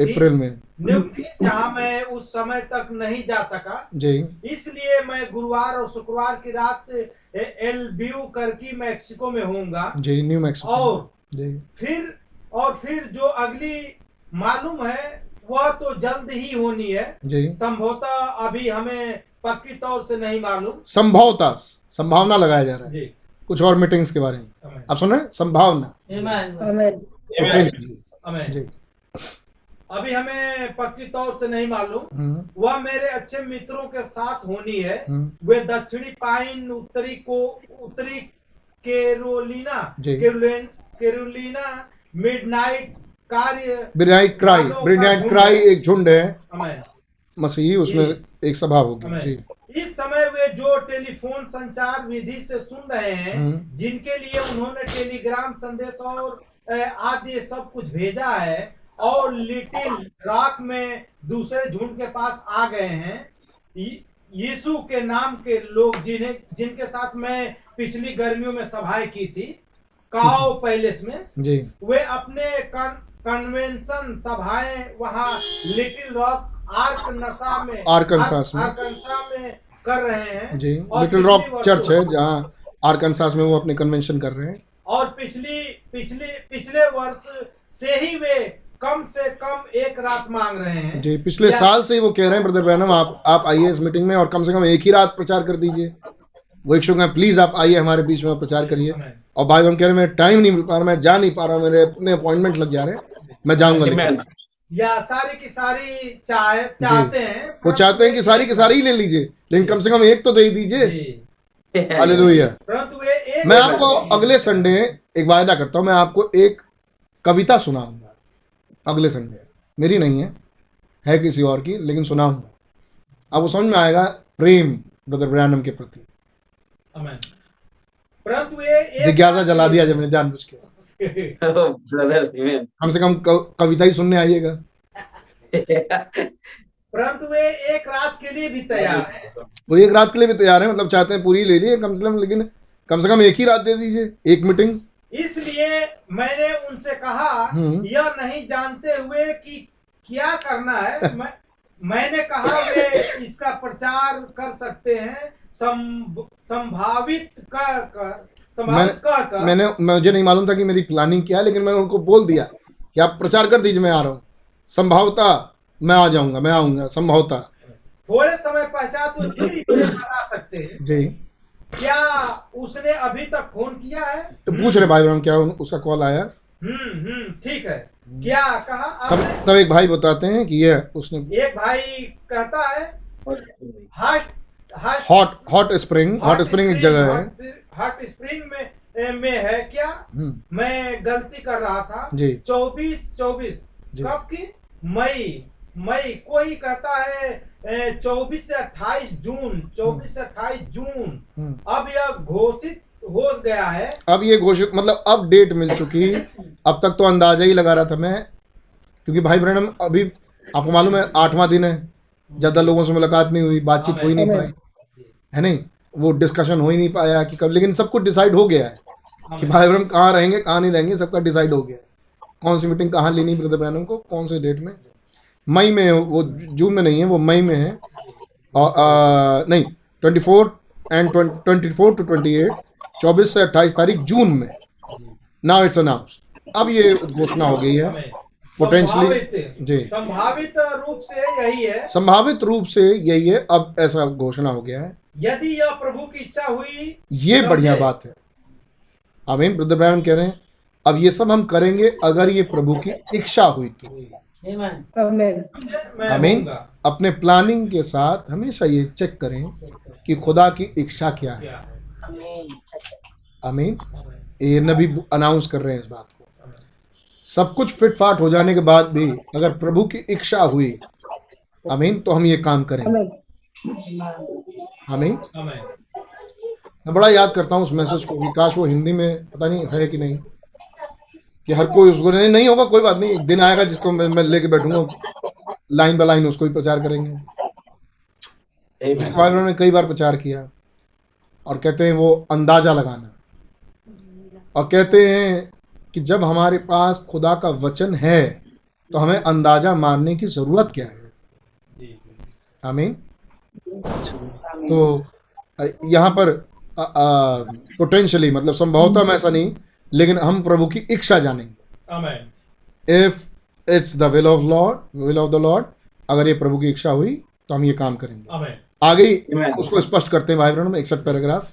अप्रैल में। नियुक्त जहाँ मैं उस समय तक नहीं जा सका। जी। इसलिए मैं गुरुवार और शुक्रवार की रात एल व्यू करकी मैक्सिको में होऊँगा। जी न्यू मैक्सिको। और जी। फिर और फिर जो अगली मालूम है वह तो जल्द ही होनी है। संभवतः अभी हमें पक्की तौर से नहीं मालूम। संभवता संभावना लगाया जा रहा है। जी। कुछ और मीटिंग्स के बारे में। आप सुन रहे हैं? संभावना। जी। अभी हमें पक्की तौर से नहीं मालूम। हम्म, वह मेरे अच्छे मित्रों के साथ होनी है। हम्म, वे दक्षिणी पाइन उत्तरी को उत्तरी केरोलिना केरोलिन केरोलिना मिडनाइट कार्य ब्रिनाइट क्राई ब्रिनाइट क्राई एक झुंड है। मसीही उसमें एक सभा होगी। जी। इस समय वे जो टेलीफोन संचार विधि से सुन रहे हैं हम्म। जिनके लिए उन्होंने टेलीग्राम संदेश और आदि सब कुछ भेजा है और लिटिल रॉक में दूसरे झुंड के पास आ गए हैं। यीशु के नाम के लोग जिन्हें जिनके साथ मैं पिछली गर्मियों में सभाएँ की थी काओ पैलेस में जी। वे अपने कन, कन्वेंशन सभाएँ वहाँ लिटिल रॉक आर्क नशा में आर्कनसास में। आर्कनसा में कर रहे हैं। जी लिटिल रॉक चर्च है जहाँ आर्कनसास में वो अपने कन्वेंशन कर रहे हैं। और पिछली पिछले पिछले वर्ष से ही वे कम से कम एक रात मांग रहे हैं। जी पिछले साल से ही वो कह रहे हैं ब्रदर ब्रैनम आप आप आइए इस मीटिंग में और कम से कम एक ही रात प्रचार कर दीजिए। वो इच्छुक हैं प्लीज़ आप आइए हमारे बीच में प्रचार करिए। और भाई हम कह रहे हैं मैं टाइम नहीं मिल पा रहा मैं जा नहीं पा रहा मेरे अपने अपॉइंटमेंट लग जा रहे हैं मैं जाऊँगा या सारी की सारी चाह चाहते हैं वो चाहते हैं कि सारी की सारी ही ले लीजिए लेकिन कम से कम एक तो दे दीजिए। हालेलुया। मैं आपको अगले संडे एक वायदा करता हूँ मैं आपको एक कविता सुनाऊँगा अगले संडे मेरी नहीं है है किसी और की लेकिन सुनाऊँगा। अब वो समझ में आएगा प्रेम ब्रदर ब्रैनम के प्रति। परंतु वे एक जिज्ञासा जला दिया जब मैंने जानबूझ के Oh, brother. Amen. कम से कम कविता ही सुनने आइएगा परंतु वे एक रात के लिए भी तैयार हैं वो एक रात के लिए भी तैयार है मतलब चाहते हैं पूरी ले लिए कम से कम लेकिन कम से कम एक ही रात दे दीजिए एक मीटिंग इसलिए मैंने उनसे कहा हम्म। यह नहीं जानते हुए कि क्या करना है मैं मैंने कहा वे इसका प्रचार कर सकते हैं संभावित कर कर संभावित कर कर मैंने मुझे नहीं मालूम था कि मेरी प्लानिंग क्या है लेकिन मैंने उनको बोल दिया कि आप प्रचार कर दीजिए मैं आ रहा हूँ। संभवता मैं आ जाऊँगा मैं आऊँगा संभवता। थोड़े समय पश्चात वो सकते हैं। जी। क्या उसने अभी तक फ़ोन किया है? तो पूछ रहे भाई ब्रह्म क्या उसका कॉल आया? हम्म हम्म ठीक है। क्या कहा तब तब एक भाई बताते हैं कि ये उसने एक भाई कहता है hot hot hot spring hot spring एक जगह है। हॉट स्प्रिंग में में है क्या? हम्म, मैं गलती कर रहा था। जी। चौबीस चौबीस। कब की? मई। मई कोई कहता है चौबीस से अट्ठाईस जून चौबीस से अट्ठाईस जून। हम्म। अब यह घोषित हो गया है। अब ये घोषित मतलब अब डेट मिल चुकी अब तक तो अंदाज़ा ही लगा रहा था मैं। क्योंकि भाई ब्रहणम अभी आपको मालूम है आठवां दिन है। ज़्यादा लोगों से मुलाकात नहीं हुई बातचीत हो ही नहीं पाई। है नहीं? वो डिस्कशन हो ही नहीं पाया कि कब लेकिन सब कुछ डिसाइड हो गया है कि भाई ब्रह्म कहाँ रहेंगे कहाँ नहीं रहेंगे सबका डिसाइड हो गया है। कौन सी मीटिंग कहाँ लेनी ब्रदर ब्रैनम को कौन से डेट में? मई में वो जून में नहीं है वो मई में है। और आ, नहीं twenty four and twenty four to twenty eight चौबीस से अट्ठाईस तारीख जून में। नाउ इट्स अनाउंस अब ये घोषणा हो गई है। पोटेंशियली जी। संभावित रूप से यही है। संभावित रूप से यही है। अब ऐसा घोषणा हो गया है। यदि यह प्रभु की इच्छा हुई ये बढ़िया बात है आमीन ब्रदर ब्रैनम कह रहे हैं अब ये सब हम करेंगे अगर ये प्रभु की इच्छा हुई तो Amen. Amen. आमीन अपने प्लानिंग के साथ हमेशा ये चेक करें कि खुदा की इच्छा क्या है? आमीन ये नबी अनाउंस कर रहे हैं इस बात को सब कुछ फिट फाट हो जाने के बाद भी अगर प्रभु की इच्छा हुई आमीन तो हम ये काम करेंगे Amen. आमीन। आमीन। मैं बड़ा याद करता हूँ उस मैसेज को विकास वो हिंदी में पता नहीं है कि नहीं कि हर कोई उसको नहीं नहीं होगा कोई बात नहीं एक दिन आएगा जिसको मैं, मैं लेके बैठूँगा लाइन बाय लाइन उसको ही प्रचार करेंगे. ने कई बार प्रचार किया और कहते हैं वो अंदाज़ा लगाना। और कहते हैं कि जब हमारे पास खुदा का वचन है तो हमें अंदाज़ा मारने की ज़रूरत क्या है? जी। आमीन। तो यहाँ पर पोटेंशियली मतलब संभवतः में ऐसा नहीं लेकिन हम प्रभु की इच्छा जानेंगे। If it's the will of Lord will of the Lord अगर ये प्रभु की इच्छा हुई तो हम ये काम करेंगे। आगे ही उसको स्पष्ट करते हैं भाई में इकसठ पैराग्राफ।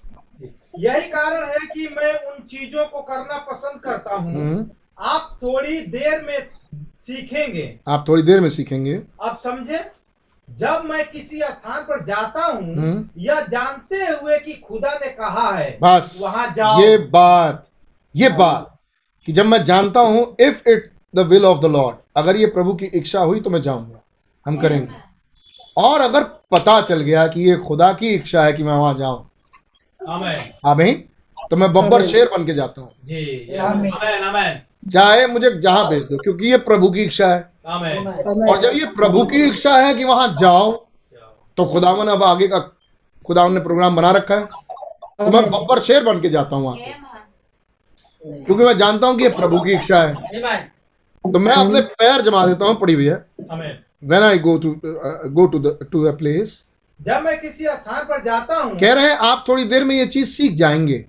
यही कारण है कि मैं उन चीज़ों को करना पसंद करता हूँ। हम्म, आप थोड़ी देर में सीखेंगे। आप थोड़ी देर में सीखेंगे। आप समझे? जब मैं किसी स्थान पर जाता हूँ हम्म। यह जानते हुए कि खुदा ने कहा है बस वहाँ जाओ। ये बात ये बात कि जब मैं जानता हूँ if it the will of the Lord अगर ये प्रभु की इच्छा हुई तो मैं जाऊँगा हम करेंगे। और अगर पता चल गया कि ये खुदा की इच्छा है कि मैं वहाँ जाऊँ आमीन। आमीन। तो मैं बब्बर शेर बन के जाता हूँ। जी आमीन। आमीन आमीन। चाहे मुझे जहाँ भेज दो क्योंकि ये प्रभु की इच्छा है. और जब ये प्रभु की इच्छा है कि वहाँ जाओ तो खुदावन अब आगे का खुदावन ने प्रोग्राम बना रखा है। तो मैं बब्बर शेर बन के जाता हूँ वहाँ पे। क्योंकि मैं जानता हूँ कि ये प्रभु की इच्छा है। तो मैं अपने पैर जमा देता हूँ पड़ी हुई है। आमीन। When I go to uh, go to the to a place जब मैं किसी स्थान पर जाता हूँ कह रहे हैं आप थोड़ी देर में ये चीज़ सीख जाएँगे।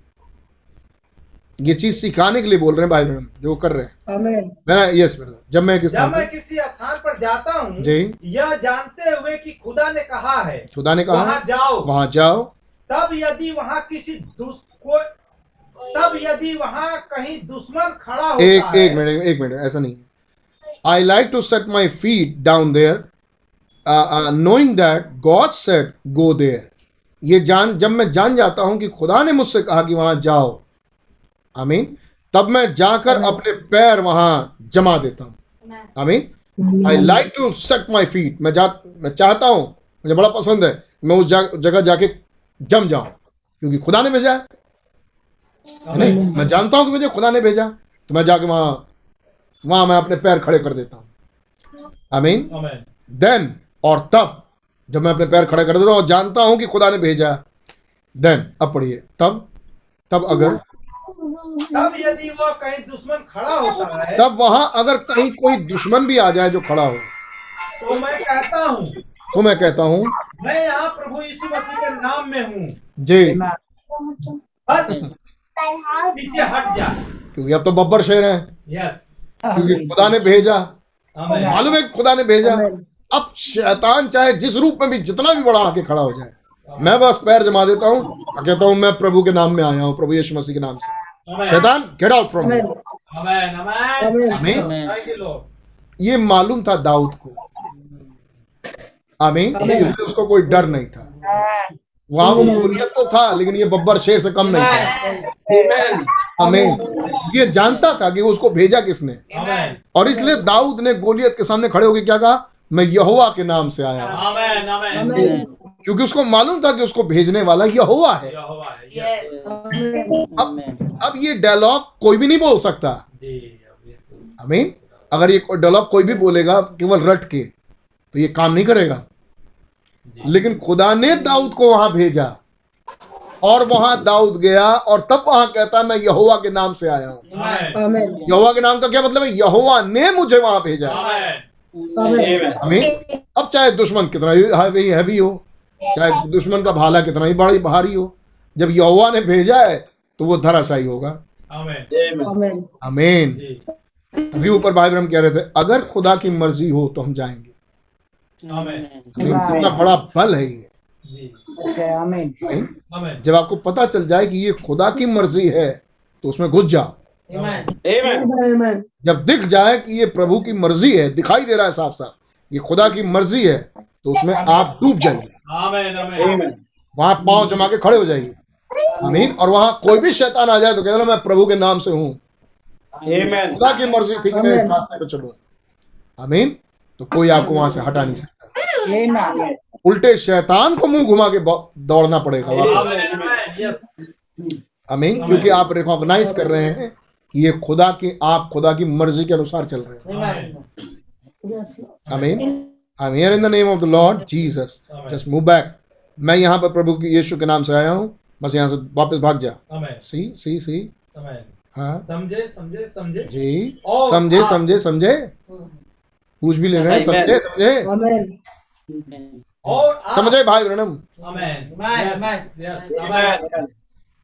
ये चीज़ सिखाने के लिए बोल रहे हैं भाई बहन जो कर रहे हैं। Amen. यस जब मैं किस जब मैं किसी स्थान पर जाता हूँ जी। यह जानते हुए कि खुदा ने कहा है खुदा ने कहा वहाँ जाओ। वहाँ जाओ। तब यदि वहाँ किसी दुस को तब यदि वहाँ कहीं दुश्मन खड़ा होता एक है एक मिनट एक मिनट ऐसा नहीं है। I like to set my feet down there knowing that God set go there ये जान जब मैं जान जाता हूँ कि खुदा ने मुझसे कहा कि वहाँ जाओ आमीन। तब मैं जाकर अपने पैर वहाँ जमा देता हूँ। आमीन। I like to set my feet मैं जा मैं चाहता हूँ मुझे बड़ा पसंद है मैं उस जा, जगह जाके जम जाऊँ क्योंकि खुदा ने भेजा है। नहीं? मैं जानता हूँ कि मुझे खुदा ने भेजा तो मैं जाके वहाँ वहाँ मैं अपने पैर खड़े कर देता हूँ। आमीन। आमीन। देन और तब जब मैं अपने पैर खड़े कर देता हूँ और जानता हूँ कि खुदा ने भेजा देन अब पढ़िए। तब तब अगर तब यदि वह कहीं दुश्मन खड़ा होता है तब वहाँ अगर कहीं कोई दुश्मन भी आ जाए जो खड़ा हो। तो मैं कहता हूँ तो मैं कहता हूँ मैं यहाँ प्रभु यीशु मसीह के नाम में हूँ। जी। बस पीछे हट जा। क्योंकि अब तो बब्बर शेर है। यस क्योंकि खुदा ने भेजा। मालूम है खुदा ने भेजा. अब शैतान चाहे जिस रूप में भी जितना भी बड़ा आके खड़ा हो जाए। मैं बस पैर जमा देता हूँ कहता हूँ मैं प्रभु के नाम में आया हूँ प्रभु यीशु मसीह के नाम से। शैतान get out from. Thank you मालूम था दाऊद को। आमीन। इसलिए उसको कोई डर नहीं था। वहाँ वो गोलियत तो था लेकिन ये बब्बर शेर से कम नहीं था। Amen. आमीन। ये जानता था कि उसको भेजा किसने। और इसलिए दाऊद ने गोलियत के सामने खड़े होकर क्या कहा? मैं यहोवा के नाम से आया क्योंकि उसको मालूम था कि उसको भेजने वाला यहोवा है। यहोवा है यस। Amen. अब अब ये डायलॉग कोई भी नहीं बोल सकता। ये तो- आमीन अगर ये डायलॉग कोई भी बोलेगा केवल रट के तो ये काम नहीं करेगा। लेकिन खुदा ने दाऊद को वहाँ भेजा। और वहाँ दाऊद गया और तब वहाँ कहता मैं यहोवा के नाम से आया हूँ. यहोवा के नाम का क्या मतलब है? यहोवा ने मुझे वहाँ भेजा. अब चाहे दुश्मन कितना हैवी हैवी हो। चाहे दुश्मन का भाला कितना ही बड़ी भारी हो। जब यौवा ने भेजा है तो वो धराशायी होगा। जी। अभी ऊपर भाई ब्रह्म कह रहे थे अगर खुदा की मर्ज़ी हो तो हम जाएँगे. कितना बड़ा बल है ये। जी। अच्छा आमीन। आमीन। Amen. जब आपको पता चल जाए कि ये खुदा की मर्ज़ी है तो उसमें घुस जाओ. जब दिख जाए कि ये प्रभु की मर्ज़ी है दिखाई दे रहा है साफ़ साफ़ ये खुदा की मर्ज़ी है तो उसमें आप डूब जाइए. वहाँ पाँव जमा के खड़े हो जाइए। आमीन। और वहाँ कोई भी शैतान आ जाए तो कहना मैं प्रभु के नाम से हूँ। खुदा की मर्ज़ी थी कि मैं इस रास्ते पे चलूँ। आमीन। तो कोई आपको वहाँ से हटा नहीं सकता। उल्टे शैतान को मुँह घुमा के दौड़ना पड़ेगा. आमीन। क्योंकि आप रिकॉग्नाइज कर रहे हैं कि ये खुदा की आप खुदा की मर्ज़ी के अनुसार चल रहे हैं। Amen. आमीन। I am here in the name of the Lord Jesus just move back मैं यहाँ पर प्रभु यीशु के नाम से आया हूँ। बस यहाँ से वापस भाग जा। Amen. सी सी सी Amen. हाँ। समझे समझे समझे? जी। समझे समझे समझे? पूछ भी ले रहे हैं समझे समझे? Amen. और समझे भाई ब्रणम Amen. Amen. Yes. Yes.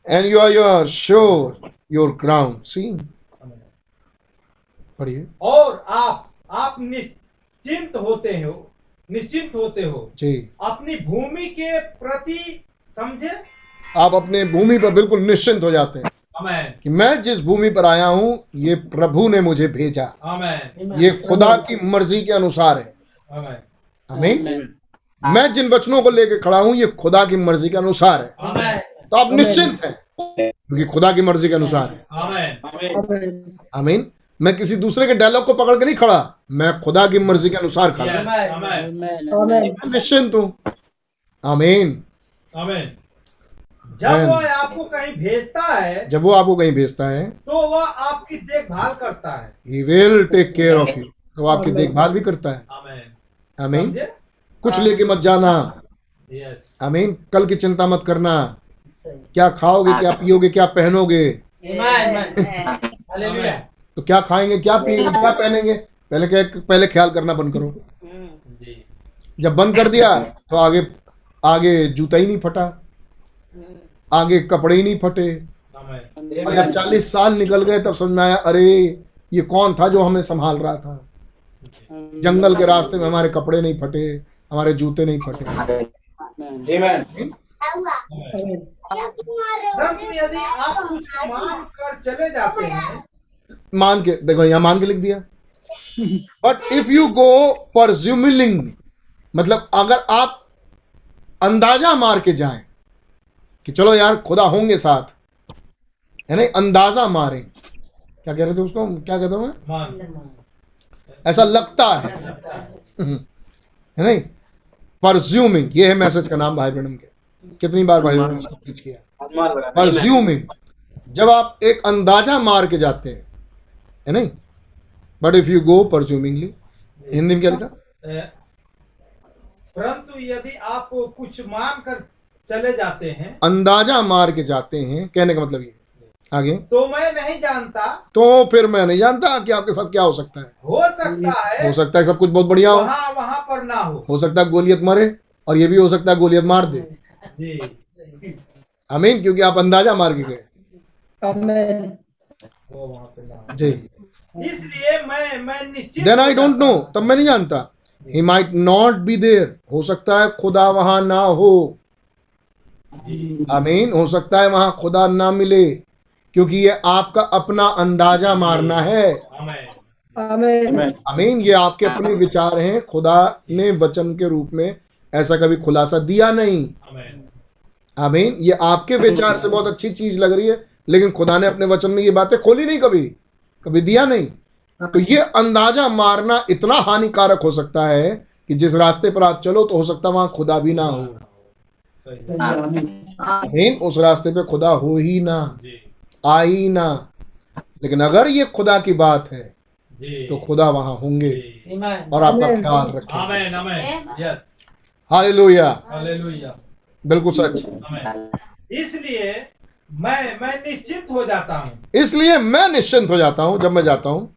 And you are your sure your ground see पढ़िए। और आप आप निश्चिंत होते हो निश्चिंत होते हो। जी। अपनी भूमि के प्रति समझे? आप अपने भूमि पर बिल्कुल निश्चिंत हो जाते हैं। कि मैं जिस भूमि पर आया हूँ ये प्रभु ने मुझे भेजा। ये खुदा की मर्ज़ी के अनुसार है। अमेन आमीन। मैं जिन वचनों को लेकर खड़ा हूँ ये खुदा की मर्ज़ी के अनुसार है। तो आप निश्चिंत हैं क्योंकि खुदा की मर्ज़ी के अनुसार है. आमीन। मैं किसी दूसरे के डायलॉग को पकड़ के नहीं खड़ा। मैं खुदा की मर्ज़ी के अनुसार खड़ा। हूँ। निश्चिंत हूँ। आमीन। जब Amen. वह आपको कहीं भेजता है जब वो आपको कहीं भेजता है तो वह आपकी देखभाल करता है। He will take care of you तो वो आपकी देखभाल भी करता है। अमेन आमीन। कुछ लेके मत जाना। यस आमीन। कल की चिंता मत करना। क्या खाओगे क्या पियोगे क्या पहनोगे? हालेलुया तो क्या खाएँगे क्या पिएँगे क्या पहनेंगे? पहले क्या पहले ख्याल करना बंद करो। जब बंद कर दिया तो आगे आगे जूता ही नहीं फटा आगे कपड़े ही नहीं फटे। जब चालीस साल निकल गए तब समझ में आया अरे ये कौन था जो हमें संभाल रहा था? जंगल के रास्ते में हमारे कपड़े नहीं फटे हमारे जूते नहीं फटे। यदि आप कुछ मान कर चले जाते हैं मान के देखो यहाँ मान के लिख दिया। But if you go presuming मतलब अगर आप अंदाज़ा मार के जाएँ कि चलो यार खुदा होंगे साथ है नहीं अंदाज़ा मारें। क्या कह रहे थे उसको? क्या कहता हूँ मैं? ऐसा लगता है। है नहीं परज्यूमिंग ये है मैसेज का नाम भाई ब्रणम के। कितनी बार भाई ब्रणम किया? परज्यूमिंग जब आप एक अंदाज़ा मार के जाते हैं है नहीं? But if you go presumingly Hindi में क्या लिखा? परंतु यदि आप कुछ मान कर चले जाते हैं अंदाज़ा मार के जाते हैं कहने का मतलब ये आगे। तो मैं नहीं जानता। तो फिर मैं नहीं जानता कि आपके साथ क्या हो सकता है। हो सकता है हो सकता है सब कुछ बहुत बढ़िया हो। वहाँ वहाँ पर ना हो। हो सकता है गोलियत मरे और ये भी हो सकता है गोलियत मार दे। जी। आमीन क्योंकि आप अंदाज़ा मार के गए। Amen. वो वहाँ पे ना जी। इसलिए मैं मैं निश्चित देन आई डोंट नो तब मैं नहीं जानता। He might not be there हो सकता है खुदा वहाँ ना हो। आमीन हो सकता है वहाँ खुदा ना मिले क्योंकि ये आपका अपना अंदाज़ा मारना है। आमेन. आमीन ये आपके अपने विचार हैं। खुदा ने वचन के रूप में ऐसा कभी खुलासा दिया नहीं। आमेन आमीन ये आपके विचार से बहुत अच्छी चीज़ लग रही है लेकिन खुदा ने अपने वचन में ये बातें खोली नहीं कभी। कभी दिया नहीं। तो ये अंदाज़ा मारना इतना हानिकारक हो सकता है कि जिस रास्ते पर आप चलो तो हो सकता वहाँ खुदा भी ना हो। सही उस रास्ते पे खुदा हो ही ना आई ना। लेकिन अगर ये खुदा की बात है तो खुदा वहाँ होंगे और आपका ख्याल रखेंगे हालेलुया। बिल्कुल सच। इसलिए मैं मैं निश्चिंत हो जाता हूँ। इसलिए मैं निश्चिंत हो जाता हूँ जब मैं जाता हूँ।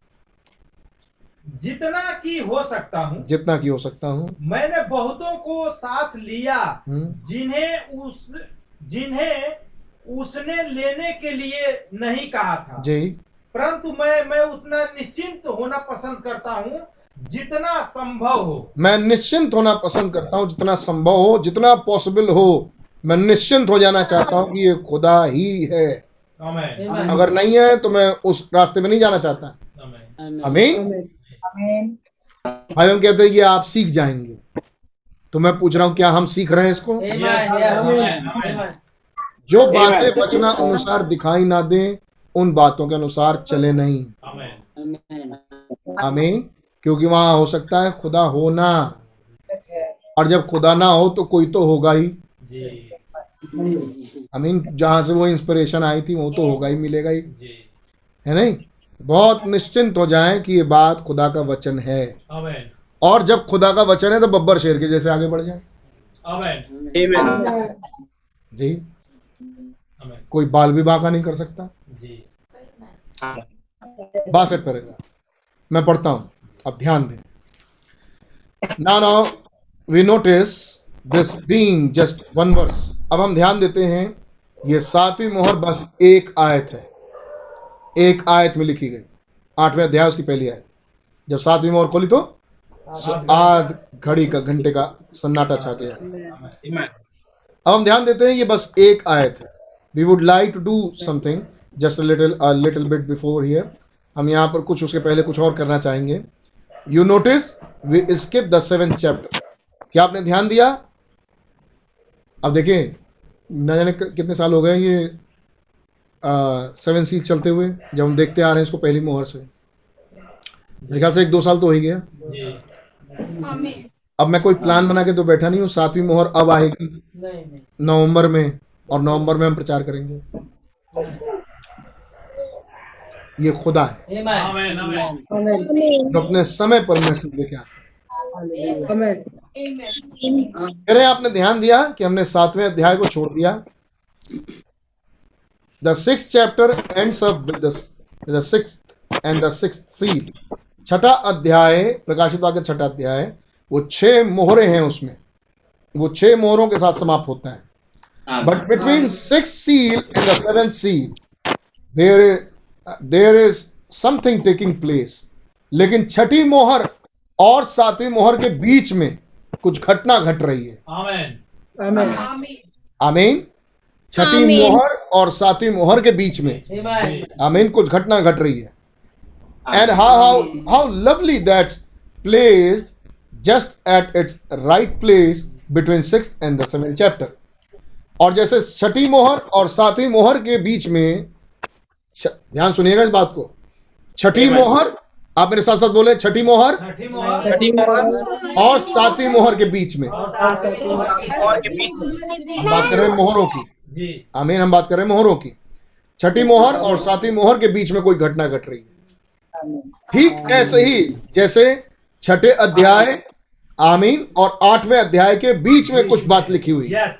जितना की हो सकता हूँ जितना की हो सकता हूँ। मैंने बहुतों को साथ लिया हम्म, जिन्हें उस जिन्हें उसने लेने के लिए नहीं कहा था। जी। परंतु मैं मैं उतना निश्चिंत होना पसंद करता हूँ जितना संभव हो। मैं निश्चिंत होना पसंद करता हूँ जितना संभव हो जितना पॉसिबल हो। मैं निश्चिंत हो जाना चाहता हूँ कि ये खुदा ही है। अगर नहीं है तो मैं उस रास्ते में नहीं जाना चाहता। आमेन अमीन भाई हम कहते हैं ये आप सीख जाएँगे। तो मैं पूछ रहा हूँ क्या हम सीख रहे हैं इसको? जो बातें वचना अनुसार दिखाई ना दें उन बातों के अनुसार चले नहीं। आमेन क्योंकि वहाँ हो सकता है खुदा हो ना। अच्छा और जब खुदा ना हो तो कोई तो होगा ही। जी आमीन जहाँ से वो इंस्पिरेशन आई थी वो तो होगा ही मिलेगा ही। है नहीं? बहुत निश्चिंत हो जाएँ कि ये बात खुदा का वचन है। और जब खुदा का वचन है तो बब्बर शेर के जैसे आगे बढ़ जाए। जी। कोई बाल भी बांका नहीं कर सकता? जी। बासठ पड़ेगा मैं पढ़ता हूँ। अब ध्यान दें। ना now we notice this being just one verse अब हम ध्यान देते हैं ये सातवीं मोहर बस एक आयत है। एक आयत में लिखी गई। आठवें अध्याय उसकी पहली आयत। जब सातवीं मोहर खोली तो आध घड़ी का घंटे का सन्नाटा छा गया। अब हम ध्यान देते हैं ये बस एक आयत है। We would like to do something just little little bit before here हम यहाँ पर कुछ उसके पहले कुछ और करना चाहेंगे। You notice we skip the seventh chapter क्या आपने ध्यान दिया? अब देखिए न जाने कितने साल हो गए ये सेवन सील चलते हुए जब हम देखते आ रहे हैं इसको पहली मोहर से। मेरे ख्याल से एक दो साल तो हो ही गया। अब मैं कोई प्लान बना के तो बैठा नहीं हूँ सातवीं मोहर अब आएगी। नवंबर में और नवंबर में हम प्रचार करेंगे। ये खुदा है। आमेन आमेन जो अपने समय पर मैसेज लेके आता है हैं आपने ध्यान दिया कि हमने सातवें अध्याय को छोड़ दिया? The six chapter ends up with the six and the seal छठा अध्याय प्रकाशित वाक्य छठा अध्याय वो छह मोहरे हैं उसमें। वो छह मोहरों के साथ समाप्त होता है। But between six seal and the seventh seal there there is something taking place लेकिन छठी मोहर और सातवीं मोहर के बीच में कुछ घटना घट गट रही है। आमेन। आमीन। आमीन? आमीन। छठी मोहर और सातवीं मोहर के बीच में। आमीन कुछ घटना घट रही है। And how how how lovely that's placed just at it's right place between six and the seven chapter और जैसे छठी मोहर और सातवीं मोहर के बीच में ध्यान सुनिएगा इस बात को। छठी मोहर आप मेरे साथ साथ बोले छठी मोहर? छठी मोहर। और सातवीं मोहर के बीच में। और सातवीं मोहर के बीच में। हम बात कर रहे हैं मोहरों की। जी। आमीन हम बात कर रहे हैं मोहरों की। छठी मोहर और सातवीं मोहर के बीच में कोई घटना घट रही है? ठीक ऐसे ही जैसे छठे अध्याय आमीन और आठवें अध्याय के बीच में कुछ बात लिखी हुई। है यस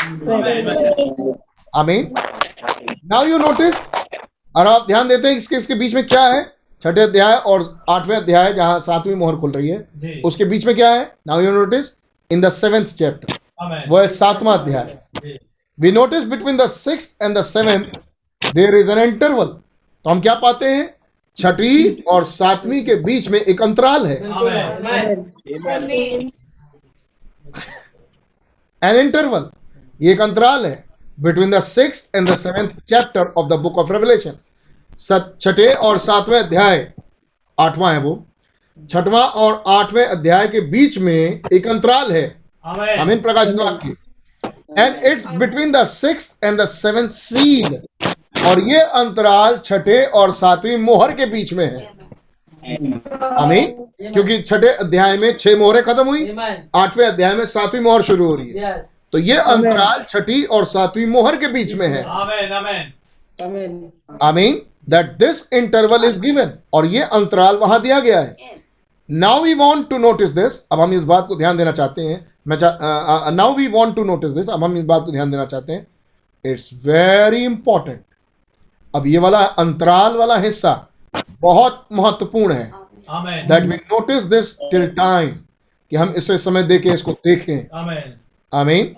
आमेन। आमीन नाउ यू नोटिस और आप ध्यान देते हैं इसके इसके बीच में क्या है? छठे अध्याय और आठवें अध्याय जहाँ सातवीं मोहर खुल रही है उसके बीच में क्या है? Now you notice in the seventh chapter amen वो है सातवां अध्याय। जी। We notice between the sixth and the seventh there is an interval तो हम क्या पाते हैं? छठी और सातवीं के बीच में एक अंतराल है। एन इंटरवल ये एक अंतराल है। Between the six and the seventh chapter of the book of Revelation छठे और सातवें अध्याय आठवां है वो। छठवां और आठवें अध्याय के बीच में एक अंतराल है। आमीन। प्रकाशित वाक्य and it's between the six and the seventh seal और ये अंतराल छठे और सातवीं मोहर के बीच में है। अमीन क्योंकि छठे अध्याय में छह मोहरें खत्म हुई आठवें अध्याय में सातवीं मोहर शुरू हो रही है। तो ये अंतराल छठी और सातवीं मोहर के बीच में है। आमीन। That this interval is given और ये अंतराल वहाँ दिया गया है। Now we want to notice this अब हम इस बात को ध्यान देना चाहते हैं। मैं now we want to notice this अब हम इस बात को ध्यान देना चाहते हैं। इट्स वेरी इंपॉर्टेंट अब ये वाला अंतराल वाला हिस्सा बहुत महत्वपूर्ण है। That we notice this till time कि हम इसे समय दे के इसको देखें। Amen. आमीन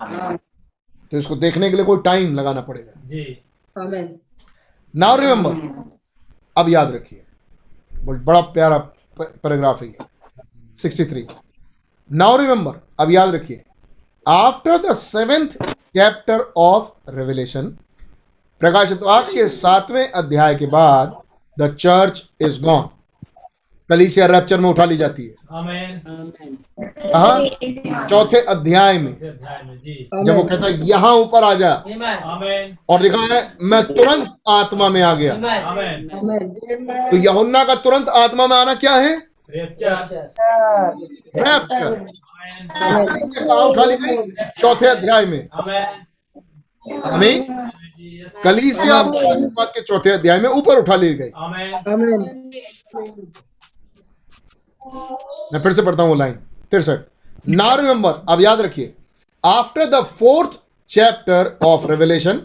तो इसको देखने के लिए कोई टाइम लगाना पड़ेगा। जी। Amen. नाउ रिमेंबर अब याद रखिए बड़ा प्यारा पैराग्राफ है सिक्सटी थ्री नाउ रिमेंबर अब याद रखिए after the seventh chapter of Revelation प्रकाशित वाक्य के सातवें अध्याय के बाद द चर्च इज़ गॉन कलीसिया रैप्चर में उठा ली जाती है। Amen. Amen. कहा? चौथे अध्याय में। इस अध्याय में जी। जब वो कहता है यहाँ ऊपर आ जा। और लिखा है मैं तुरंत आत्मा में आ गया। Amen. Amen. तो यहुन्ना का तुरंत आत्मा में आना क्या है? Rapture Amen. उठा ली गई? चौथे अध्याय में। Amen. हमें कलीसिया के चौथे अध्याय में ऊपर उठा ली गई। Amen. Amen. मैं फिर से पढ़ता हूँ वो लाइन तिरसठ ना रिमेंबर अब याद रखिए. After the fourth chapter of Revelation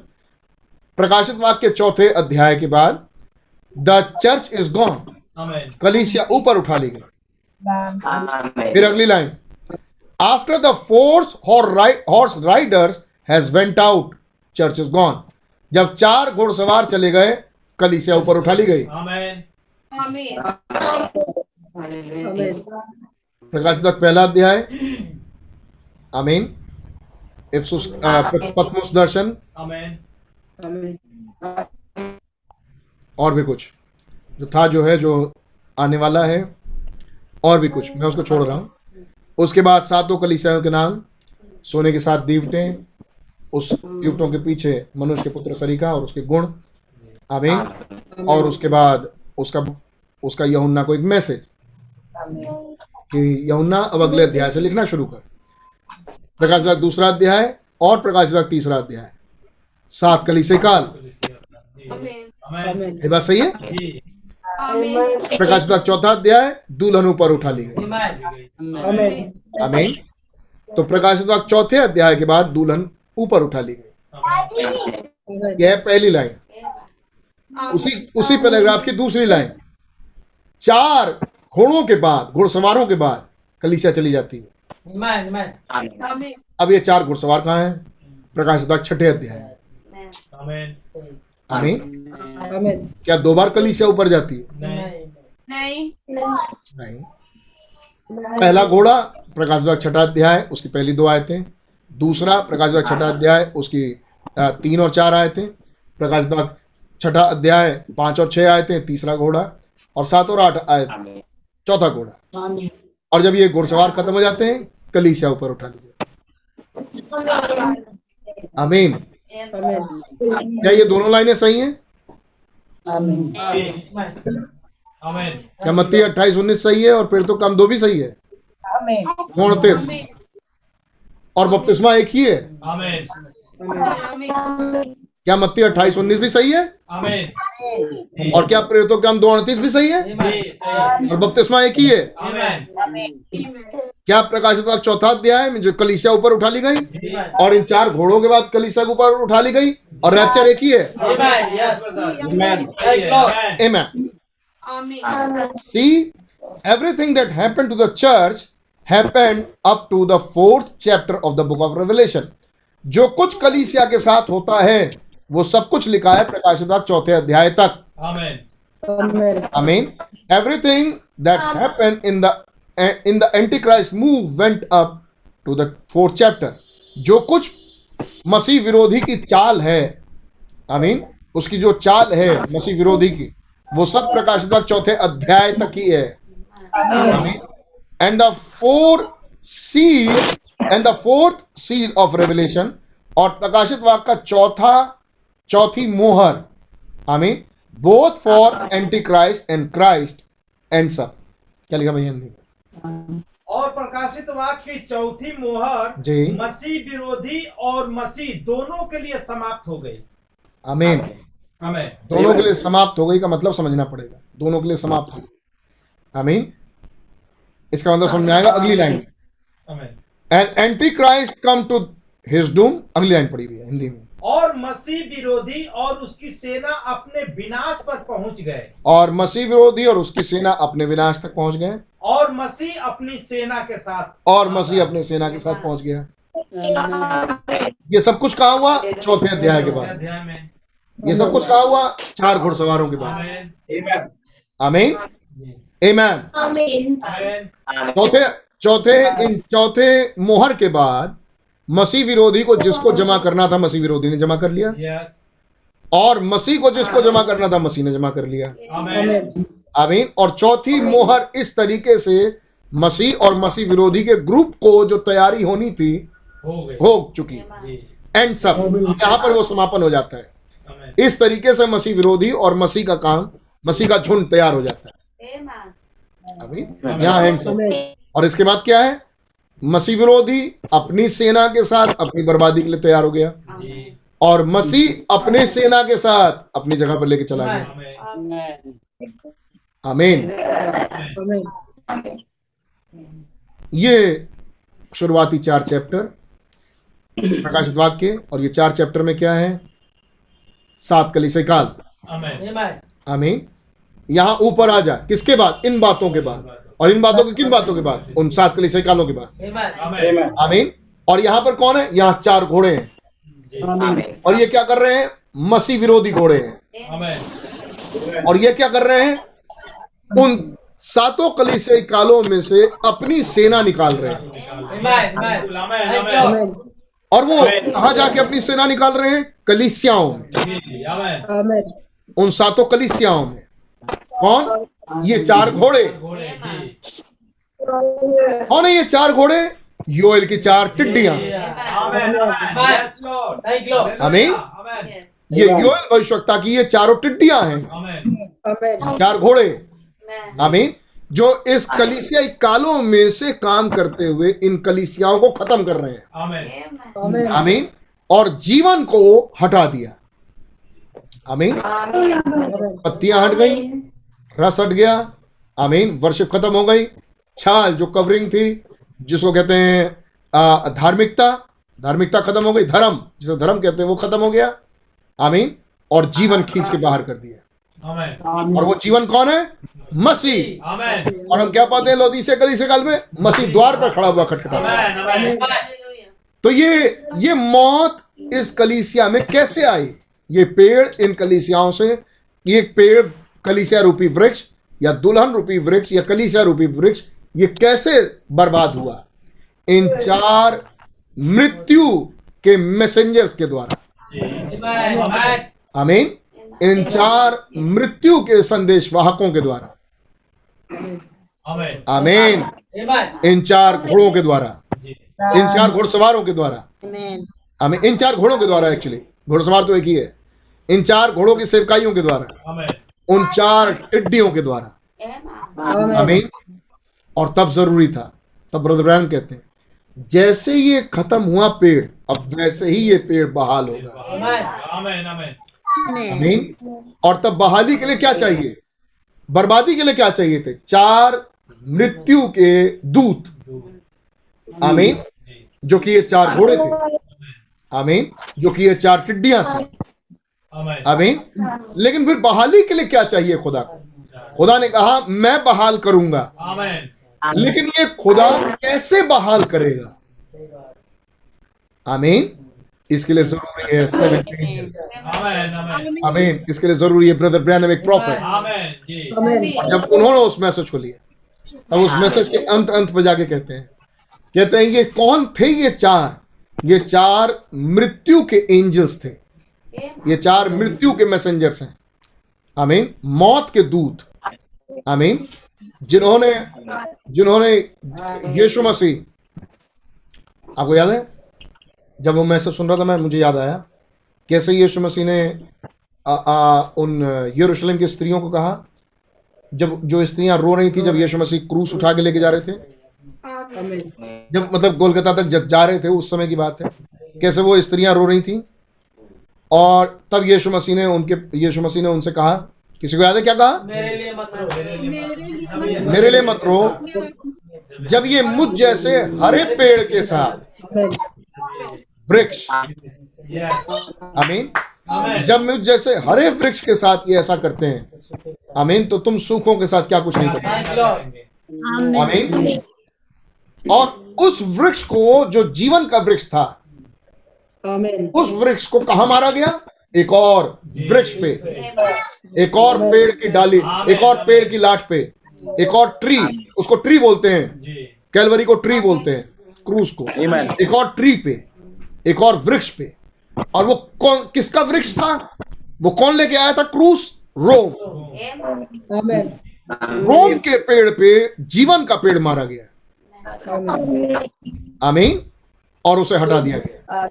प्रकाशित वाक्य के चौथे अध्याय के बाद द चर्च इज़ गॉन कलीसिया ऊपर उठा ली गई. फिर अगली line after the fours horse riders has went out church is gone जब चार घुड़सवार चले गए कलीसिया ऊपर उठा ली गई. प्रकाशित पहला अध्याय। आमीन। इफ्सुस दर्शन. Amen. और भी कुछ। जो था जो है जो आने वाला है और भी कुछ। मैं उसको छोड़ रहा हूँ। उसके बाद सातों कलीसियाओं के नाम सोने के साथ दीवटें उस दीवटों के पीछे मनुष्य के पुत्र सरीका और उसके गुण। आमीन। और उसके बाद उसका उसका यहुन्ना को एक मैसेज। कि यहुन्ना अब अगले अध्याय से लिखना शुरू कर। प्रकाश विभाग दूसरा अध्याय और प्रकाश विभाग तीसरा अध्याय। सात कली। से काल. ये बात सही है? प्रकाश विभाग चौथा अध्याय दुल्हन ऊपर उठा ली गई. आमीन तो प्रकाश विभाग चौथे अध्याय के बाद दुल्हन ऊपर उठा ली गई. यह है पहली लाइन। उसी उसी पैराग्राफ की दूसरी लाइन। चार घोड़ों के बाद घुड़सवारों के बाद कलीसिया चली जाती है. अब ये चार घुड़सवार कहाँ हैं? प्रकाश विभाग छठे अध्याय। आमीन। क्या दो बार कलीसिया ऊपर जाती है? नहीं. नहीं। नहीं। पहला घोड़ा प्रकाश विभाग छठा अध्याय उसकी पहली दो आयतें। दूसरा प्रकाश विभाग छठा अध्याय उसकी तीन और चार आयतें। प्रकाश विभाग छठा अध्याय पाँच और छह आए थे तीसरा घोड़ा और सात और आठ आयत। चौथा घोड़ा। और जब ये घुड़सवार खत्म हो जाते हैं कलीसिया ऊपर उठा लीजिए। आमीन। क्या ये दोनों लाइनें सही हैं. क्या मत्ती अट्ठाईस उन्नीस सही है और फिर तो कम दो भी सही है? उनतीस और बपतिस्मा एक ही है. क्या मत्ती अट्ठाईस उन्नीस भी सही है Amen. और क्या प्रेरितों के हम दो अड़तीस भी सही है जी, सही. और बपतिस्मा एक ही है. क्या प्रकाशित चौथा अध्याय में जो कलीसिया ऊपर उठा ली गई और इन चार घोड़ों के बाद कलीसिया के ऊपर उठा ली गई और रैप्चर एक ही है Amen. Yes, brother. Amen. Amen. Amen. See, everything that happened to the church happened up to the fourth chapter of the book of Revelation. जो कुछ कलीसिया के साथ होता है वो सब कुछ लिखा है प्रकाशित चौथे अध्याय तक. Amen. I mean, everything that happened in the in the Antichrist move went up to the fourth जो कुछ मसीह विरोधी की चाल है आई मीन उसकी जो चाल है मसीह विरोधी की वो सब प्रकाशित चौथे अध्याय तक ही है। And the four seal and the fourth seal of Revelation और प्रकाशित वाक का चौथा चौथी मोहर I mean both for antichrist and Christ and सब क्या लिखा भैया हिंदी में? और प्रकाशित वाक्य की चौथी मोहर जी। मसीह विरोधी और मसीह दोनों के लिए समाप्त हो गई। आमीन हमें दोनों के लिए समाप्त हो गई का मतलब समझना पड़ेगा। दोनों के लिए समाप्त हो गई। आमीन इसका मतलब समझ में आएगा अगली लाइन में। And antichrist come to his doom अगली लाइन पड़ी हुई है हिंदी में। और मसीह विरोधी और उसकी सेना अपने विनाश पर पहुँच गए। और मसीह विरोधी और उसकी सेना अपने विनाश तक पहुँच गए। और मसीह अपनी सेना के साथ और मसीह अपनी सेना के साथ पहुँच गया। ये सब कुछ कहा हुआ चौथे अध्याय के बाद। ये सब कुछ कहा हुआ चार घुड़सवारों के बाद। आमेन आमीन आमीन चौथे चौथे इन चौथे मोहर के बाद मसीह विरोधी को जिसको जमा करना था मसीह विरोधी ने जमा कर लिया। यस और मसीह को जिसको जमा करना था मसीह ने जमा कर लिया। आमेन आमीन। और चौथी मोहर इस तरीके से मसीह और मसीह विरोधी के ग्रुप को जो तैयारी होनी थी हो चुकी। जी। एंड सब। यहाँ पर वो समापन हो जाता है। इस तरीके से मसीह विरोधी और मसीह का काम मसीह का झुंड तैयार हो जाता है। आमीन। यहाँ एंड सब और इसके बाद क्या है? मसीह विरोधी अपनी सेना के साथ अपनी बर्बादी के लिए तैयार हो गया। और मसीह अपने सेना के साथ अपनी जगह पर लेके चला गया। आमीन। ये शुरुआती चार चैप्टर प्रकाशित वाक्य और ये चार चैप्टर में क्या है? सात कलीसिया काल। आमेन। आमीन। यहाँ ऊपर आ जा। किसके बाद? इन बातों के बाद। और इन बातों के किन बातों के बाद? उन सात कलीसिया कालों के बाद। आमेन आमीन। और यहाँ पर कौन है? यहाँ चार घोड़े हैं। और ये क्या कर रहे हैं? मसीह विरोधी घोड़े हैं। और ये क्या कर रहे हैं? उन सातों कलीसिया कालों में से अपनी सेना निकाल रहे हैं। आमेन आमेन Amen. और वो कहा जाके अपनी सेना निकाल रहे हैं? कलिसियाओं में। जी आमेन Amen. उन सातों कलिसियाओं में। कौन? ये चार घोड़े। कौन है ये चार घोड़े योएल की चार टिड्डियाँ। आमेन ये योएल भविष्यवक्ता की ये चारों टिड्डियाँ हैं। चार घोड़े। आमीन जो इस कलीसियाई कालों में से काम करते हुए इन कलीसियाओं को खत्म कर रहे हैं। आमेन. आमीन और जीवन को हटा दिया। आमीन. पत्तियाँ हट गई। रस हट गया। आमीन। वर्षिप खत्म हो गई। छाल जो कवरिंग थी जिसको कहते हैं धार्मिकता धार्मिकता खत्म हो गई। धर्म जिसे धर्म कहते हैं वो खत्म हो गया। आमीन। और जीवन खींच के बाहर कर दिया। और वो जीवन कौन है? मसीह। और हम क्या पाते हैं लोधी से गली से काल में? मसीह द्वार पर खड़ा हुआ खटखटा। तो ये ये मौत इस कलीसिया में कैसे आई? ये पेड़ इन कलीसियाओं से ये पेड़ कलीसिया रूपी वृक्ष या दुल्हन रूपी वृक्ष या कलीसिया रूपी वृक्ष ये कैसे बर्बाद हुआ? इन चार मृत्यु के मैसेंजर्स के द्वारा। आमीन। इन चार मृत्यु के संदेश वाहकों के द्वारा। आमेन। आमीन। इन चार घोड़ों के द्वारा। इन चार घोड़सवारों के द्वारा। Amen. इन चार घोड़ों के द्वारा एक्चुअली घोड़सवार तो एक ही है। इन चार घोड़ों की सेवकाइयों के द्वारा। आमेन। उन चार टिड्डियों के द्वारा. आमीन। और तब ज़रूरी था तब ब्रदर कहते हैं जैसे ये खत्म हुआ पेड़ अब वैसे ही ये पेड़ बहाल होगा। आमीन। और तब बहाली के लिए क्या चाहिए? बर्बादी के लिए क्या चाहिए थे? चार मृत्यु के दूत। आमीन। जो कि ये चार घोड़े थे। आमीन। जो कि ये चार टिड्डियाँ थी। आमेन। आमीन। लेकिन फिर बहाली के लिए क्या चाहिए खुदा? को खुदा ने कहा मैं बहाल करूँगा। लेकिन ये खुदा कैसे बहाल करेगा? आमीन। इसके लिए ज़रूरी है सेवन आमेन इसके लिए ज़रूरी है ब्रदर ब्रैनम एक प्रॉफिट आमेन जी। Amen. और जब उन्होंने उस मैसेज को लिया तब उस मैसेज के अंत अंत पे जाके कहते हैं। कहते हैं ये कौन थे ये चार? ये चार मृत्यु के एंजल्स थे। ये चार मृत्यु के मैसेंजर्स हैं। आमीन। मौत के दूत। आमीन। जिन्होंने जिन्होंने यीशु मसीह आपको याद है? जब वो मैसेज सुन रहा था मैं मुझे याद आया। कैसे यीशु मसीह ने आ, आ, उन यरूशलेम की स्त्रियों को कहा? जब जो स्त्रियाँ रो रही थी जब यीशु मसीह क्रूस उठा के लेके जा रहे थे। जब मतलब कोलकाता तक जब जा रहे थे उस समय की बात है। कैसे वो स्त्रियाँ रो रही थी? और तब यीशु मसीह ने उनके यीशु मसीह ने उनसे कहा किसी को याद है क्या कहा? मेरे लिए मत रो। मेरे लिए मत रो। जब ये मुझ जैसे हरे पेड़ के साथ वृक्ष. आमीन। जब मुझ जैसे हरे वृक्ष के साथ ये ऐसा करते हैं आमीन तो तुम सूखों के साथ क्या कुछ नहीं करते. आमीन। और उस वृक्ष को जो जीवन का वृक्ष था. उस वृक्ष को कहा मारा गया? एक और वृक्ष पे। एक और पेड़ की डाली एक और पेड़ की लाठ पे। एक और ट्री उसको ट्री बोलते हैं। कैलवरी को ट्री बोलते हैं क्रूस को। एक और ट्री पे एक और वृक्ष पे। और वो कौन किसका वृक्ष था? वो कौन लेके आया था? क्रूस? रोम। रोम के पेड़ पे जीवन का पेड़ मारा गया। Amen. आमीन। और उसे हटा दिया गया।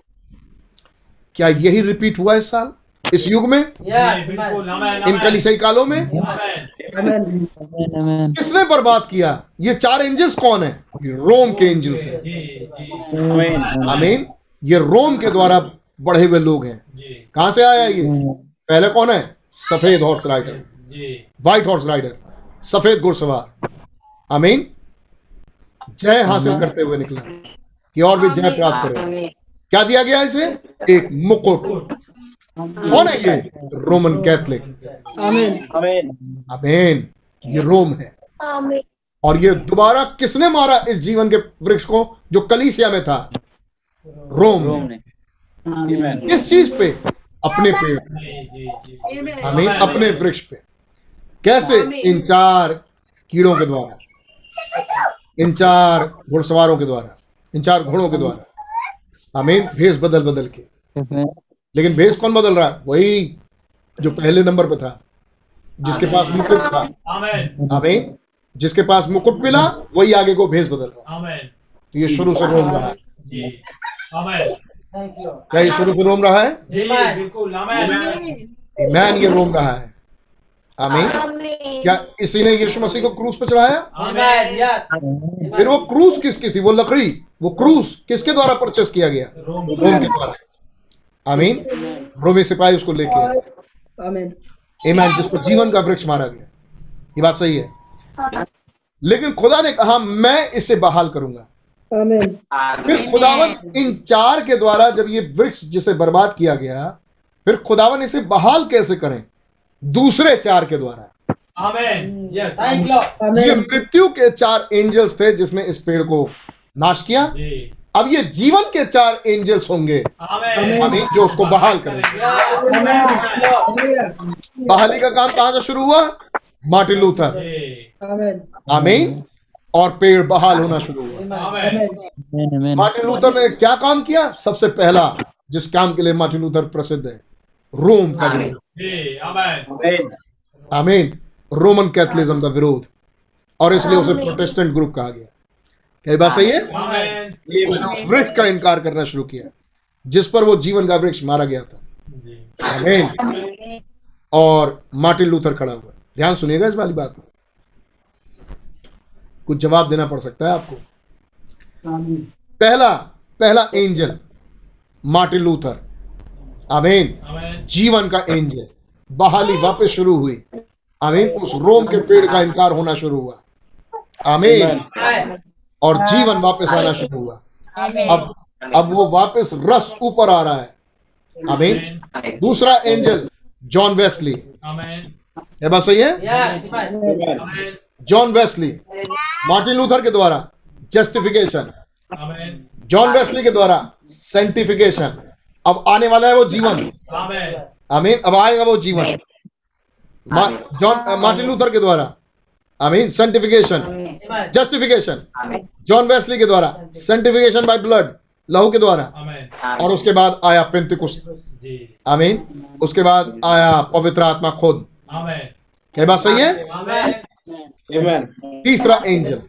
क्या यही रिपीट हुआ इस साल? इस युग में. इन कलिसियाई कालों में. किसने बर्बाद किया? ये चार एंजल्स कौन है? ये रोम के एंजल्स हैं। जी जी। आमीन ये रोम के द्वारा बढ़े हुए लोग हैं। कहाँ से आया ये? पहले कौन है? सफ़ेद horse rider white horse rider सफ़ेद घुड़सवार. आमीन जय हासिल करते हुए निकला। कि और भी जय प्राप्त करे। क्या दिया गया इसे? एक मुकुट। कौन है ये? Roman Catholic. ये रोम है। और ये दोबारा किसने मारा इस जीवन के वृक्ष को जो कलीसिया में था? रोम ने. किस चीज़ पे? अपने पेड़ Amen. आमीन अपने वृक्ष पे। कैसे? इन चार कीड़ों के द्वारा। इन चार घुड़सवारों के द्वारा। इन चार घोड़ों के द्वारा। आमीन भेष बदल बदल के। लेकिन भेष कौन बदल रहा है? वही जो पहले नंबर पे था जिसके पास मुकुट था। Amen. आमीन। जिसके पास मुकुट मिला वही आगे को भेस बदल रहा है। तो ये शुरू से रोम रहा है। जी। Amen. Thank you. क्या ये शुरू से रोम रहा है? बिल्कुल. मैन ये रोम रहा है। आमीन। क्या इसी ने यीशु मसीह को क्रूस पे चढ़ाया? फिर वो क्रूस किसकी थी? वो लकड़ी वो क्रूस किसके द्वारा परचेस किया गया? रोम के द्वारा। आमीन। रोमी सिपाही उसको लेके. ईमान जिसको जीवन का वृक्ष मारा गया। ये बात सही है। लेकिन खुदा ने कहा मैं इसे बहाल करूँगा। फिर खुदावन इन चार के द्वारा जब ये वृक्ष जिसे बर्बाद किया गया फिर खुदावन इसे बहाल कैसे करें? दूसरे चार के द्वारा Amen. Yes. Thank you, Lord. ये मृत्यु के चार एंजल्स थे जिसने इस पेड़ को नाश किया। अब ये जीवन के चार एंजल्स होंगे। आमीन जो उसको बहाल करेंगे. बहाली का काम कहाँ से शुरू हुआ? Martin Luther. जी। आमीन। और पेड़ बहाल होना शुरू हुआ. मार्टिन लूथर ने क्या काम किया? सबसे पहला जिस काम के लिए मार्टिन लूथर प्रसिद्ध है। रोम का विरोध आमीन रोमन कैथलिज्म का विरोध और इसलिए उसे प्रोटेस्टेंट ग्रुप कहा गया। क्या ये बात सही है? उस वृक्ष का इनकार करना शुरू किया। जिस पर वो जीवन का वृक्ष मारा गया था। जी। आमीन और मार्टिन लूथर खड़ा हुआ। ध्यान सुनिएगा इस वाली बात में कुछ जवाब देना पड़ सकता है आपको? पहला पहला एंजल मार्टिन लूथर। आमीन जीवन का एंजल बहाली वापस शुरू हुई। आमीन उस रोम के पेड़ का इनकार होना शुरू हुआ। आमीन और जीवन वापस आना शुरू हुआ। अब अब वो वापस रस ऊपर आ रहा है। आमीन दूसरा एंजल जॉन वेस्ली Amen. ये बात सही है. जॉन वेस्ली मार्टिन लूथर के द्वारा। जस्टिफिकेशन जॉन वेस्ली के द्वारा। सेंटिफिकेशन अब आने वाला है वो जीवन. आमीन। अब आएगा वो जीवन। जॉन मार्टिन लूथर के द्वारा। आमीन। Sanctification Amen. Justification John Wesley के द्वारा। सेंटिफिकेशन बाय ब्लड लहू के द्वारा। और उसके बाद आया पेंतिकुस्त जी। आमीन। उसके बाद आया पवित्र आत्मा खुद। Amen. क्या बात सही है? तीसरा एंजल।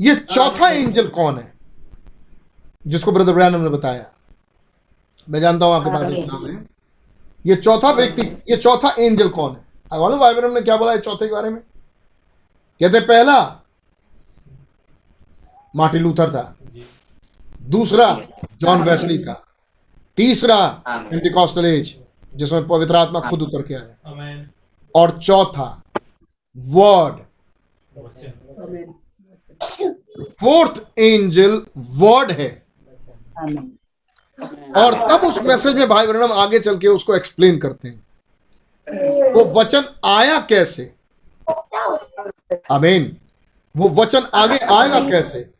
ये चौथा एंजल कौन है? जिसको ब्रदर ब्रैनम ने बताया। मैं जानता हूँ आपके पास एक नाम है। ये चौथा व्यक्ति ये चौथा एंजल कौन है? मालूम भाई ने क्या बोला है चौथे के बारे में? कहते पहला मार्टिन लूथर था। दूसरा जॉन वेस्ली था। तीसरा पेंटिकॉस्टल एज जिसमें पवित्र आत्मा खुद उतर के आया। और चौथा वर्ड। फोर्थ एंजल वर्ड है। और तब उस मैसेज में भाई ब्रहणम आगे चल के उसको एक्सप्लेन करते हैं। वो वचन आया कैसे? अमीन वो वचन आगे आएगा कैसे?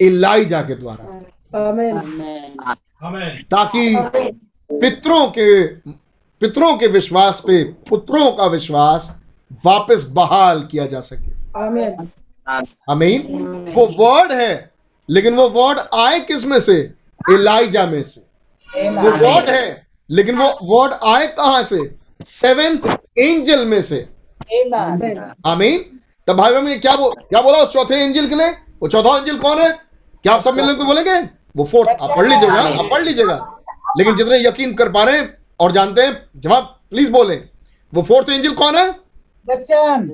इलाइजा के द्वारा। ताकि पितरों के पितरों के विश्वास पे पुत्रों का विश्वास वापस बहाल किया जा सके। आमीन अमीन वो वर्ड है लेकिन वो वर्ड आए किसमें से? इलाइजा में से। वो वर्ड है लेकिन वो वर्ड आए कहाँ से? सेवेंथ एंजल में से। आमीन आमीन तब भाई बहन क्या बो, क्या बोला उस चौथे एंजल के लिए? वो चौथा एंजल कौन है? क्या आप सब मिलने के बोलेंगे? वो फोर्थ आप पढ़ लीजिएगा आप पढ़ लीजिएगा। लेकिन जितने यकीन कर पा रहे हैं और जानते हैं जवाब प्लीज़ बोले। वो फोर्थ एंजल कौन है? बच्चन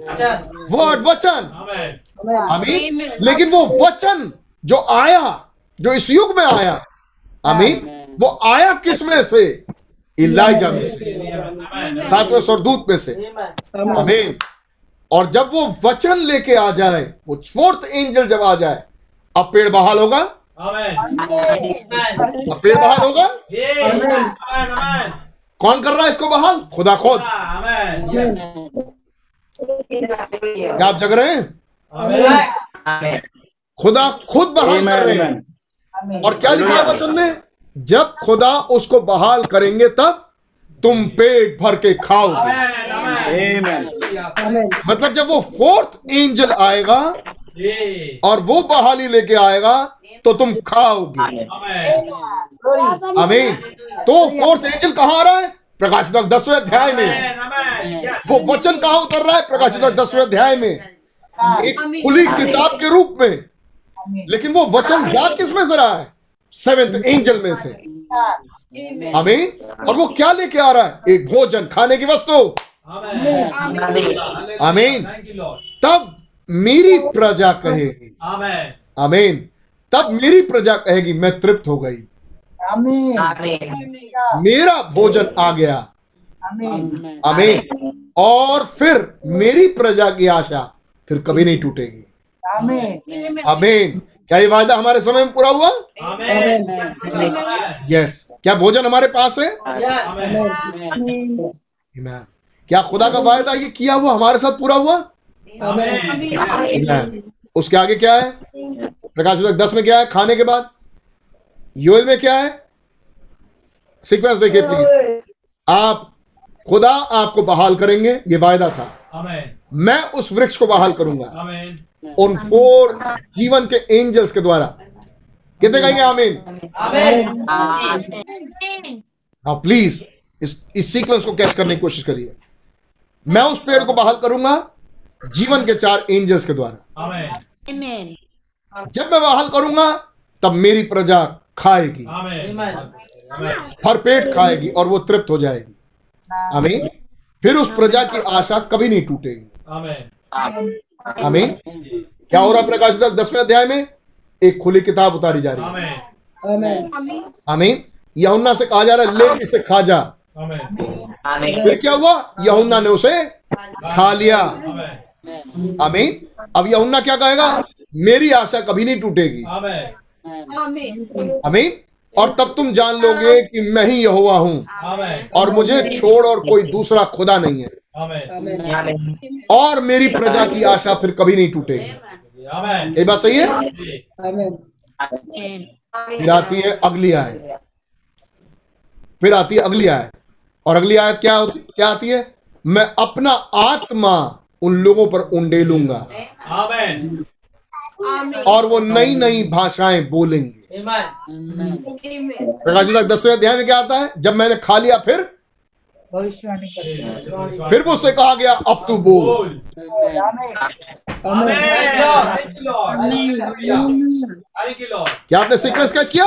वर्ड वचन। आमेन आमीन लेकिन वो वचन जो आया जो इस युग में आया आमीन। वो आया किसमें से? इलाइजा में से। सातवें स्वर्गदूत में से। आमीन। और जब वो वचन लेके आ जाए वो फोर्थ एंजल जब आ जाए अब पेड़ बहाल होगा? अब पेड़ बहाल होगा? कौन कर रहा है इसको बहाल? खुदा खुद। क्या आप जग रहे हैं? खुदा खुद बहाल कर रहे हैं। और क्या लिखा है वचन में? जब खुदा उसको बहाल करेंगे तब तुम पेट भर के खाओगे। आमेन आमेन आमीन मतलब जब वो फोर्थ एंजल आएगा और वो बहाली लेके आएगा तो तुम खाओगे। आमेन आमीन तो फोर्थ एंजल कहाँ आ रहा है? प्रकाशित दसवें अध्याय में। वो वचन कहाँ उतर रहा है? प्रकाशित दसवें अध्याय में। एक खुली किताब के रूप में। लेकिन वो वचन जा किसमें से रहा है? सेवेंथ एंजल में से। आमीन और वो क्या लेके आ रहा है? एक भोजन खाने की वस्तु। आमेन आमीन। थैंक यू लॉर्ड तब मेरी प्रजा कहेगी। आमेन आमीन तब मेरी प्रजा कहेगी मैं तृप्त हो गई। मेरा भोजन आ गया। आमीन आमीन और फिर मेरी प्रजा की आशा फिर कभी नहीं टूटेगी। आमीन। आमीन। क्या ये वायदा हमारे समय में पूरा हुआ? यस क्या भोजन हमारे पास है. क्या खुदा का वायदा ये किया हुआ हमारे साथ पूरा हुआ? आमेन। उसके आगे क्या है? प्रकाश तक दस में क्या है? खाने के बाद। योल में क्या है? सीक्वेंस देखिए प्लीज़ आप खुदा आपको बहाल करेंगे ये वायदा था। मैं उस वृक्ष को बहाल करूँगा। आमेन। उन फोर जीवन के एंजल्स के द्वारा। कितने कहेंगे आमीन हाँ प्लीज़ इस इस सीक्वेंस को कैच करने की कोशिश करिए। मैं उस पेड़ को बहाल करूँगा जीवन के चार एंजल्स के द्वारा। जब मैं बहाल करूँगा तब मेरी प्रजा खाएगी। हर पेट खाएगी और वो तृप्त हो जाएगी। आमीन फिर उस प्रजा की आशा कभी नहीं टूटेगी। आमेन। आमीन क्या हो रहा है प्रकाशित दसवें अध्याय में एक खुली किताब उतारी जा रही है। आमेन। आमीन। आमीन। यहुन्ना से कहा जा रहा है ले इसे खा जा। फिर क्या हुआ? यहुन्ना ने उसे खा लिया। आमेन। आमीन। अब यहुन्ना क्या कहेगा? मेरी आशा कभी नहीं टूटेगी। आमेन। आमीन। आमीन। और तब तुम जान लोगे कि मैं ही यहोवा हूँ। और मुझे छोड़ और कोई दूसरा खुदा नहीं है। और मेरी प्रजा की आशा फिर कभी नहीं टूटेगी। ये बात सही है? फिर आती है अगली आयत। फिर आती है अगली आयत। और अगली आयत क्या होती क्या आती है? मैं अपना आत्मा उन लोगों पर उंडेलूँगा लूँगा। और वो नई नई भाषाएँ बोलेंगे। प्रकाश दसवें अध्याय में क्या आता है? जब मैंने खा लिया फिर भविष्यवाणी करते फिर मुझसे कहा गया अब तू बोल। बोल। आमीन आमेन आमीन thank you Lord hallelujah thank you Lord क्या आपने सीक्वेंस कैच किया?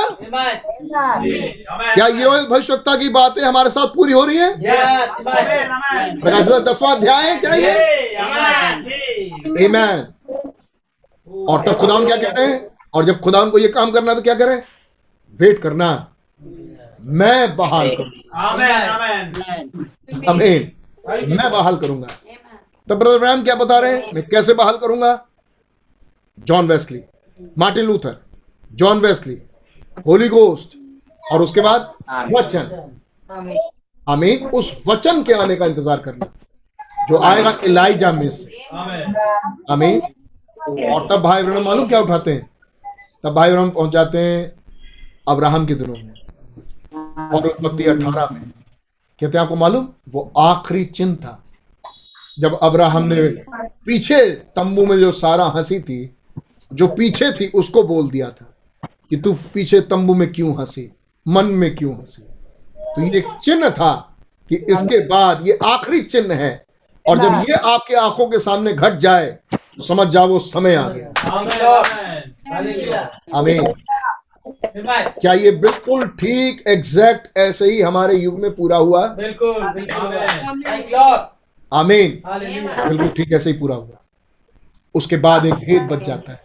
क्या ये भविष्यवक्ता की बातें हमारे साथ पूरी हो रही है? प्रकाशित दसवां अध्याय है क्या ये? आमेन जी। Amen. और तब खुदा क्या कहते हैं? और जब खुदा को ये काम करना है तो क्या करें? वेट करना। मैं बहाल करूँगा। आमेन आमेन अमीन मैं बहाल करूँगा। तब ब्रदर ब्रैम क्या बता रहे हैं? मैं कैसे बहाल करूँगा? John Wesley Martin Luther John Wesley Holy Ghost और उसके बाद वचन। आमीन आमीन। उस वचन के आने का इंतज़ार करना जो आएगा इलाइजा में से आमेन। आमीन और तब भाई ब्रह्म मालूम क्या उठाते हैं? तब भाई ब्रह्म पहुँच जाते हैं अब्राहम के दिनों में। और उत्पत्ति अठारह में कहते आपको मालूम वो आखिरी चिन्ह था जब अब्राहम ने पीछे तंबू में जो सारा हँसी थी जो पीछे थी उसको बोल दिया था कि तू पीछे तंबू में क्यों हँसी मन में क्यों हँसी तो ये एक चिन्ह था कि इसके बाद ये आखिरी चिन्ह है और जब ये आपके आँखों के सामने घट जाए तो समझ जाओ वो समय आ गया आमेन आमेन हालेलुया आमीन आमेन क्या ये बिल्कुल ठीक एग्जैक्ट ऐसे ही हमारे युग में पूरा हुआ? बिल्कुल आमेन। बिल्कुल ठीक ऐसे ही पूरा हुआ। उसके बाद एक भेद बच जाता है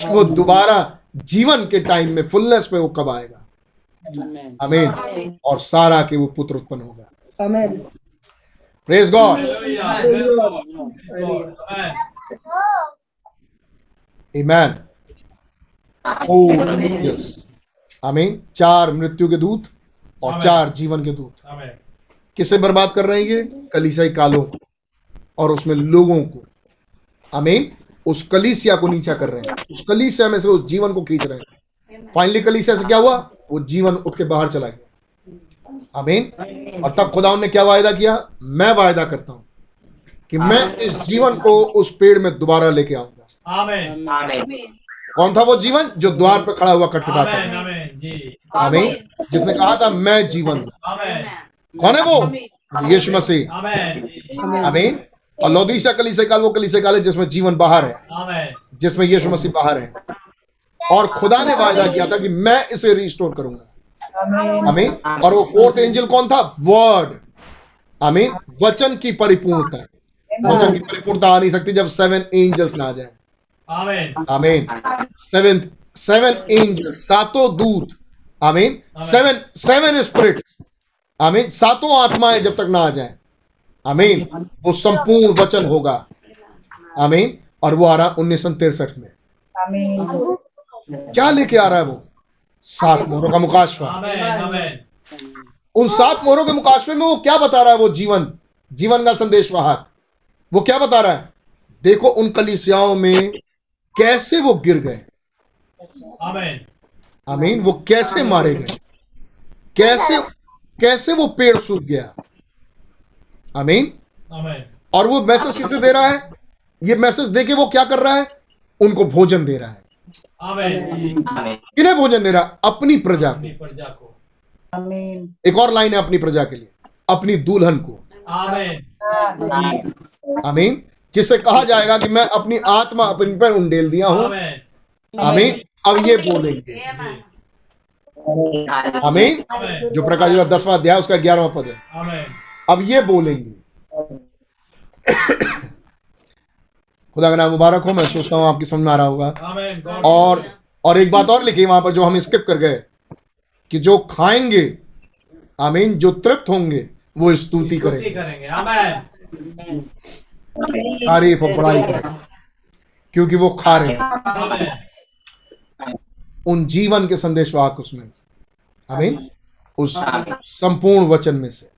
कि वो दोबारा जीवन के टाइम में फुलनेस में वो कब आएगा. आमीन। और सारा के वो पुत्र उत्पन्न होगा. Praise God hallelujah Amen. Oh, yes. आमीन। चार मृत्यु के दूत और चार जीवन के दूत। आमेन। किसे बर्बाद कर रहे हैं ये? कलीसियाई कालों को और उसमें लोगों को। आमीन। उस कलीसिया को नीचा कर रहे हैं। उस कलीसिया में से उस जीवन को खींच रहे हैं। फाइनली कलीसिया से क्या हुआ? वो जीवन उठ के बाहर चला गया। आमीन। और तब खुदा ने क्या वायदा किया? मैं वायदा करता हूँ कि मैं इस जीवन को उस पेड़ में दोबारा लेके आऊँगा। आमेन। कौन था वो जीवन? जो द्वार पर खड़ा हुआ खटखटाता आमेन है जी। आमीन। जिसने कहा था मैं जीवन कौन है वो? यीशु मसीह। आमेन आमीन। और लोदीसा कलीसिया काल वो कलीसिया काल है जिसमें जीवन बाहर है। जिसमें यीशु मसीह बाहर है। और खुदा ने वायदा किया था कि मैं इसे रिस्टोर करूँगा। आमीन। और वो फोर्थ एंजल कौन था? वर्ड आमीन। वचन की परिपूर्णता। वचन की परिपूर्णता आ नहीं सकती जब सेवन एंजल्स ना आ जाए। आमेन आमीन सेवन सेवन एंजल सातों दूत आमीन सेवन सेवन स्पिरिट आमीन सातों आत्माएँ जब तक ना आ जाए आमीन वो संपूर्ण वचन होगा आमीन और वो आ रहा उन्नीस सौ तिरसठ में क्या लेके आ रहा है वो सात मोहरों का आमेन उन सात मोहरों के मुकाशफे में वो क्या बता रहा है वो जीवन? जीवन का संदेश वाहक वो क्या बता रहा है? देखो उन कलिसियाओं में कैसे वो गिर गए? आमेन। आमीन वो कैसे मारे गए? कैसे कैसे वो पेड़ सूख गया? आमीन। और वो मैसेज किसे दे रहा है? ये मैसेज देके वो क्या कर रहा है? उनको भोजन दे रहा है। किन्हें भोजन दे रहा है? अपनी प्रजा अपनी को प्रजा को। Amen. एक और लाइन है अपनी प्रजा के लिए। अपनी दुल्हन को। आमेन। आमीन। जिससे कहा जाएगा कि मैं अपनी आत्मा अपने पर उंडेल दिया हूँ। आमेन। अब ये बोलेंगे। आमीन। जो प्रकाश का दसवां अध्याय उसका ग्यारहवां पद है। अब ये बोलेंगे। खुदा का नाम मुबारक हो मैं सोचता हूँ आपकी समझ में आ रहा होगा। और और एक बात और लिखी वहाँ पर जो हम स्किप कर गए कि जो खाएँगे आमीन जो तृप्त होंगे वो स्तुति करेंगे। करेंगे। तारीफ़ और बड़ाई करेंगे क्योंकि वो खा रहे हैं। उन जीवन के संदेश वाहक उसमें से। आमीन। उस संपूर्ण वचन में से।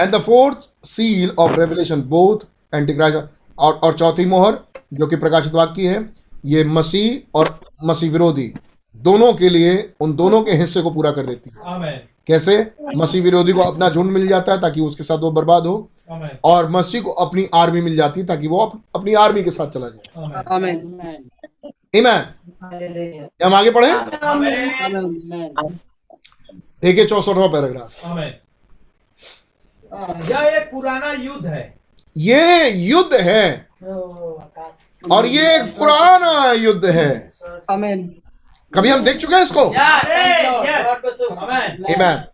And the fourth seal of Revelation both antichrist और और चौथी मोहर जो कि प्रकाशित वाक्य है ये मसीह और मसीह विरोधी दोनों के लिए उन दोनों के हिस्से को पूरा कर देती है। कैसे? मसीह विरोधी को अपना झुंड मिल जाता है ताकि उसके साथ वो बर्बाद हो। और मसीह को अपनी आर्मी मिल जाती है ताकि वो अप, अपनी आर्मी के साथ चला जाए. ईमान Hallelujah. हम आगे पढ़े. देखिए चौसठवा पैराग्राफ। यह एक पुराना युद्ध है। ये युद्ध है। और ये एक पुराना युद्ध है। कभी हम देख चुके हैं इसको? ईमान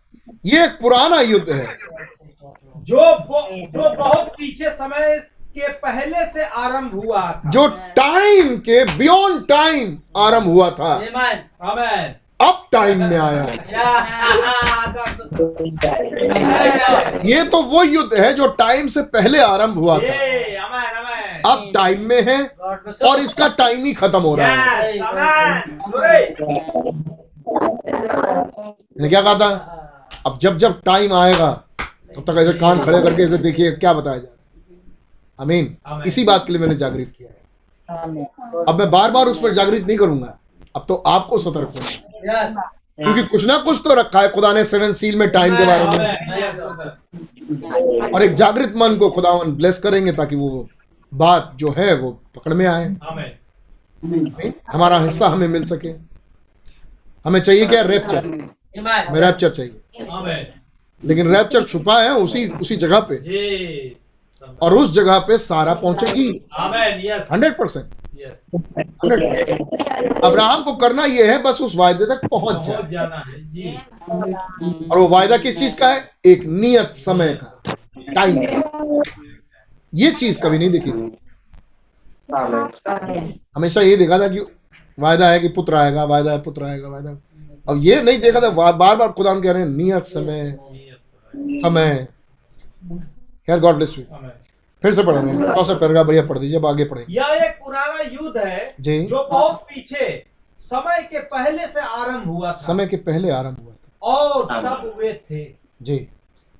ये एक पुराना युद्ध है। जो जो बहुत पीछे समय के पहले से आरंभ हुआ था। जो टाइम के बियॉन्ड टाइम आरंभ हुआ था। आमेन अब टाइम में आया है। ये तो वो युद्ध है जो टाइम से पहले आरंभ हुआ था। ये आमेन आमेन अब टाइम में है और इसका टाइम ही खत्म हो रहा है। क्या कहा था? अब जब जब टाइम आएगा तब तक ऐसे कान खड़े करके ऐसे देखिए क्या बताया जा रहा है। अमीन। इसी बात के लिए मैंने जागृत किया है। अब मैं बार बार उस पर जागृत नहीं करूँगा। अब तो आपको सतर्क होना है। क्योंकि कुछ ना कुछ तो रखा है खुदा ने सेवन सील में टाइम के बारे में. और एक जागृत मन को खुदावन ब्लेस करेंगे ताकि वो बात जो है वो पकड़ में आए। हमारा हिस्सा हमें मिल सके। हमें चाहिए क्या? रैप्चर. हमें रैप्चर चाहिए. लेकिन रैप्चर छुपा है उसी उसी जगह पे। और उस जगह पे सारा पहुंचेगी. Hundred percent. अब्राहम को करना यह है बस उस वायदे तक पहुँच जाए। जाना है जी। और वो वायदा किस चीज़ का है? एक नियत समय का। टाइम ये चीज़ कभी नहीं दिखी। थी हमेशा ये देखा था कि वायदा है कि पुत्र आएगा वायदा है पुत्र आएगा वायदा अब ये नहीं देखा था बार बार खुदा कह रहे हैं नियत समय. समय खैर गॉड ब्लेस यू फिर से पढ़ रहे हैं कौन सा पैराग्राफ बढ़िया पढ़ दीजिए अब आगे पढ़ेंगे। यह एक पुराना युद्ध है जी। जो बहुत पीछे समय के पहले से आरंभ हुआ था। समय के पहले आरंभ हुआ था। और तब वे थे। जी।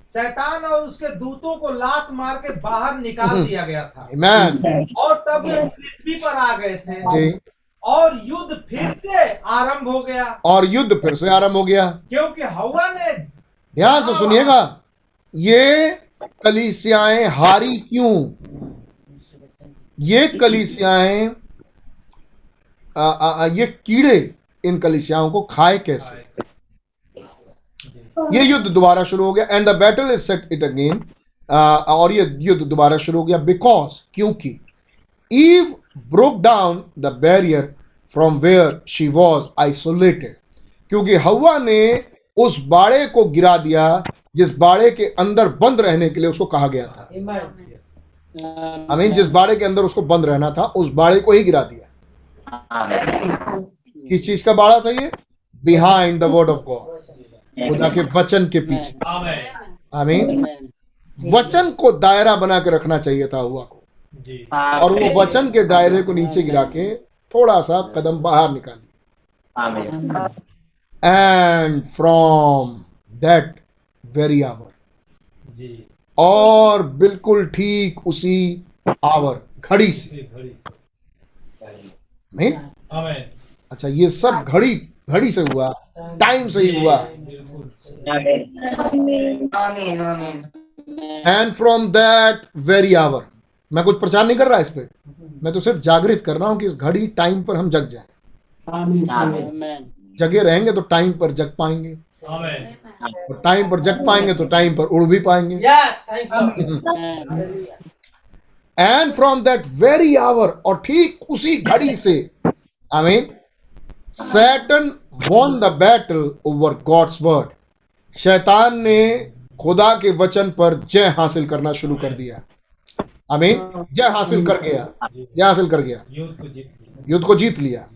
शैतान और उसके दूतों को लात मार के बाहर निकाल दिया गया था। मैन और तब वे पृथ्वी पर आ गए थे। जी। और युद्ध फिर से आरंभ हो गया। और युद्ध फिर से आरंभ हो गया। क्योंकि हवा ने ध्यान से सुनिएगा। ये कलीसियाएँ हारी क्यों? ये कलीसियाएँ ये कीड़े इन कलिसियाओं को खाए कैसे? ये युद्ध दोबारा शुरू हो गया and the battle is set it again और ये युद्ध दोबारा शुरू हो गया बिकॉज़ क्योंकि Eve broke down the barrier from where she was isolated क्योंकि हवा ने उस बाड़े को गिरा दिया जिस बाड़े के अंदर बंद रहने के लिए उसको कहा गया था। Amen. आई मीन जिस बाड़े के अंदर उसको बंद रहना था उस बाड़े को ही गिरा दिया। किस चीज़ का बाड़ा था ये? Behind the word of God खुदा के वचन के पीछे। आमेन। आई मीन वचन को दायरा बना के रखना चाहिए था हुआ को। जी। और वो वचन के दायरे को नीचे गिरा के थोड़ा सा कदम बाहर निकाली। And from that very hour जी। और बिल्कुल ठीक उसी आवर घड़ी से। नहीं अच्छा ये सब घड़ी घड़ी से हुआ टाइम से ही हुआ। And from that very hour मैं कुछ प्रचार नहीं कर रहा इस पे। मैं तो सिर्फ़ जागृत कर रहा हूँ कि इस घड़ी टाइम पर हम जग जाएँ। जगे रहेंगे तो टाइम पर जग पाएँगे। और टाइम पर जग पाएँगे तो टाइम पर उड़ भी पाएँगे. And from that very hour और ठीक उसी घड़ी से I mean Satan won the battle over God's word शैतान ने खुदा के वचन पर जय हासिल करना शुरू कर दिया। आई मीन जय हासिल कर गया। जय हासिल कर गया। युद्ध को जीत लिया।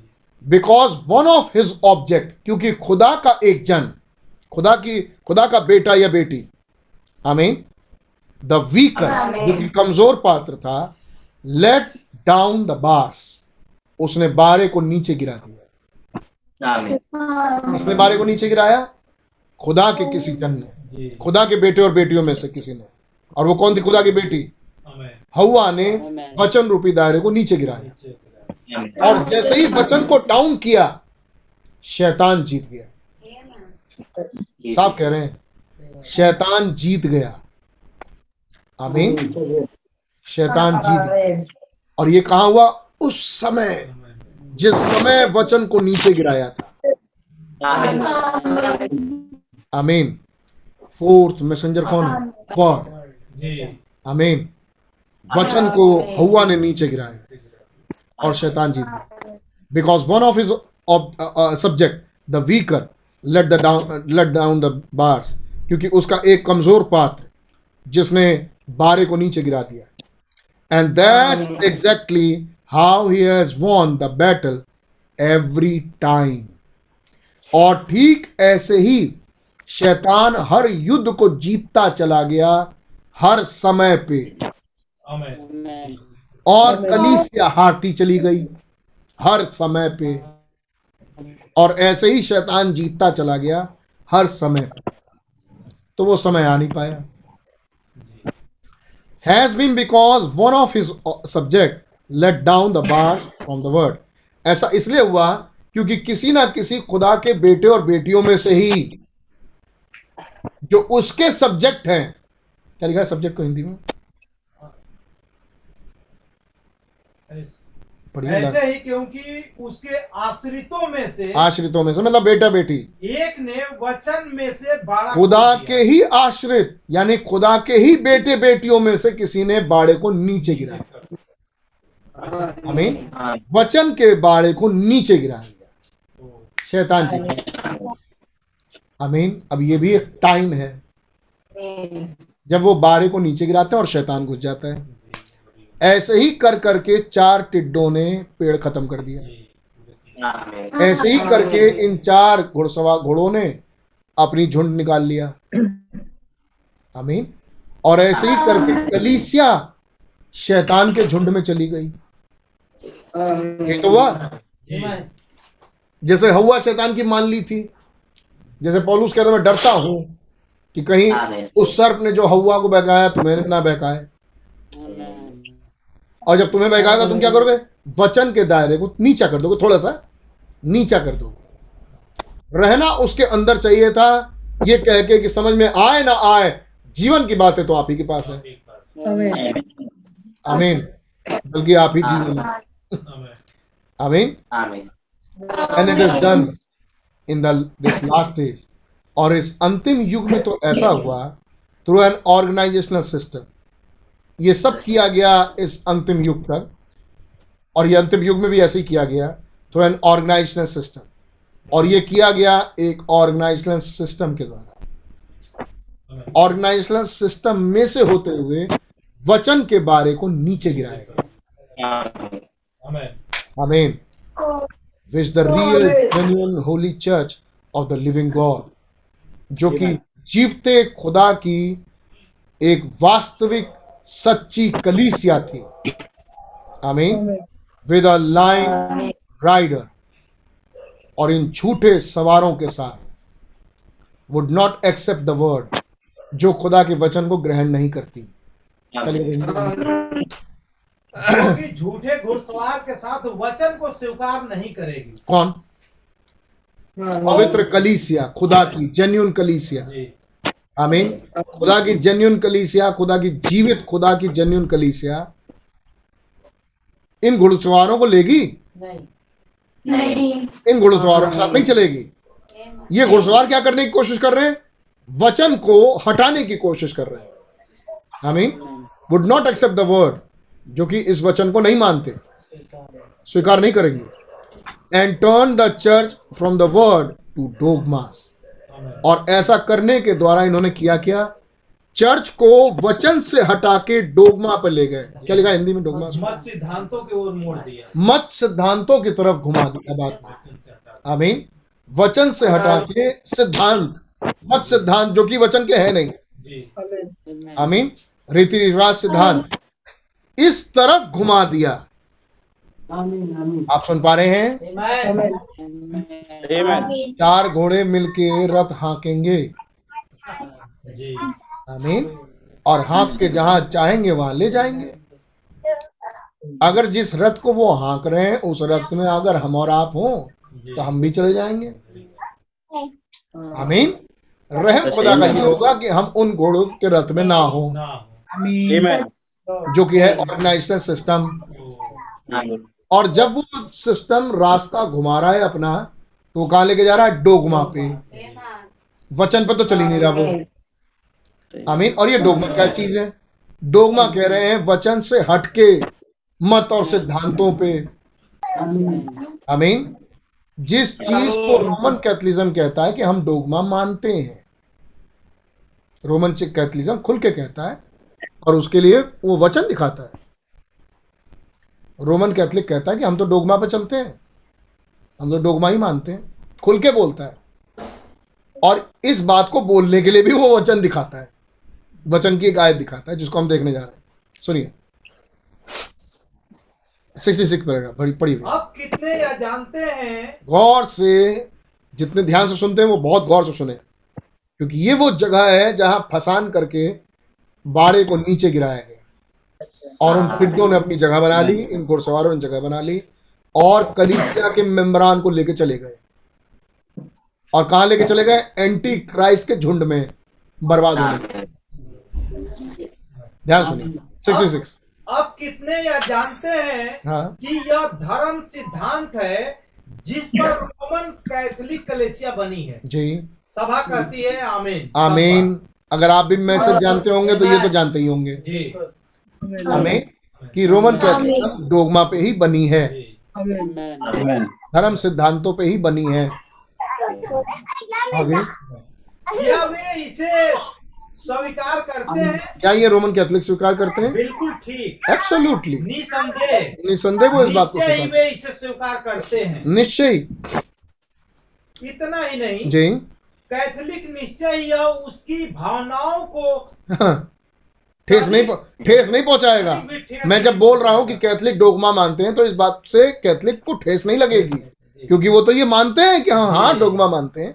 Because one of his object क्योंकि खुदा का एक जन खुदा की खुदा का बेटा या बेटी आई मीन द वीकर जो कि कमज़ोर पात्र था लेट डाउन द बार्स उसने बारे को नीचे गिरा दिया। इसने बारे को नीचे गिराया? खुदा के किसी जन ने। खुदा के बेटे और बेटियों में से किसी ने। और वो कौन थी? खुदा की बेटी। हवा ने वचन रूपी दायरे को नीचे गिराया। और जैसे ही वचन को डाउन किया शैतान जीत गया। साफ़ कह रहे हैं शैतान जीत गया। आमीन। शैतान जीत गया। और ये कहा हुआ? उस समय जिस समय वचन को नीचे गिराया था। आमीन। फोर्थ मैसेंजर कौन है? गॉड। जी। आमीन। वचन को हवा ने नीचे गिराया। और शैतान जीत गया। Because one of his subject the weaker let the down let down the bars क्योंकि उसका एक कमज़ोर पात्र जिसने बारे को नीचे गिरा दिया। And that's exactly how he has won the battle every time और ठीक ऐसे ही शैतान हर युद्ध को जीतता चला गया हर समय पे। आमेन और कलीसिया हारती चली गई हर समय पे। और ऐसे ही शैतान जीतता चला गया हर समय तो वो समय आ नहीं पाया। Has been because one of his subject let down the bar from the word ऐसा इसलिए हुआ क्योंकि किसी ना किसी खुदा के बेटे और बेटियों में से ही जो उसके सब्जेक्ट हैं क्या लिखा है सब्जेक्ट को हिंदी में पढ़िए ऐसे ही क्योंकि उसके आश्रितों में से आश्रितों में से मतलब बेटा बेटी एक ने वचन में से बाड़ा खुदा के ही आश्रित यानी खुदा के ही बेटे बेटियों में से किसी ने बाड़े को नीचे गिराया आमीन। वचन के बाड़े को नीचे गिरा दिया। शैतान जी। आमीन। अब ये भी एक टाइम है। जब वो बाड़े को नीचे गिराते हैं और शैतान घुस जाता है। ऐसे ही कर करके चार टिड्डों ने पेड़ खत्म कर दिया। ऐसे ही करके इन चार घुड़सवार घोड़ों ने अपनी झुंड निकाल लिया। आमीन। और ऐसे ही करके कलीसिया शैतान के झुंड में चली गई। ये तो हुआ। जैसे हवा शैतान की मान ली थी। जैसे पौलुस कहता मैं डरता हूँ कि कहीं उस सर्प ने जो हवा को बहकाया तो तुम्हें ना बहकाए और जब तुम्हें बहकाएगा तुम क्या करोगे? वचन के दायरे को नीचा कर दोगे थोड़ा सा। नीचा कर दोगे। रहना उसके अंदर चाहिए था ये कह के कि समझ में आए ना आए जीवन की बातें तो आप ही के पास है। आमीन। बल्कि आप ही जीवन है आमीन। And it is done in the this last stage और इस अंतिम युग में तो ऐसा हुआ थ्रू एन ऑर्गेनाइजेशनल सिस्टम ये सब किया गया इस अंतिम युग तक और ये अंतिम युग में भी ऐसे ही किया गया थ्रू एन ऑर्गेनाइजेशनल सिस्टम और ये किया गया एक ऑर्गेनाइजेशनल सिस्टम के द्वारा। ऑर्गेनाइजेशनल सिस्टम में से होते हुए वचन के बारे को नीचे गिराया गया आमीन which the real genuine holy church of the living God जो कि जीवते खुदा की एक वास्तविक सच्ची कलीसिया थी। आमीन। विद अ लाइन राइडर और इन झूठे सवारों के साथ would not accept the word जो खुदा के वचन को ग्रहण नहीं करती। झूठे घुड़सवार के साथ वचन को स्वीकार नहीं करेगी। कौन? पवित्र कलीसिया खुदा की जेन्यून कलीसिया। जी। आमीन। खुदा की जेन्यून कलीसिया खुदा की जीवित खुदा की जेन्यून कलीसिया इन घुड़सवारों को लेगी? नहीं। इन घुड़सवारों के साथ नहीं चलेगी। ये घुड़सवार क्या करने की कोशिश कर रहे हैं? वचन को हटाने की कोशिश कर रहे हैं। आमीन। Would not accept the word जो कि इस वचन को नहीं मानते। स्वीकार नहीं करेंगे। And turn the church from the word to dogmas और ऐसा करने के द्वारा इन्होंने किया क्या? चर्च को वचन से हटा के डोगमा पर ले गए। क्या लिखा हिंदी में डोगमा? मत सिद्धांतों की ओर मोड़ दिया। मत सिद्धांतों की तरफ़ घुमा दिया बात को आमीन। वचन से हटा के सिद्धांत। मत सिद्धांत जो कि वचन के है नहीं। जी। आमीन। रीति रिवाज सिद्धांत। इस तरफ़ घुमा दिया। आप सुन पा रहे हैं? चार घोड़े मिलके रथ हाँकेंगे। जी। आमीन। और हाँक के जहाँ चाहेंगे वहाँ ले जाएँगे। अगर जिस रथ को वो हाँक रहे हैं उस रथ में अगर हम और आप हों तो हम भी चले जाएँगे। आमीन। रहम खुदा का ये होगा कि हम उन घोड़ों के रथ में ना हो। हो। जो कि है ऑर्गेनाइजेशन सिस्टम और जब वो सिस्टम रास्ता घुमा रहा है अपना तो कहाँ लेके जा रहा है? डोगमा पे। वचन पे तो चल ही नहीं रहा वो। आमीन। और ये डोगमा क्या चीज़ है? डोगमा कह रहे हैं, वचन से हटके मत और सिद्धांतों पे। आमीन। जिस चीज़ को रोमन कैथलिज्म कहता है कि हम डोगमा मानते हैं। रोमन कैथलिज्म खुल के कहता है और उसके लिए वो वचन दिखाता है। रोमन कैथलिक कहता है कि हम तो डोगमा पे चलते हैं। हम तो डोगमा ही मानते हैं। खुल के बोलता है। और इस बात को बोलने के लिए भी वो वचन दिखाता है। वचन की एक आयत दिखाता है जिसको हम देखने जा रहे हैं। सुनिए। सिक्सटी सिक्स पढ़ी। अब कितने यह जानते हैं? गौर से जितने ध्यान से सुनते हैं वो बहुत गौर से सुने। क्योंकि ये वो जगह है जहाँ फसान करके बाड़े को नीचे गिराया और उन पिड्डों ने अपनी जगह बना ली इन घुड़सवारों ने जगह बना ली और कलीसिया के मेम्बरान को लेके चले गए। और कहा लेके चले गए? एंटी क्राइस्ट के झुंड में बर्बाद होने ध्यान सुनिए। सिक्सटी सिक्स अब कितने यह जानते हैं हाँ। कि यह धर्म सिद्धांत है जिस पर रोमन कैथोलिक कलेसिया बनी है। जी। सभा कहती है आमीन। आमीन। अगर आप भी मैसेज जानते होंगे तो ये तो जानते ही होंगे। जी। आमीन कि रोमन कैथोलिक डोगमा पे ही बनी है। धर्म सिद्धांतों पे ही बनी है। आगे। इसे स्वीकार करते हैं। क्या ये रोमन कैथोलिक स्वीकार करते हैं? बिल्कुल ठीक। एब्सोल्युटली निसंदेह। निसंदेह वो इस बात को स्वीकार वे इसे स्वीकार करते हैं। निश्चय। इतना ही नहीं। जी। कैथोलिक निश्चय यह उसकी भावनाओं को हाँ। ठेस नहीं ठेस नहीं पहुंचाएगा। मैं जब बोल रहा हूँ कि कैथोलिक डोगमा मानते हैं तो इस बात से कैथोलिक को ठेस नहीं लगेगी। क्योंकि वो तो ये मानते हैं कि हाँ हाँ डोगमा मानते हैं।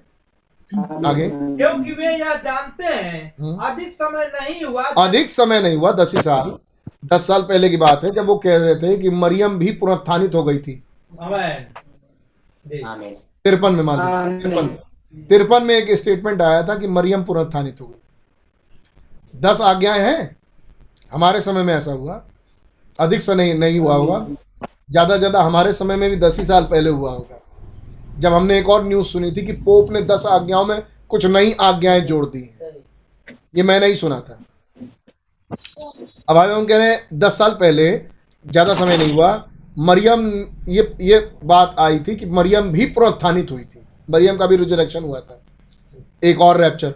आगे। क्योंकि वे यह जानते हैं हम्म। अधिक समय नहीं हुआ अधिक समय नहीं हुआ दस ही साल। दस साल पहले की बात है जब वो कह रहे थे कि मरियम भी पुनरुत्थानित हो गई थी. तिरपन में मान तिरपन में। तिरपन में एक स्टेटमेंट आया था कि मरियम पुनरुत्थानित हो गई। दस आज्ञाएँ हैं हमारे समय में ऐसा हुआ। अधिक से नहीं नहीं हुआ होगा। ज़्यादा ज़्यादा हमारे समय में भी दस ही साल पहले हुआ होगा। जब हमने एक और न्यूज़ सुनी थी कि पोप ने दस आज्ञाओं में कुछ नई आज्ञाएँ जोड़ दी। ये मैंने ही सुना था। अब हम कह रहे हैं, दस साल पहले ज़्यादा समय नहीं हुआ। मरियम, ये ये बात आई थी कि मरियम भी प्रोत्थानित हुई थी। मरियम का भी रिजरेक्शन हुआ था। एक और रैप्चर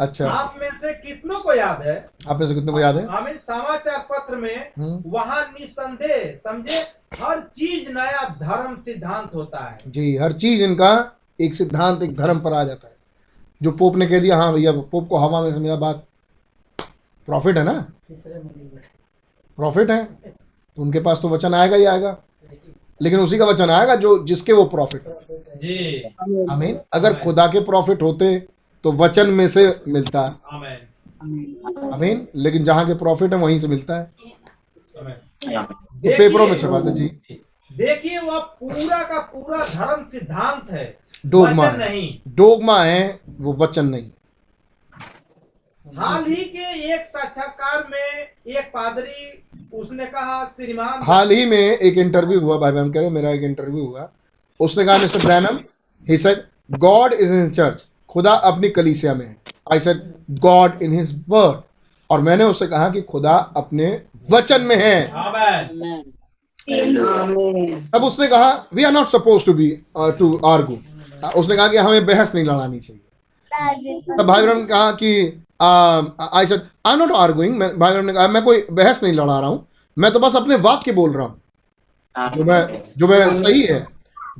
अच्छा। आप में से कितनों को याद है? आप में से कितने को याद है? आमीन समाचार पत्र में हम्म। वहाँ निसंदेह समझे? हर चीज़ नया धर्म सिद्धांत होता है। जी हर चीज़ इनका एक सिद्धांत एक धर्म पर आ जाता है। जो पोप ने कह दिया हाँ भैया पोप को हवा में से मेरा बात। प्रॉफिट है ना? प्रॉफिट है? तो उनके पास तो वचन आएगा ही आएगा। लेकिन उसी का वचन आएगा जो जिसके वो प्रॉफिट जी। आमीन। अगर खुदा के प्रॉफिट होते तो वचन में से मिलता है। आमीन लेकिन जहाँ के प्रॉफिट है वहीं से मिलता है। तो पेपरों में छपाते जी। देखिए वह पूरा का पूरा धर्म सिद्धांत है। डोगमा नहीं। डोगमा है वो वचन नहीं। हाल ही के एक साक्षात्कार में एक पादरी उसने कहा श्रीमान हाल ही में एक इंटरव्यू हुआ भाई बहन कह रहे मेरा एक इंटरव्यू हुआ। उसने कहा Mr Branham he said God is in church खुदा अपनी कलीसिया में है। I said God in his word और मैंने उससे कहा कि खुदा अपने वचन में है. तब उसने कहा we are not suppose to be to argue उसने कहा कि हमें बहस नहीं लड़ानी चाहिए। तब भाई बहन ने कहा कि I said I not arguing भाई बहन ने कहा मैं कोई बहस नहीं लड़ा रहा हूँ। मैं तो बस अपने वाक्य बोल रहा हूँ। जो मैं जो मैं सही है।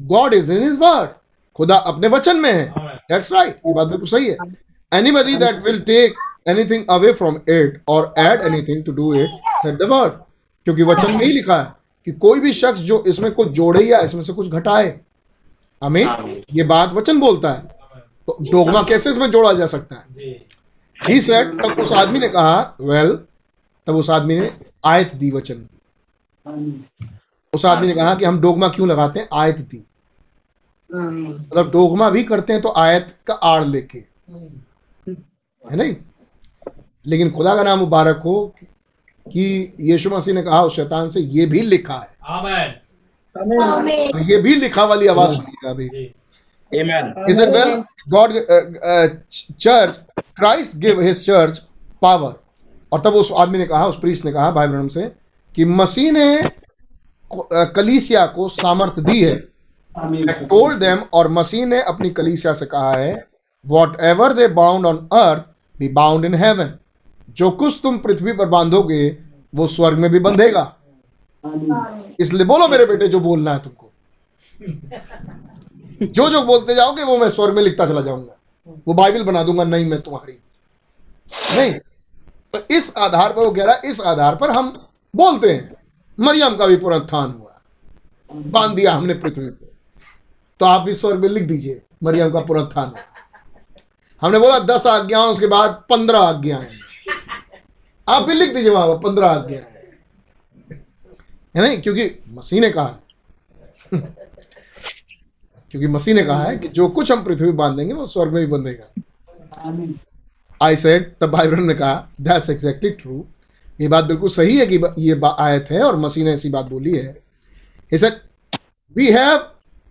God is in his word खुदा अपने वचन में है। दैट्स राइट ये बात बिल्कुल सही है. Anybody that will take anything away from it और add anything to do it that the word क्योंकि वचन में ही लिखा है कि कोई भी शख्स जो इसमें कुछ जोड़े या इसमें से कुछ घटाए हमें ये बात वचन बोलता है. तो डोगमा कैसे इसमें जोड़ा जा सकता है? ही सेड तब उस आदमी ने कहा वेल well, तब उस आदमी ने आयत दी वचन. की उस आदमी ने कहा कि हम डोगमा क्यों लगाते हैं? आयत दी. मतलब डोगमा भी करते हैं तो आयत का आड़ लेके। है नहीं? लेकिन खुदा का नाम मुबारक हो कि यीशु मसीह ने कहा उस शैतान से ये भी लिखा है। आमीन। आमीन। तो ये भी लिखा वाली आवाज़ सुनिएगा अभी। जी। Amen. He said, church God, uh, uh, ch- church, Christ gave his church power. और तब उस आदमी ने कहा उस प्रीस्ट ने कहा भाई ब्रह्म से कि मसीह ने कलीसिया को सामर्थ्य दी है। टोल्ड देम और मसीह ने अपनी कलीसिया से कहा है whatever they bound on earth be bound in heaven जो कुछ तुम पृथ्वी पर बांधोगे वो स्वर्ग में भी बंधेगा. इसलिए बोलो मेरे बेटे जो बोलना है तुमको। जो जो बोलते जाओगे वो मैं स्वर्ग में लिखता चला जाऊँगा। वो बाइबल बना दूँगा नहीं मैं तुम्हारी। नहीं। तो इस आधार पर वो कह रहा है इस आधार पर हम बोलते हैं मरियम का भी पुनरुत्थान हुआ। बाँध दिया हमने पृथ्वी पे। तो आप भी स्वर्ग में लिख दीजिए मरियम का पुनरुत्थान हमने बोला दस आज्ञाओं उसके बाद पंद्रह आज्ञाएँ। आप भी लिख दीजिए वहाँ पंद्रह आज्ञाएँ। है नहीं? क्योंकि मसीह ने कहा क्योंकि मसीह ने कहा है कि जो कुछ हम पृथ्वी बांधेंगे वो स्वर्ग में भी बंधेगा। आई सेड तब भाई ने कहा दैट्स एग्जैक्टली ट्रू ये बात बिल्कुल सही है कि ये आयत है और मसीह ने ऐसी बात बोली है. Said we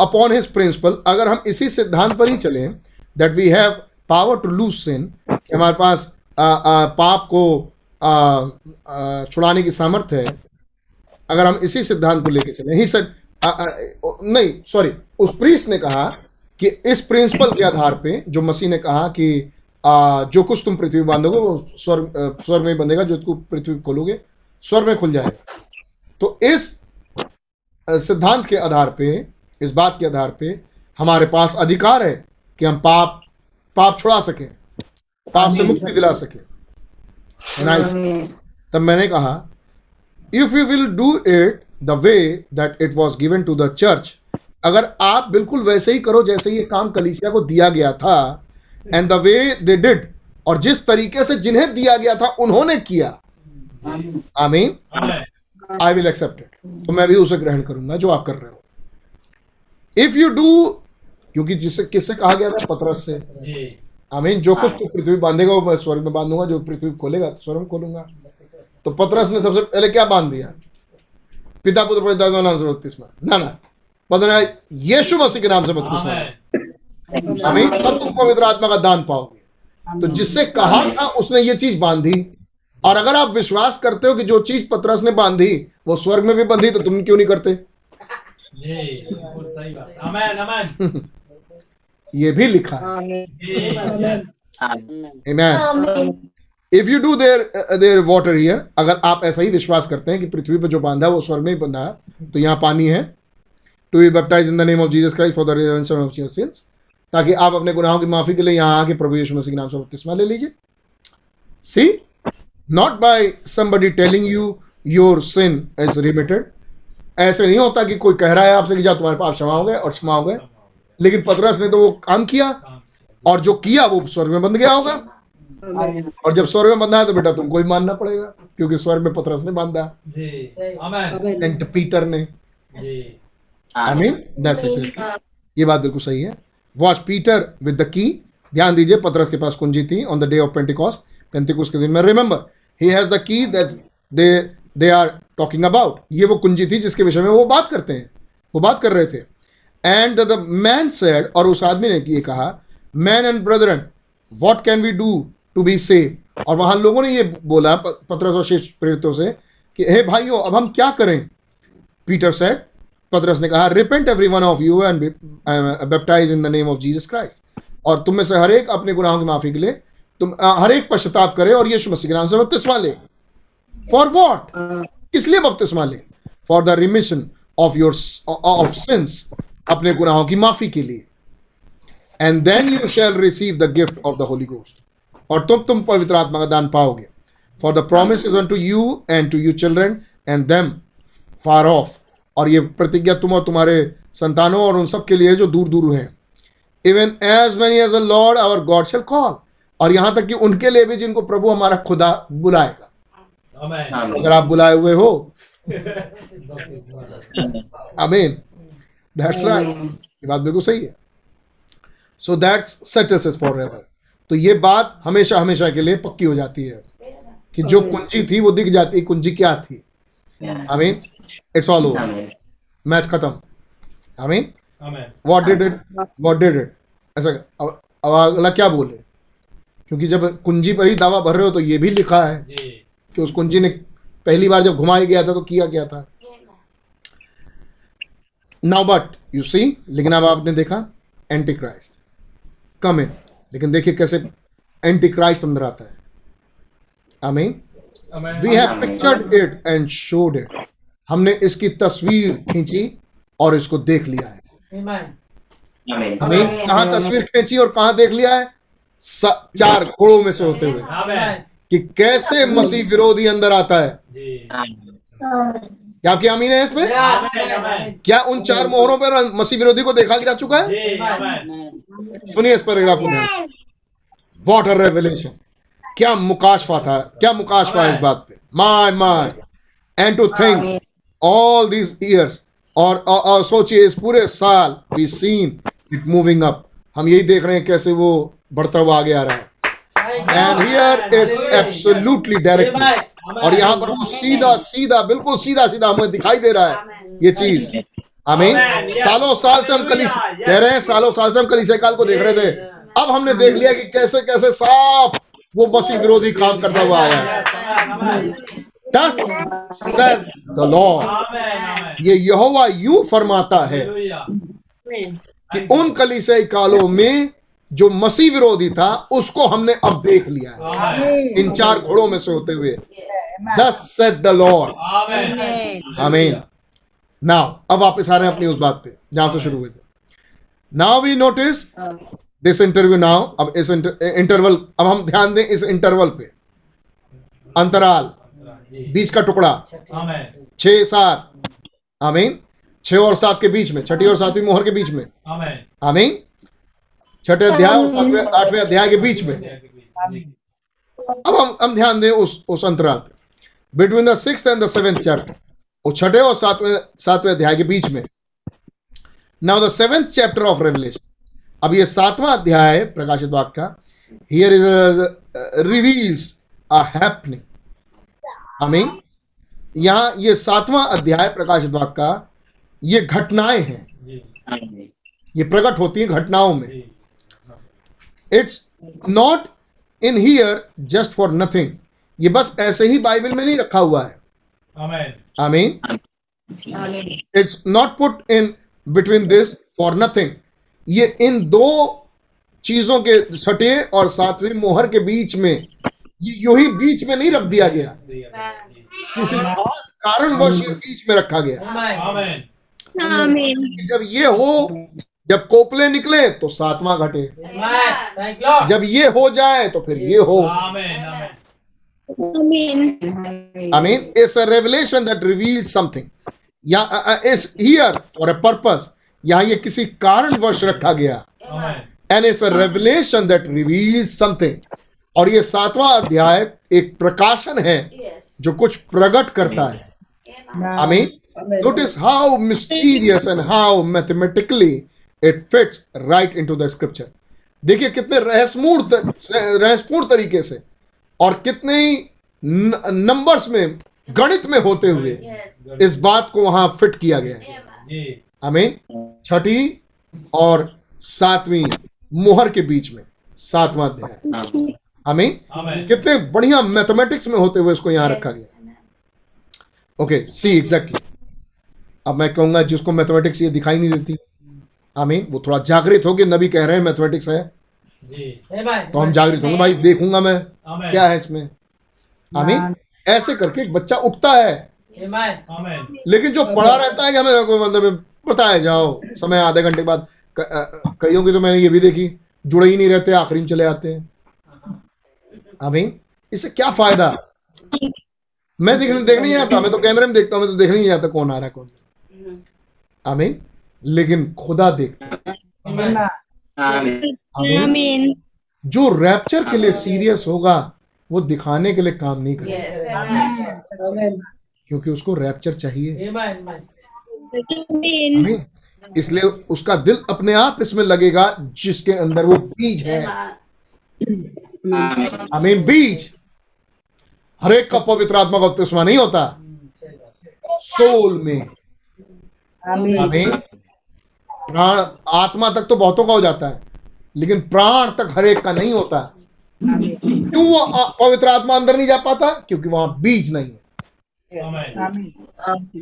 have upon principle अगर हम इसी सिद्धांत पर ही चलें that we power to lose sin कि हमारे पास आ, आ, पाप को छुड़ाने की सामर्थ्य है अगर हम इसी सिद्धांत को लेकर चले ही सर नहीं सॉरी उस प्रीस्ट ने कहा कि इस प्रिंसिपल के आधार पे जो मसीह ने कहा कि आ, जो कुछ तुम पृथ्वी बांधोगे वो स्वर्ग अ, स्वर्ग में बंधेगा जो तुम पृथ्वी खोलोगे स्वर्ग में खुल जाएगा। तो इस सिद्धांत के आधार पे इस बात के आधार पे हमारे पास अधिकार है कि हम पाप पाप छुड़ा सकें पाप से मुक्ति दिला सकें। तब मैंने कहा if you will do it the way that it was given to the church अगर आप बिल्कुल वैसे ही करो जैसे ये काम कलीसिया को दिया गया था and the way they did और जिस तरीके से जिन्हें दिया गया था उन्होंने किया। I mean I will accept it तो मैं भी उसे ग्रहण करूँगा जो आप कर रहे हो। इफ़ यू डू क्योंकि जिससे किससे कहा गया था? पतरस से। आई मीन जो कुछ तू पृथ्वी बांधेगा वो मैं स्वर्ग में बांधूँगा जो पृथ्वी खोलेगा तो स्वर्ग में खोलूँगा। तो पतरस ने सबसे पहले क्या बाँध दिया? पिता पुत्र पवित्र नाम से बपतिस्मा ना ना बदना यीशु मसीह के नाम से बपतिस्मा आमेन आई मीन तब तुम पवित्र आत्मा का दान पाओगे। तो जिससे कहा था उसने ये चीज़ बांधी। और अगर आप विश्वास करते हो कि जो चीज़ पतरस ने बांधी वो स्वर्ग में भी बंधी तो तुम क्यों नहीं करते? ये भी लिखा है. If you do there there water here अगर आप ऐसा ही विश्वास करते हैं कि पृथ्वी पर जो बांधा है वो स्वर्ग में ही बंधा है तो यहाँ पानी है। To be baptize in the name of Jesus Christ for the redemption of your sins ताकि आप अपने गुनाहों की माफ़ी के लिए यहाँ आके प्रभु यीशु मसीह के नाम से बपतिस्मा ले लीजिए। See not by somebody telling you your sin is remitted ऐसे नहीं होता कि कोई कह रहा है आपसे कि जा तुम्हारे पाप क्षमा हो गए और क्षमा हो गए। लेकिन पतरस ने तो वो काम किया और जो किया वो स्वर्ग में बंध गया होगा। और जब स्वर्ग में बंधा है तो बेटा तुमको ही मानना पड़ेगा क्योंकि स्वर्ग में पतरस ने बांधा। सेंट पीटर ने। आई मीन दैट्स इट ये बात बिल्कुल सही है। Watch Peter with the key ध्यान दीजिए पतरस के पास कुंजी थी on the day of Pentecost Pentecost के दिन में। Remember he has the key that they they are talking about ये वो कुंजी थी जिसके विषय में वो बात करते हैं। वो बात कर रहे थे। एंड द मैन सेड और उस आदमी ने ये कहा man and brethren what can we do to be save और वहाँ लोगों ने ये बोला पतरस और शेष प्रेरितों से, कि, हे भाइयों, अब हम क्या करें? पीटर सेड पत्रस ने कहा repent every one of you and baptize in the name of Jesus Christ और तुम में से हर एक अपने गुनाहों की माफ़ी के लिए, तुम हर एक पश्चाताप करे और यीशु मसीह के नाम से बपतिस्मा ले। फॉर वॉट इसलिए बपतिस्मा ले। For the remission of your of sins अपने गुनाहों की माफ़ी के लिए। And then you shall receive the gift of the Holy Ghost और तुम तुम पवित्र आत्मा का दान पाओगे। For the promise is to you and to you children and them far of और ये प्रतिज्ञा तुम और तुम्हारे संतानों और उन सब के लिए जो दूर दूर है। Even as many as the Lord our God shall call और यहाँ तक कि उनके लिए भी जिनको प्रभु हमारा खुदा बुलाएगा। अगर आप बुलाए हुए हो। आमीन दैट्स राइट ये बात बिल्कुल सही है। So that's sets forever तो ये बात हमेशा हमेशा के लिए पक्की हो जाती है कि जो कुंजी थी वो दिख जाती कुंजी क्या थी। I mean it's all over match खत्म. I mean amen what did it what did it ऐसा अब अब अगला क्या बोले? क्योंकि जब कुंजी पर ही दावा भर रहे हो तो ये भी लिखा है। जी। कि उस कुंजी ने पहली बार जब घुमाया गया था तो किया क्या था? नाउ बट यू सी लेकिन अब आपने देखा एंटी क्राइस्ट कम इन लेकिन देखिए कैसे एंटी क्राइस्ट अंदर आता है। I mean we have pictured it and showed it हमने इसकी तस्वीर खींची और इसको देख लिया है। हमें कहा तस्वीर खींची और कहा देख लिया है? चार घोड़ों में से होते हुए। आमेन कि कैसे मसीह विरोधी अंदर आता है? जी। क्या आपकी आमीन है इस पे? क्या उन चार मोहरों पर मसीह विरोधी को देखा जा चुका है? सुनिए इस पैराग्राफ को ध्यान वॉट अ रेवलेशन क्या मुकाशफा था क्या मुकाशफा है इस बात पे। My my and to think all these years और, और, और सोचिए इस पूरे साल we seen it moving up हम यही देख रहे हैं कैसे वो बढ़ता हुआ आगे आ रहा है। And here it's absolutely direct और यहाँ पर वो सीधा सीधा बिल्कुल सीधा सीधा हमें दिखाई दे रहा है ये चीज़। हमें सालों साल से हम कलिस कह रहे हैं सालों साल से हम कलिसिया काल को देख रहे थे। अब हमने देख लिया कि कैसे कैसे साफ़ वो मसीह विरोधी काम करता हुआ आया है। ये यहोवा यूँ फरमाता है कि उन कलीसियाई कालों में जो मसीह विरोधी था उसको हमने अब देख लिया है। इन चार घोड़ों में से होते हुए। दस सेड द लॉर्ड आमीन। नाउ अब वापस आ रहे हैं अपनी उस बात पे जहाँ से शुरू हुए थे। Now we notice this interview now अब इस इंटरवल अब हम ध्यान दें इस इंटरवल पे। अंतराल बीच का टुकड़ा। छ सात। आमीन। छह और सात के बीच में छठी और सातवीं मोहर के बीच में। आमीन। छठे अध्याय और सातवें आठवें अध्याय के बीच में। अब हम हम ध्यान दें उस उस अंतराल पे। Between the six and the seventh chapter वो छठे और सातवें सातवें अध्याय के बीच में। Now the seventh chapter of Revelation अब ये सातवां अध्याय है प्रकाशित वाक्य का। Here is reveals a happening आमीन यहाँ ये सातवां अध्याय प्रकाशित वाक्य का ये घटनाएँ हैं। ये प्रकट होती हैं घटनाओं में। It's not in here just for nothing ये बस ऐसे ही बाइबल में नहीं रखा हुआ है। आमीन it's not put in between this for nothing ये इन दो चीज़ों के छठे और सातवीं मोहर के बीच में ये यूँ ही बीच में नहीं रख दिया गया। किसी खास कारणवश ये बीच में रखा गया। जब ये हो जब कोपले निकले तो सातवां घटे। जब ये हो जाए तो फिर ये हो। I mean, it's a revelation that reveals something. या it's here for a purpose यहाँ ये किसी कारणवश रखा गया। And it's a revelation that reveals something और ये सातवां अध्याय एक प्रकाशन है जो कुछ प्रकट करता है। I mean notice how mysterious and how how mathematically fits right into the scripture. देखिए कितने रहस्यपूर्ण रहस्यपूर्ण तरीके से और कितने ही नंबर्स में गणित में होते हुए इस बात को वहाँ फिट किया गया है। आमीन छठी और सातवीं मोहर के बीच में सातवां अध्याय। आमीन कितने बढ़िया मैथमेटिक्स में होते हुए इसको यहाँ रखा गया। ओके सी एग्जैक्टली अब मैं कहूँगा जिसको मैथमेटिक्स ये दिखाई नहीं देती आमीन वो थोड़ा जागृत हो गए नबी कह रहे हैं मैथमेटिक्स है। तो हम जागृत होंगे भाई देखूँगा मैं। क्या है इसमें? आमीन ऐसे करके एक बच्चा उठता है। लेकिन जो पढ़ा रहता है कि हमें कोई मतलब बताया जाओ समय आधे घंटे के बाद कईयों की तो मैंने ये भी देखी जुड़े ही नहीं रहते आखिरी में चले आते हैं। आमीन इससे क्या फ़ायदा? मैं देखने देखने नहीं आता मैं तो कैमरे में देखता हूँ मैं तो देखने नहीं आता कौन आ रहा है कौन? आमीन लेकिन खुदा देखता आमीन जो रैप्चर के लिए सीरियस होगा वो दिखाने के लिए काम नहीं करेगा। क्योंकि उसको रैप्चर चाहिए। इसलिए उसका दिल अपने आप इसमें लगेगा जिसके अंदर वो बीज है। आमीन बीज। हर एक का पवित्र आत्मा का बपतिस्मा नहीं होता। सोल में। आमीन प्राण आत्मा तक तो बहुतों का हो जाता है लेकिन प्राण तक हर एक का नहीं होता है। क्यों वो पवित्र आत्मा अंदर नहीं जा पाता? क्योंकि वहाँ बीज नहीं है।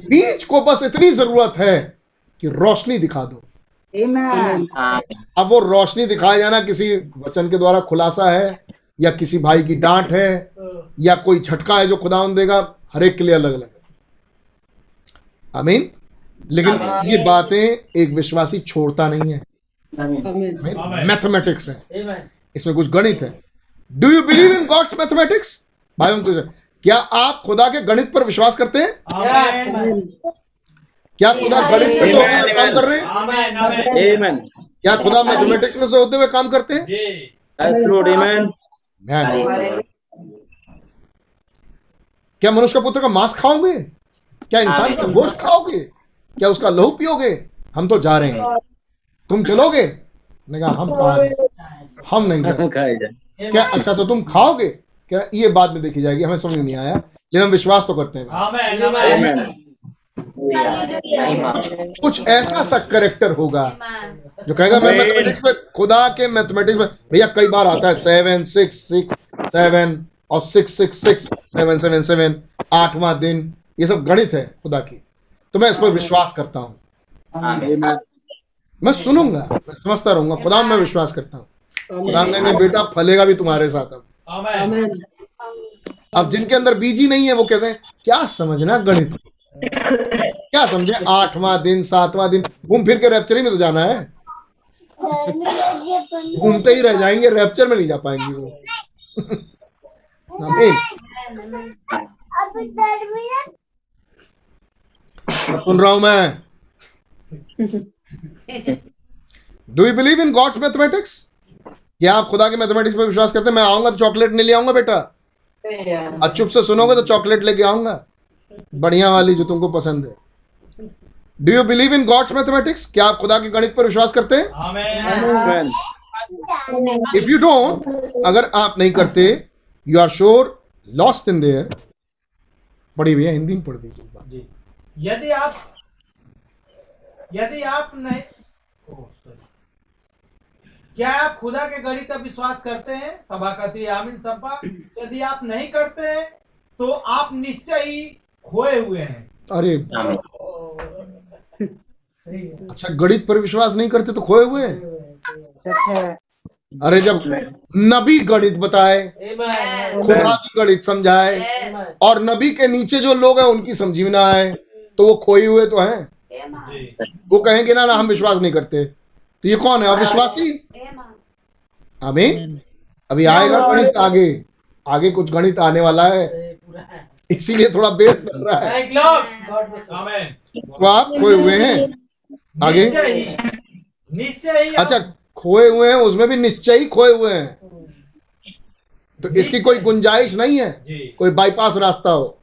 बीज को बस इतनी ज़रूरत है कि रोशनी दिखा दो। अब वो रोशनी दिखाया जाना किसी वचन के द्वारा खुलासा है या किसी भाई की डांट है या कोई झटका है जो खुदा देगा हर एक के लिए अलग अलग अमीन लेकिन ये बातें एक विश्वासी छोड़ता नहीं है। मैथमेटिक्स है। इसमें कुछ गणित है। Do you believe in God's mathematics भाई कुछ क्या आप खुदा के गणित पर विश्वास करते हैं? क्या खुदा गणित में से होते हुए काम कर रहे हैं. क्या खुदा मैथमेटिक्स में से होते हुए काम करते हैं. क्या मनुष्य का पुत्र का मांस खाओगे? क्या इंसान का गोश्त खाओगे? क्या उसका लहू पियोगे? हम तो जा रहे हैं। तुम चलोगे? मैंने कहा हम कहाँ हैं? हम नहीं जा सकते। क्या अच्छा तो तुम खाओगे? क्या ये बाद में देखी जाएगी? हमें समझ नहीं आया। लेकिन हम विश्वास तो करते हैं. कुछ ऐसा सा करेक्टर होगा जो कहेगा मैं मैथमेटिक्स में खुदा के मैथमेटिक्स में भैया कई बार आता है सेवन सिक्स सिक्स सेवन और six six six seven seven seven आठवां दिन। ये सब गणित है खुदा की। तो मैं इस पर विश्वास करता हूँ। मैं सुनूँगा मैं समझता रहूँगा। खुदा में विश्वास करता हूँ। खुदा ने बेटा फलेगा भी तुम्हारे साथ अब। अब जिनके अंदर बीज ही नहीं है वो कहते हैं क्या समझना गणित? क्या समझे? आठवां दिन सातवां दिन घूम फिर के रैप्चर ही में तो जाना है। घूमते ही रह जाएँगे रैप्चर में नहीं जा पाएँगे वो। आमीन। सुन रहा हूँ मैं। Do you believe in God's mathematics क्या आप खुदा के मैथमेटिक्स पर विश्वास करते हैं? मैं आऊँगा तो चॉकलेट नहीं ले आऊँगा बेटा। और चुप से सुनोगे तो चॉकलेट लेके आऊँगा। बढ़िया वाली जो तुमको पसंद है। Do you believe in God's mathematics क्या आप खुदा के गणित पर विश्वास करते हैं? इफ़ यू डोंट अगर आप नहीं करते you are sure lost in there पढ़ी भैया हिंदी में पढ़ दीजिए। यदि आप यदि आप नहीं क्या आप खुदा के गणित पर विश्वास करते हैं? सभा कहती है आमीन सभा। यदि आप नहीं करते हैं तो आप निश्चय ही खोए हुए हैं। अरे अच्छा गणित पर विश्वास नहीं करते तो खोए हुए हैं? अरे जब नबी गणित बताए खुदा की गणित समझाए और नबी के नीचे जो लोग हैं उनकी समझी में ना आए। तो वो खोए हुए तो हैं। वो कहेंगे ना ना हम विश्वास नहीं करते। तो ये कौन है अविश्वासी? आमीन अभी आएगा गणित आगे। आगे कुछ गणित आने वाला है। इसीलिए थोड़ा बेस बन रहा है। तो आप खोए हुए हैं। आगे। निश्चय ही। निश्चय ही आप- अच्छा खोए हुए हैं उसमें भी निश्चय ही खोए हुए हैं। तो इसकी कोई गुंजाइश नहीं है। कोई बाईपास रास्ता हो।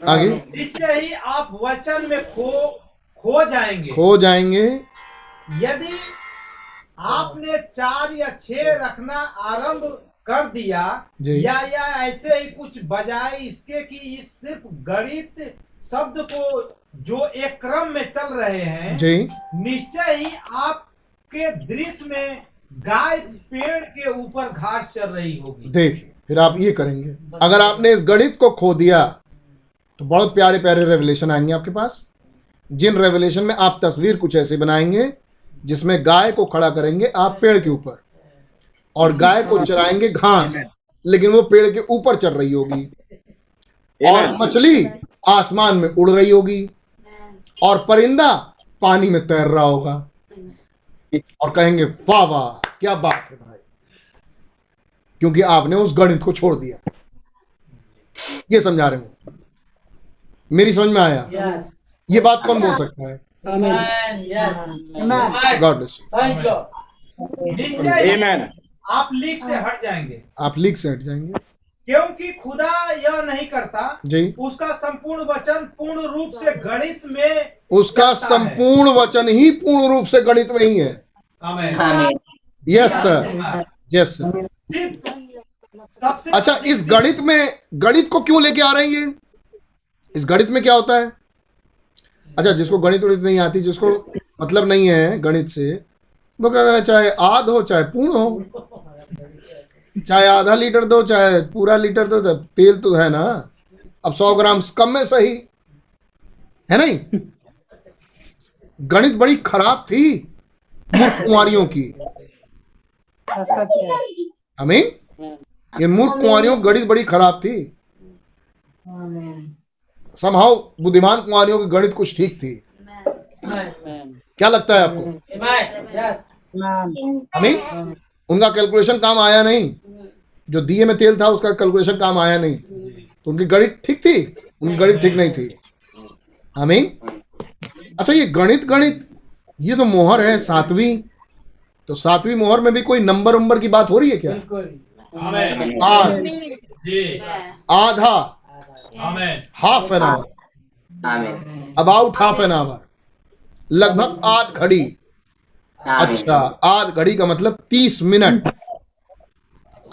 आगे। निश्चय ही आप वचन में खो खो जाएँगे। खो जाएँगे। यदि आपने चार या छह रखना आरंभ कर दिया या या ऐसे ही कुछ बजाय इसके कि इस सिर्फ़ गणित शब्द को जो एक क्रम में चल रहे हैं निश्चय ही आपके दृश्य में गाय पेड़ के ऊपर घास चल रही होगी। देखिए फिर आप ये करेंगे। अगर आपने इस गणित को खो दिया तो बहुत प्यारे प्यारे रेवलेशन आएँगे आपके पास। जिन रेवलेशन में आप तस्वीर कुछ ऐसे बनाएँगे जिसमें गाय को खड़ा करेंगे आप पेड़ के ऊपर और गाय को चराएँगे घास लेकिन वो पेड़ के ऊपर चल रही होगी और मछली आसमान में उड़ रही होगी और परिंदा पानी में तैर रहा होगा। और कहेंगे वाह वाह क्या बात है भाई। क्योंकि आपने उस गणित को छोड़ दिया। ये समझा रहे हूँ? मेरी समझ में आया? ये बात कौन बोल सकता है? God bless. आप लीक से हट जाएँगे। आप लीक से हट जाएँगे। क्योंकि खुदा यह नहीं करता जी। उसका संपूर्ण वचन पूर्ण रूप से गणित में उसका संपूर्ण वचन ही पूर्ण रूप से गणित में ही है। यस सर यस सर अच्छा इस गणित में गणित को क्यों लेके आ रहे हैं ये? इस गणित में क्या होता है? अच्छा जिसको गणित उड़ित नहीं आती जिसको मतलब नहीं है गणित से वो कहता है चाहे आध हो चाहे पूर्ण हो चाहे आधा लीटर दो चाहे पूरा लीटर दो तो तेल तो है ना। अब सौ ग्राम कम में सही है नहीं? गणित बड़ी खराब थी मूर्ख कुंवारियों की। अमीन ये मूर्ख कुमारियों गणित बड़ी खराब थी। समहाउ बुद्धिमान कुंवारियों की गणित कुछ ठीक थी। क्या लगता है आपको? अमीन उनका कैलकुलेशन काम आया नहीं। जो दिए में तेल था उसका कैलकुलेशन काम आया नहीं। तो उनकी गणित ठीक थी? उनकी गणित ठीक नहीं थी। आमीन अच्छा ये गणित गणित ये तो मोहर है सातवीं। तो सातवीं मोहर में भी कोई नंबर उम्बर की बात हो रही है क्या? आध। हाफ़ एन आवर आमीन अबाउट हाफ़ एन आवर लगभग आध घड़ी। अच्छा आध घड़ी का मतलब तीस मिनट।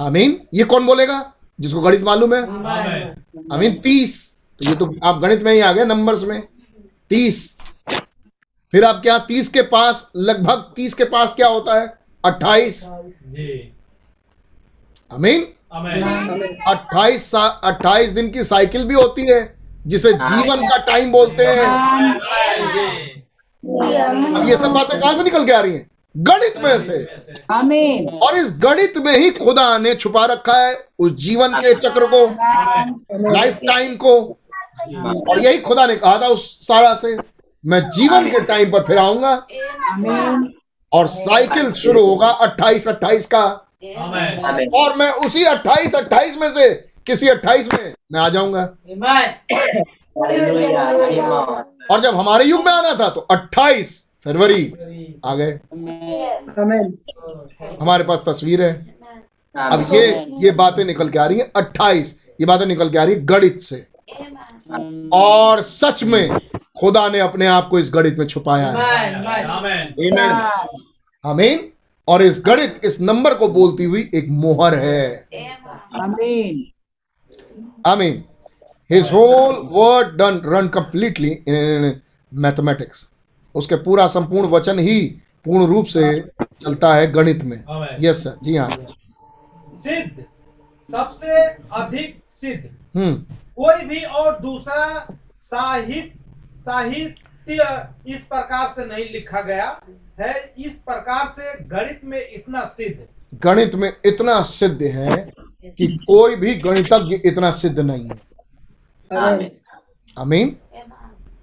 आमीन ये कौन बोलेगा? जिसको गणित मालूम है। आमेन आमीन तीस। तो ये तो आप गणित में ही आ गए नंबर्स में। तीस। फिर आप क्या तीस के पास लगभग तीस के पास क्या होता है? अट्ठाईस। आमेन अट्ठाईस अट्ठाईस दिन की साइकिल भी होती है जिसे जीवन का टाइम बोलते हैं। अब ये सब बातें कहाँ से निकल के आ रही हैं? गणित में से। आमीन और इस गणित में ही खुदा ने छुपा रखा है उस जीवन के चक्र को लाइफ टाइम को। और यही खुदा ने कहा था उस सारा से मैं जीवन के टाइम पर फिर आऊँगा। और साइकिल शुरू होगा 28 28 का। और मैं उसी 28 28 में से किसी 28 में मैं आ जाऊँगा। और जब हमारे युग में आना था तो 28 फरवरी आ गए। हमारे पास तस्वीर है। अब ये ये बातें निकल के आ रही है 28 ये बातें निकल के आ रही है गणित से। और सच में खुदा ने अपने आप को इस गणित में छुपाया है। आमेन आमीन और इस गणित इस नंबर को बोलती हुई एक मोहर है। आमीन आमीन his whole word done run completely in mathematics उसके पूरा संपूर्ण वचन ही पूर्ण रूप से चलता है गणित में। यस सर जी हाँ। सिद्ध सबसे अधिक सिद्ध। हम्म। कोई भी और दूसरा साहित्य साहित्य इस प्रकार से नहीं लिखा गया। है इस प्रकार से गणित में इतना सिद्ध। गणित में इतना सिद्ध है कि कोई भी गणितज्ञ इतना सिद्ध नहीं है। आमीन। आमीन?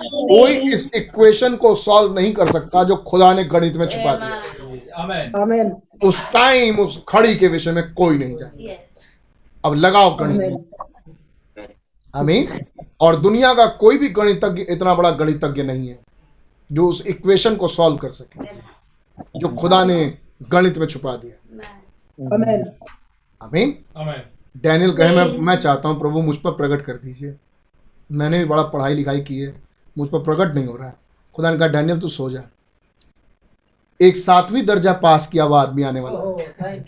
कोई इस इक्वेशन को सॉल्व नहीं कर सकता जो खुदा ने गणित में छुपा दिया। आमेन। उस टाइम उस खड़ी के विषय में कोई नहीं जाए अब लगाओ गणित। में आमीन? और दुनिया का कोई भी गणितज्ञ इतना बड़ा गणितज्ञ नहीं है। जो उस इक्वेशन को सॉल्व कर सके जो खुदा ने गणित में छुपा दिया। आमीन डैनियल कहे मैं मैं चाहता हूँ प्रभु मुझ पर प्रकट कर दीजिए। मैंने भी बड़ा पढ़ाई लिखाई की है मुझ पर प्रकट नहीं हो रहा है। खुदा ने कहा डैनियल तू सो जा। एक सातवीं दर्जा पास किया हुआ आदमी आने वाला है।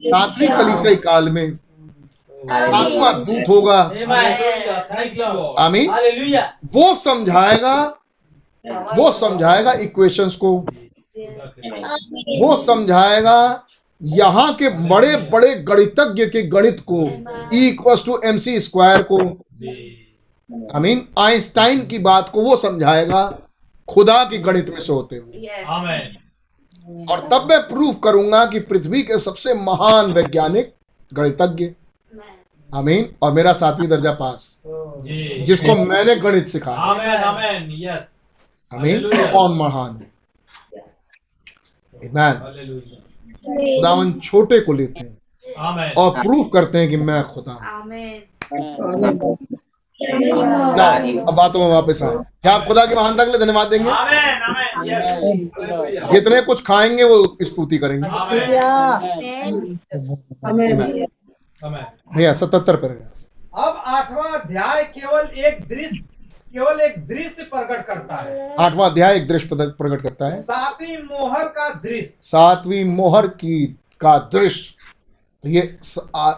सातवीं कलीसियाई काल में सातवां दूत होगा। आमीन। वो समझाएगा वो समझाएगा इक्वेशंस को। वो समझाएगा यहाँ के बड़े बड़े गणितज्ञ के गणित को E equals to M C square को। आई मीन आइंस्टाइन की बात को वो समझाएगा खुदा के गणित में से होते हुए। आमेन और तब मैं प्रूफ करूँगा कि पृथ्वी के सबसे महान वैज्ञानिक गणितज्ञ आमीन और मेरा सातवीं दर्जा पास। जी। जिसको मैंने गणित सिखाया। आमेन आमेन आमीन कौन महान है? Amen. खुदावन छोटे को लेते हैं। और प्रूफ करते हैं कि मैं खुदा अब बातों में वापस आए। क्या आप खुदा की महानता के लिए धन्यवाद देंगे? आमेन आमेन यस हालेलुया। जितने कुछ खाएँगे वो स्तुति करेंगे। आमेन। आमीन आमेन भैया सतहत्तर पर अब आठवां अध्याय केवल एक दृश्य केवल एक दृश्य प्रकट करता है। आठवां अध्याय एक दृश्य प्रकट करता है। सातवीं मोहर का दृश्य। सातवीं मोहर की का दृश्य। ये स- आ,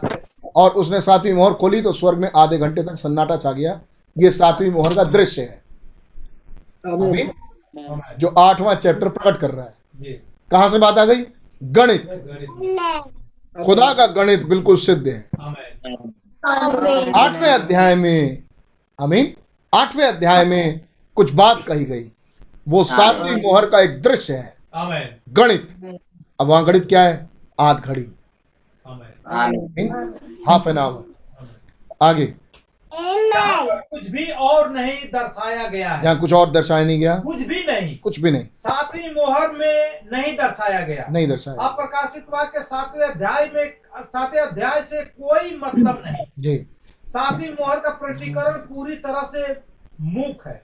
और उसने सातवीं मोहर खोली तो स्वर्ग में आधे घंटे तक सन्नाटा छा गया। ये सातवीं मोहर का दृश्य है? जो आठवां चैप्टर प्रकट कर रहा है। जी। कहाँ से बात आ गई? गणित। गणित। खुदा का गणित बिल्कुल सिद्ध है। आठवें अध्याय में आमीन। आठवें अध्याय में कुछ बात कही गई। वो सातवीं मोहर का एक दृश्य है। गणित। अब वहाँ गणित क्या है? आध घड़ी। Half an hour. आगे। कुछ भी और नहीं दर्शाया गया है। यहाँ कुछ और दर्शाया नहीं गया। कुछ भी नहीं। कुछ भी नहीं। सातवीं मोहर में नहीं दर्शाया गया। नहीं दर्शाया अप्रकाशित वाक्य सातवें अध्याय में सातवें अध्याय से कोई मतलब नहीं। जी। सातवीं मोहर का प्रकटीकरण पूरी तरह से मूक है।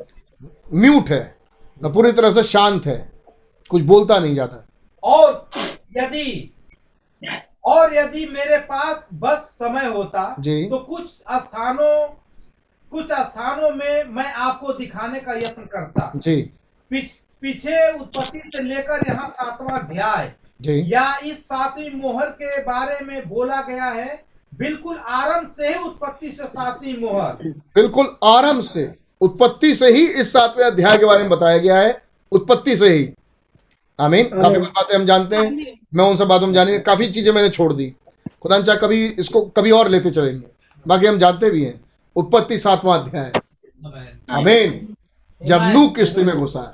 म्यूट है। न पूरी तरह से शांत है। कुछ बोलता नहीं जाता। और यदि और यदि मेरे पास बस समय होता जी। तो कुछ स्थानों कुछ स्थानों में मैं आपको दिखाने का यत्न करता जी। पिछ, पीछे उत्पत्ति से लेकर यहाँ सातवां अध्याय। जी। या इस सातवीं मोहर के बारे में बोला गया है बिल्कुल आरंभ से ही उत्पत्ति से सातवीं मोहर। बिल्कुल आरंभ से उत्पत्ति से ही इस सातवें अध्याय के बारे में बताया गया है उत्पत्ति से ही। आमीन। काफ़ी कुछ बातें हम जानते हैं मैं उन सब बातों में जाने काफ़ी चीज़ें मैंने छोड़ दी। खुदा चाहे कभी इसको कभी और लेते चलेंगे बाकी हम जानते भी हैं। उत्पत्ति सातवां अध्याय। आमीन जब लू किश्ती में घुसा।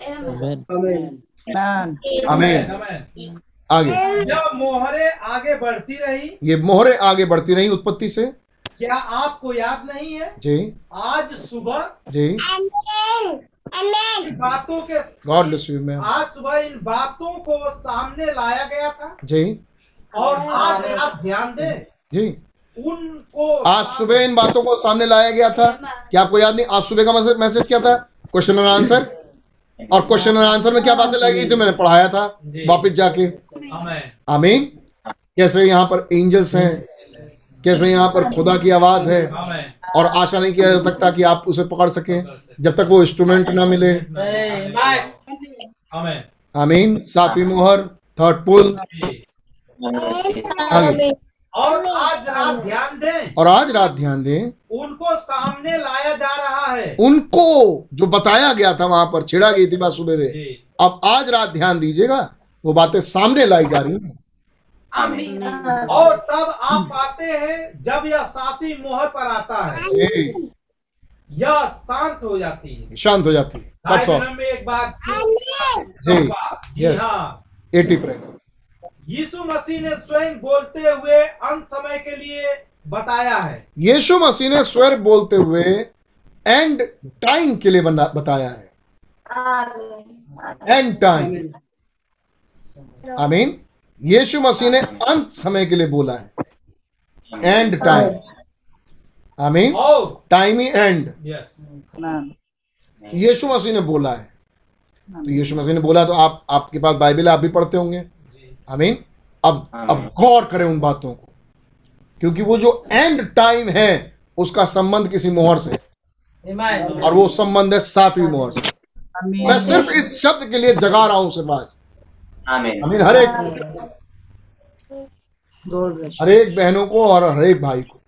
आमीन। आगे। जब मोहरे आगे बढ़ती रही ये मोहरे आगे बढ़ती रही उत्पत्ति से? क्या आपको याद नहीं है? जी। आज सुबह जी। इन बातों के गॉड मैम आज सुबह इन बातों को सामने लाया गया था। जी। और आज आप ध्यान दें। जी। उनको आज सुबह इन बातों को सामने लाया गया था। क्या आपको याद नहीं? आज सुबह का मैसेज क्या था? क्वेश्चन एंड आंसर और क्वेश्चन एंड आंसर में क्या बातें लाई गई थी मैंने पढ़ाया था। वापस जाके। आमीन। आमीन। कैसे यहाँ पर एंजल्स हैं? कैसे यहाँ पर खुदा की आवाज़ है? और आशा नहीं किया जा सकता कि आप उसे पकड़ सके। जब तक वो इंस्ट्रूमेंट ना मिले। आमीन। आमीन। सातवीं मोहर थर्ड पुल और आज रात ध्यान दें। और आज रात ध्यान दें। उनको सामने लाया जा रहा है। उनको जो बताया गया था वहाँ पर छिड़ा गई थी बात सुबेरे। अब आज रात ध्यान दीजिएगा वो बातें सामने लाई जा रही हैं। आमीन। और तब आप पाते हैं जब यह साथी मोहर पर आता है यह शांत हो जाती है। शांत हो जाती है। एक बात जी, हाँ। 80 पर यीशु मसीह ने स्वयं बोलते हुए अंत समय के लिए बताया है। यीशु मसीह ने स्वयं बोलते हुए एंड टाइम के लिए बना बताया है। एंड टाइम आमीन यीशु मसीह ने अंत समय के लिए बोला है। एंड टाइम आमीन और टाइम ही एंड यस यीशु मसीह ने बोला है। तो यीशु मसीह ने बोला तो आप आपके पास बाइबल है, आप भी पढ़ते होंगे। आमीन अब अब गौर करें उन बातों को। क्योंकि वो जो एंड टाइम है उसका संबंध किसी मोहर से। और वो संबंध है सातवीं मोहर से। मैं सिर्फ़ इस शब्द के लिए जगा रहा हूँ सिर्फ़ आज। आमीन आमीन हर एक हर एक बहनों को और हर एक भाई को।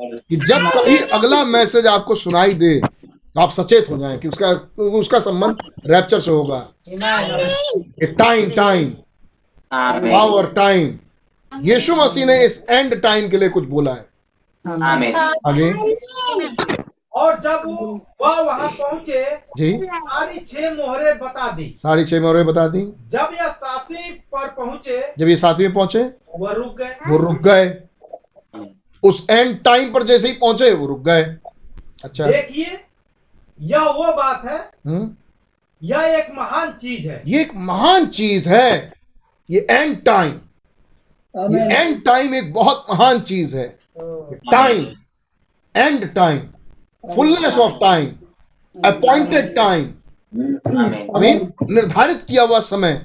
कि जब कभी अगला मैसेज आपको सुनाई दे तो आप सचेत हो जाएँ कि उसका उसका संबंध रैप्चर से होगा। टाइम टाइम आमीन पावर टाइम यीशु मसीह ने इस एंड टाइम के लिए कुछ बोला है। आमीन आगे। और जब वह वहाँ पहुँचे जी। सारी छह मोहरें बता दी। सारी छह मोहरें बता दी। जब यह सातवीं पर पहुँचे जब ये सातवीं पहुँचे वह रुक गए। वो रुक गए। उस एंड टाइम पर जैसे ही पहुँचे वो रुक गए। अच्छा। देखिए यह वो बात है हम्म। यह एक महान चीज़ है। ये एक महान चीज़ है। ये एंड टाइम ये एंड टाइम एक बहुत महान चीज़ है. Time end time fullness of time appointed time mean निर्धारित किया हुआ समय.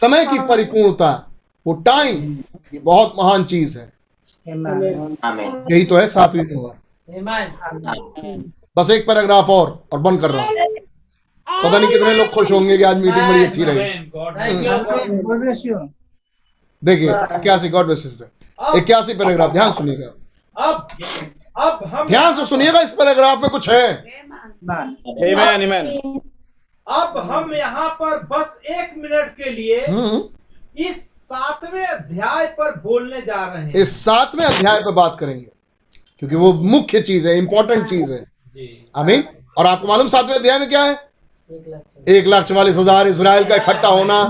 समय की परिपूर्णता. वो टाइम ये बहुत महान चीज़ है. यही तो है सातवीं मोहर बस एक पैराग्राफ और और बंद कर रहा हूँ. पता नहीं कितने लोग खुश होंगे कि आज मीटिंग बड़ी अच्छी रही. देखिए इक्यासी गॉड ब्लेस सिस्टर इक्यासी पैराग्राफ ध्यान सुनिएगा। अब अब हम ध्यान से सुनिएगा इस पैराग्राफ में कुछ है। Amen. Amen, amen. अब हम यहाँ पर बस एक मिनट के लिए हम्म, इस सातवें अध्याय पर बोलने जा रहे हैं। इस सातवें अध्याय पर बात करेंगे क्योंकि वो मुख्य चीज़ है इंपॉर्टेंट चीज़ है। जी। आमीन। और आपको मालूम सातवें अध्याय में क्या है? एक लाख चवालीस हज़ार इसराइल का इकट्ठा होना।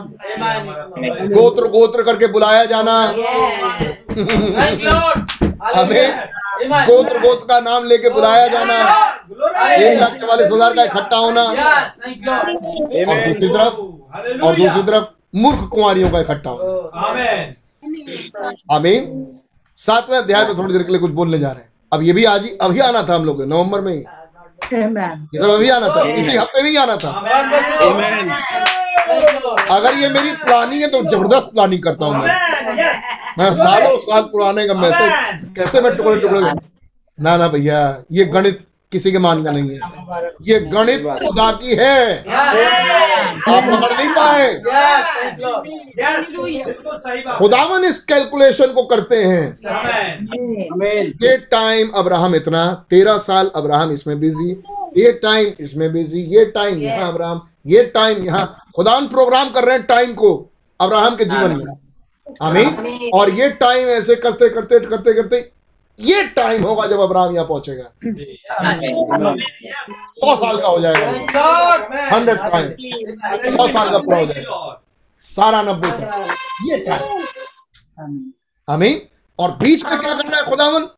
गोत्र गोत्र करके बुलाया जाना। आमीन गोत्र गोत्र का नाम लेके बुलाया जाना। एक लाख चवालीस हज़ार का इकट्ठा होना। और दूसरी तरफ़, और दूसरी तरफ़, मूर्ख कुमारियों का इकट्ठा होना। आमीन। सातवें अध्याय में थोड़ी देर के लिए कुछ बोलने जा रहे हैं। अब ये भी आज ही, अभी आना था हम लोग, नवंबर में ही. ये सब अभी आना था इसी हफ़्ते में ही आना था. अगर ये मेरी प्लानिंग है तो ज़बरदस्त प्लानिंग करता हूँ मैं। मैं सालों साल पुराने का मैसेज कैसे मैं टुकड़े टुकड़े ना ना भैया ये गणित किसी के मान का नहीं है। ये गणित खुदा की है. आप पकड़ नहीं पाए। खुदावन इस कैलकुलेशन को करते हैं. ये टाइम अब्राहम इतना तेरह साल अब्राहम इसमें बिज़ी ये टाइम इसमें बिज़ी ये टाइम यहाँ अब्राहम ये टाइम यहाँ। खुदावन प्रोग्राम कर रहे हैं टाइम को अब्राहम के जीवन में। आमीन। और ये टाइम ऐसे करते करते करते करते ये टाइम होगा जब अब्राहम यहाँ पहुंचेगा। सौ साल का हो जाएगा। हंड्रेड टाइम सौ साल का पूरा हो जाएगा। सारा नब्बे साल। ये टाइम. आमीन। और बीच में क्या करना है खुदावन?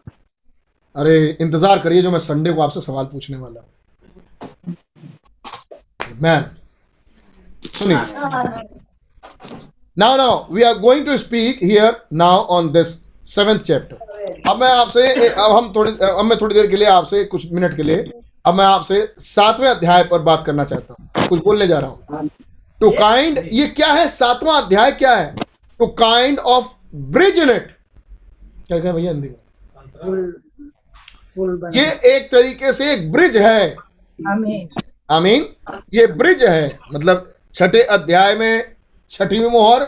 अरे इंतज़ार करिए जो मैं संडे को आपसे सवाल पूछने वाला हूँ। मैन सुनिए। Now now we are going to speak here now on this seventh chapter अब मैं आपसे अब हम थोड़ी अब मैं थोड़ी देर के लिए आपसे कुछ मिनट के लिए अब मैं आपसे सातवें अध्याय पर बात करना चाहता हूँ। कुछ बोलने जा रहा हूँ। टू काइंड ये क्या है? सातवां अध्याय क्या है? To kind of bridge in it क्या कहें भैया हिंदी में? ये एक तरीके से एक ब्रिज है। आमीन आमीन ये ब्रिज है। मतलब छठे अध्याय में छठवीं मोहर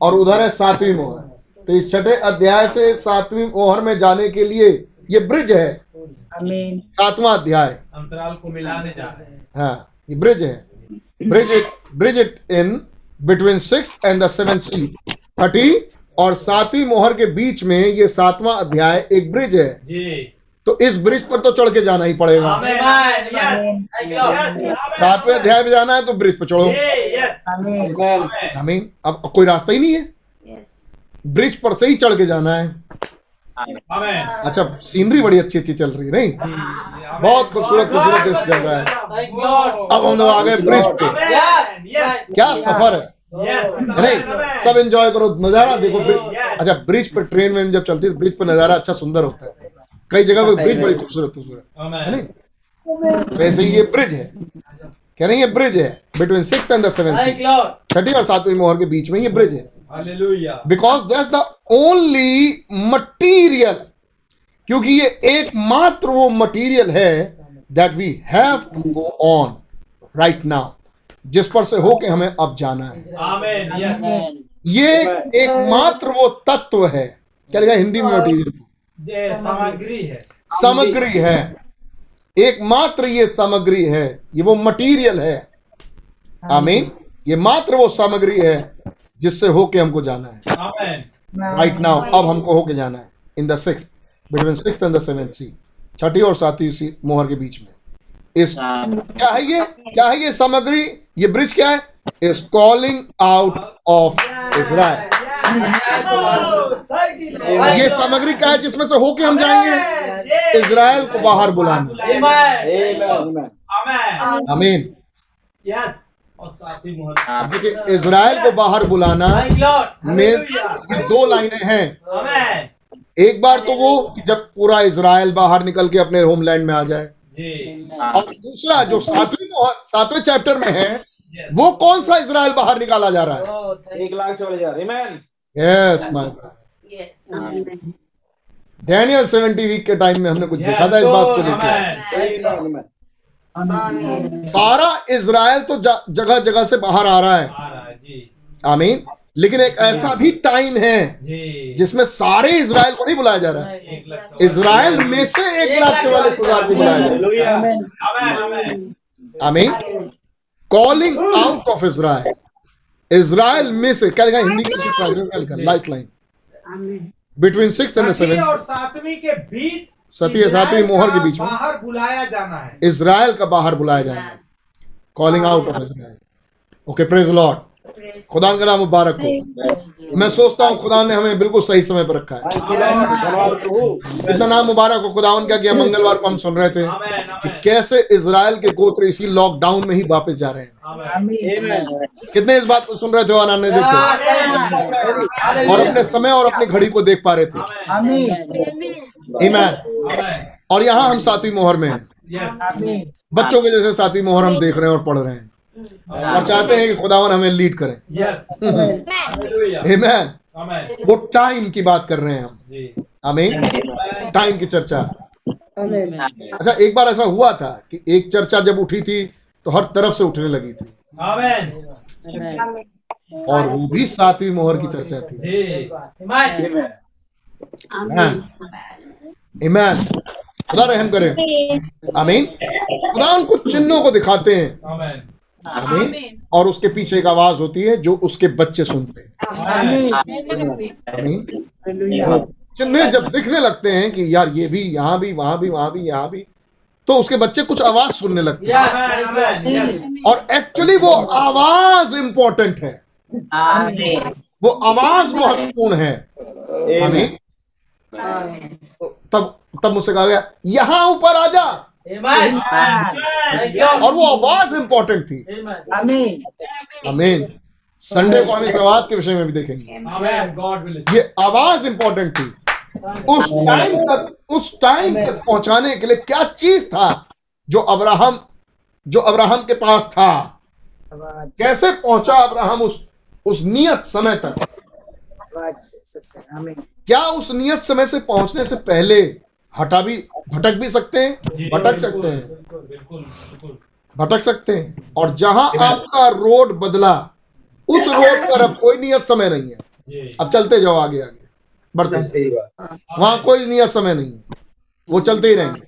और उधर है सातवीं मोहर। तो इस छठे अध्याय से सातवीं मोहर में जाने के लिए ये ब्रिज है। सातवां अध्याय। अंतराल को मिलाने जा रहे हैं। हाँ ये ब्रिज है। Bridge it bridge it in between six and the seven C. छठी और सातवीं मोहर के बीच में ये सातवां अध्याय एक ब्रिज है। जी। तो इस ब्रिज पर तो चढ़ के जाना ही पड़ेगा. सातवें अध्याय में जाना है तो ब्रिज पर चढ़ो. आमीन अब कोई रास्ता ही नहीं है। ब्रिज पर से ही चढ़ के जाना है। अच्छा सीनरी बड़ी अच्छी अच्छी चल रही है नहीं? बहुत खूबसूरत खूबसूरत दृश्य चल रहा है. अब हम लोग आ गए ब्रिज पे. क्या सफ़र है? Yes. नहीं सब एंजॉय करो नज़ारा देखो Yes. अच्छा ब्रिज पर ट्रेन में जब चलती है तो ब्रिज पर नज़ारा अच्छा सुंदर होता है। कई जगह पे ब्रिज बड़ी खूबसूरत खूबसूरत है नहीं? वैसे ही ये ब्रिज है। कह रहे हैं ये ब्रिज है। Between six and the seven. छठी और सातवीं मोहर के बीच में ये ब्रिज है। Hallelujah. Because that's the only material क्योंकि ये एकमात्र वो मटीरियल है that we have to go on right now जिस पर से होके हमें अब जाना है। Amen. Yes. आमीन ये एकमात्र वो तत्व है। क्या लिखा है? हिंदी में मटीरियल सामग्री है। सामग्री है। एकमात्र ये सामग्री है। ये वो मटीरियल है। आमीन ये मात्र वो सामग्री है। जिससे होके हमको जाना है। Amen. राइट नाउ अब हमको होके जाना है। In the six between six and the seven C छठी और सातवीं सी मोहर के बीच में। इस क्या है ये? क्या है ये सामग्री? ये ब्रिज क्या है? Is calling out of Israel. ये सामग्री क्या है जिसमें से होके हम जाएँगे? इसराइल को बाहर बुलाने। Amen. Amen. Amen. आमीन Yes. और साथ ही देखिए इज़राइल को बाहर बुलाना. में ये दो लाइनें हैं। एक बार तो वो कि जब पूरा इज़राइल बाहर निकल के अपने होमलैंड में आ जाए। और दूसरा जो सातवें सातवें चैप्टर में है वो कौन सा इज़राइल बाहर निकाला जा रहा है? Oh, एक लाख चौदह हज़ार यस माय डैनियल 70 वीक के टाइम में हमने कुछ देखा था इस बात को लेकर. सारा इज़राइल तो जगह जगह से बाहर आ रहा है। आ रहा आमीन। लेकिन एक ऐसा भी टाइम है जिसमें सारे इज़राइल को नहीं बुलाया जा रहा है। इज़राइल में से एक लाख चौवालीस हज़ार को बुलाया जा रहा. है। आमीन। Calling out of Israel Israel में से क्या लिखा हिंदी में last line between six and seven और सातवीं के बीच सती और सातवीं मोहर के बीच में। बाहर बुलाया जाना है। इज़राइल का बाहर बुलाया जाना है। Calling out of Israel okay praise Lord खुदा का नाम मुबारक हो। मैं सोचता हूँ खुदा ने हमें बिल्कुल सही समय पर रखा है। प्रभु इतना नाम मुबारक हो। खुदा उनका किया मंगलवार को हम सुन रहे थे कि कैसे इसराइल के गोत्र इसी लॉकडाउन में ही वापस जा रहे हैं. कितने इस बात को सुन रहे थे और आनंदित थे और अपने समय और अपनी घड़ी को देख पा रहे थे। आमीन। ईमान और यहाँ हम सातवीं मोहर में हैं। बच्चों के जैसे सातवीं मोहर हम देख रहे हैं और पढ़ रहे हैं। और चाहते हैं कि खुदावन हमें लीड करें। यस हालेलुया ईमान वो टाइम की बात कर रहे हैं हम। जी। आमीन टाइम की चर्चा। अच्छा एक बार ऐसा हुआ था कि एक चर्चा जब उठी थी तो हर तरफ़ से उठने लगी थी। आमेन और वो भी सातवीं मोहर की चर्चा थी। ईमान खुदा रहम करे। आमीन। खुदा उनको चिन्हों को दिखाते हैं। आमेन। और उसके पीछे एक आवाज़ होती है जो उसके बच्चे सुनते हैं। आमीन। आमीन। हालेलुया। चिन्ह जब दिखने लगते हैं कि यार ये भी यहाँ भी वहाँ भी वहाँ भी यहाँ भी तो उसके बच्चे कुछ आवाज़ सुनने लगते हैं। और एक्चुअली वो आवाज़ इंपॉर्टेंट है। वो आवाज़ महत्वपूर्ण है। आमीन। तब तब मुझसे कहा गया यहाँ ऊपर आ जा. और वो आवाज़ इंपॉर्टेंट थी। आमीन संडे को हम इस आवाज़ के विषय में भी देखेंगे। आमेन गॉड विल ये आवाज़ इंपॉर्टेंट थी। उस टाइम तक उस टाइम तक पहुँचाने के लिए क्या चीज़ था जो अब्राहम जो अब्राहम के पास था? कैसे पहुँचा अब्राहम उस उस नियत समय तक? क्या उस नियत समय से पहुँचने से पहले हटा भी भटक भी सकते हैं? भटक सकते हैं। बिल्कुल बिल्कुल बिल्कुल। भटक सकते हैं। और जहाँ आपका रोड बदला उस रोड पर अब कोई नियत समय नहीं है। अब चलते जाओ आगे आगे। बढ़ते वहाँ कोई नियत समय नहीं है। वो चलते ही रहेंगे।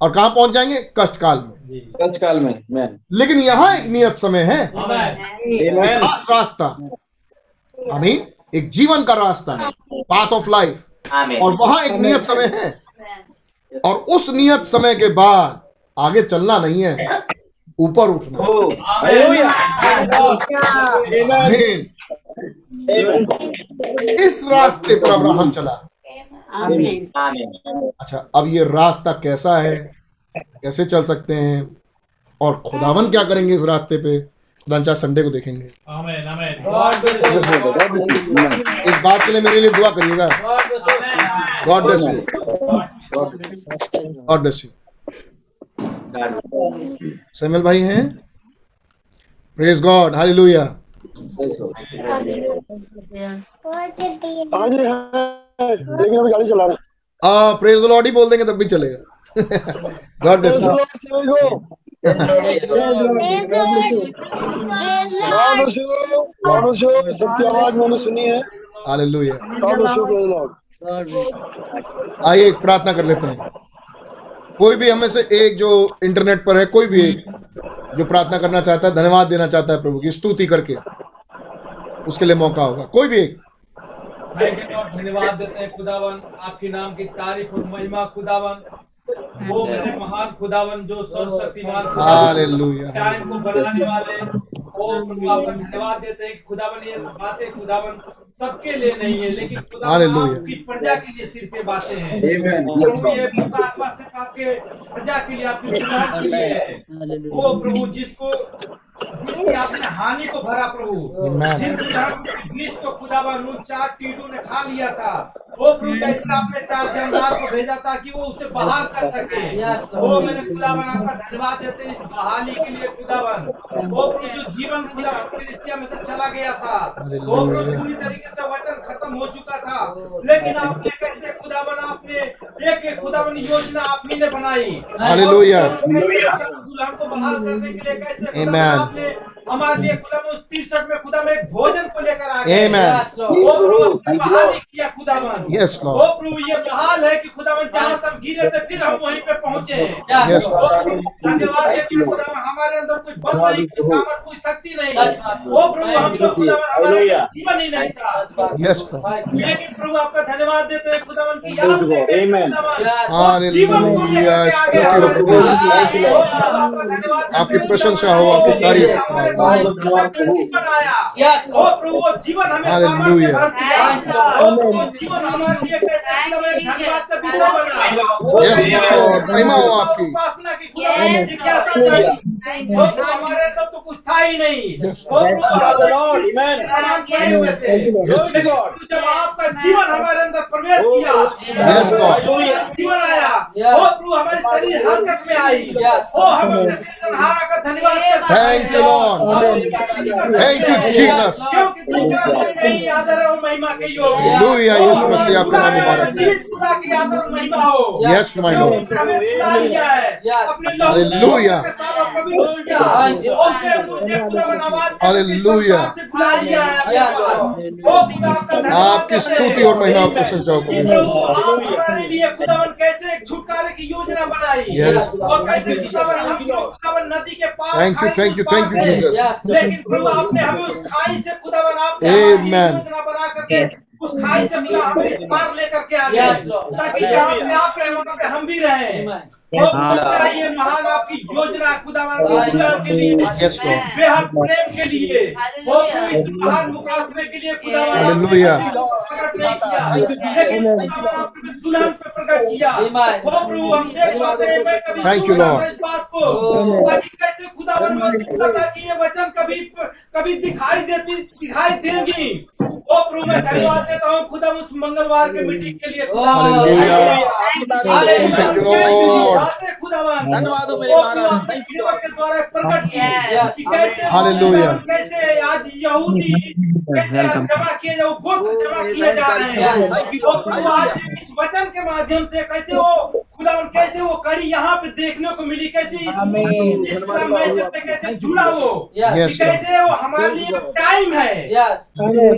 और कहाँ पहुँच जाएँगे? कष्ट काल में। कष्ट काल में लेकिन यहाँ एक नियत समय है। खास रास्ता। आमीन। एक जीवन का रास्ता है पाथ ऑफ़ लाइफ और वहाँ एक नियत समय है। और उस नियत समय के बाद आगे चलना नहीं है ऊपर उठना. इस रास्ते पर अब्राहम चला। आमीन। आमीन। अच्छा अब ये रास्ता कैसा है? कैसे चल सकते हैं? और खुदावन क्या करेंगे इस रास्ते पे? खुदान संडे को देखेंगे। आमेन आमेन God bless you. God bless you. Amen. इस बात के लिए मेरे लिए दुआ करिएगा। God God bless you God bless you God Samuel भाई हैं? प्रेज गॉड हालेलुया गाड़ी चला रहे प्रेज लॉर्ड ही बोल देंगे तब भी चलेगा। गॉड ब्लेस यू आइए एक प्रार्थना कर लेते हैं। कोई भी हमें से एक जो इंटरनेट पर है, कोई भी एक जो प्रार्थना करना चाहता है, धन्यवाद देना चाहता है प्रभु की, स्तुति करके, उसके लिए मौका होगा। कोई भी एक। धन्यवाद देते हैं, खुदावन। आपके नाम की तारीफ़ और महिमा, खुदावन। वो मेरे महान खुदावन जो सर्वशक्तिमान हालेलुया टाइम को बनाने वाले वो खुदावन धन्यवाद देते हैं कि खुदावन ये बातें खुदावन सबके लिए नहीं है लेकिन खुदावन। आपकी प्रजा के लिए सिर्फ़ ये बातें हैं. ये आत्मा सिर्फ़ आपके प्रजा के लिए आपकी के लिए है। वो प्रभु जिसको आपने हानि को भरा प्रभु। जिन बीस को खुदावन उन चार टीडू ने खा लिया था वो प्रभु कैसे आपने चार जानदार को भेजा था कि वो उसे बहाल कर सके। वो मैंने खुदावन आपका धन्यवाद देते हैं इस बहाली के लिए खुदावन वो प्रभु जो जीवन खुदा फिलिस्तिया में से चला गया था वो प्रभु पूरी तरीके से वचन खत्म हो चुका था। लेकिन आपने कैसे खुदावन आपने एक एक खुदावन योजना आपने ने बनाई। दुल्हन को बहाल करने के लिए कैसे. आपने हमारे लिए खुदा उस तिरसठ में खुदा में एक भोजन को लेकर आ गए Amen. Yes. वो प्रभु बहाली किया खुदावन। Yes, वो प्रभु ये बहाल है कि खुदावन जहाँ से हम गिरे थे फिर हम वहीं पे पहुँचे Yes, धन्यवाद है कि खुदावन हमारे अंदर कोई बल नहीं कोई ताकत कोई शक्ति नहीं वो प्रभु हम तो खुदावन हमारे जीवन ही नहीं था। लेकिन प्रभु आपका धन्यवाद देते हैं खुदावन की याद. जीवन को आपकी प्रशंसा हो, आपकी तारीफ़। जीवन. प्रभु वो हमें सामर्थ्य भर दिया Thank प्रभु वो जीवन हमारे लिए कैसे धन्यवाद विषय वो. महिमा हो आपकी। उपासना की खुदा जिज्ञासा जागी वो प्रभु हमारे अंदर तो कुछ था ही नहीं। वो प्रभु Praise the Lord. Amen. सामान पड़े हुए थे। Yes, लेकिन God. जब आपका जीवन हमारे अंदर प्रवेश किया Yes, Lord. Hallelujah. जीवन आया। Yes. प्रभु हमारे शरीर हरकत में आई। Yes. हम अपने सृजनहारा का धन्यवाद. Thank you, Jesus. क्योंकि दूसरा कोई नहीं आदर और महिमा के योग्य Hallelujah. यीशु मसीह आपका नाम मुबारक हो। जीवित खुदा की आदर और महिमा हो Yes, my Lord. क्योंकि हमें खुदा लिया है Yes. अपने लहू से Hallelujah. के साथ और पवित्र किया Thank you. उसने मुझे खुदावन आवाज देकर Hallelujah. इस संसार से बुला लिया है अपने Yes, पास। Lord. वो खुदा आपका धन्यवाद आपकी देते हैं। स्तुति और महिमा और प्रशंसा हो कि कबूल प्रभु करें। आप हमारे लिए खुदावन कैसे एक छुटकारे की योजना बनाई Yes. और कैसे खुदावन हम लोग खुदावन नदी के पार Thank you, खाई thank you, उस पार Yes. लेकिन प्रभु आपने हमें उस खाई से खुदावन आपने हमारे योजना बना करके उस खाई से खुदा हमें इस पार लेकर के आ गए ताकि जहाँ पे आप रहे वहाँ पे हम भी रहे। खुदा महान आपकी योजना खुदावन के लिए बेहद प्रेम के लिए इस महान मुकाबले के लिए दुल्हन पे प्रकट किया। प्रभु हम देख पाते हैं इस बात को ताकि कैसे था कि ये वचन कभी कभी दिखाई देती दिखाई देंगी। ओ प्रभु मैं धन्यवाद देता हूँ खुदा उस मंगलवार के मीटिंग के लिए। धन्यवाद हो मेरे महाराज। के द्वारा प्रकट किया। Yes. कि कैसे आज यहूदी कैसे आज जमा किए जा गोत्र जमा किए जा रहे हैं। आज इस वचन के माध्यम से कैसे वो खुदावन कैसे वो कड़ी यहाँ पे देखने को मिली कैसे इस मैसेज कैसे जुड़ा वो? Yes. कैसे वो हमारे लिए टाइम है। Yes. Yes,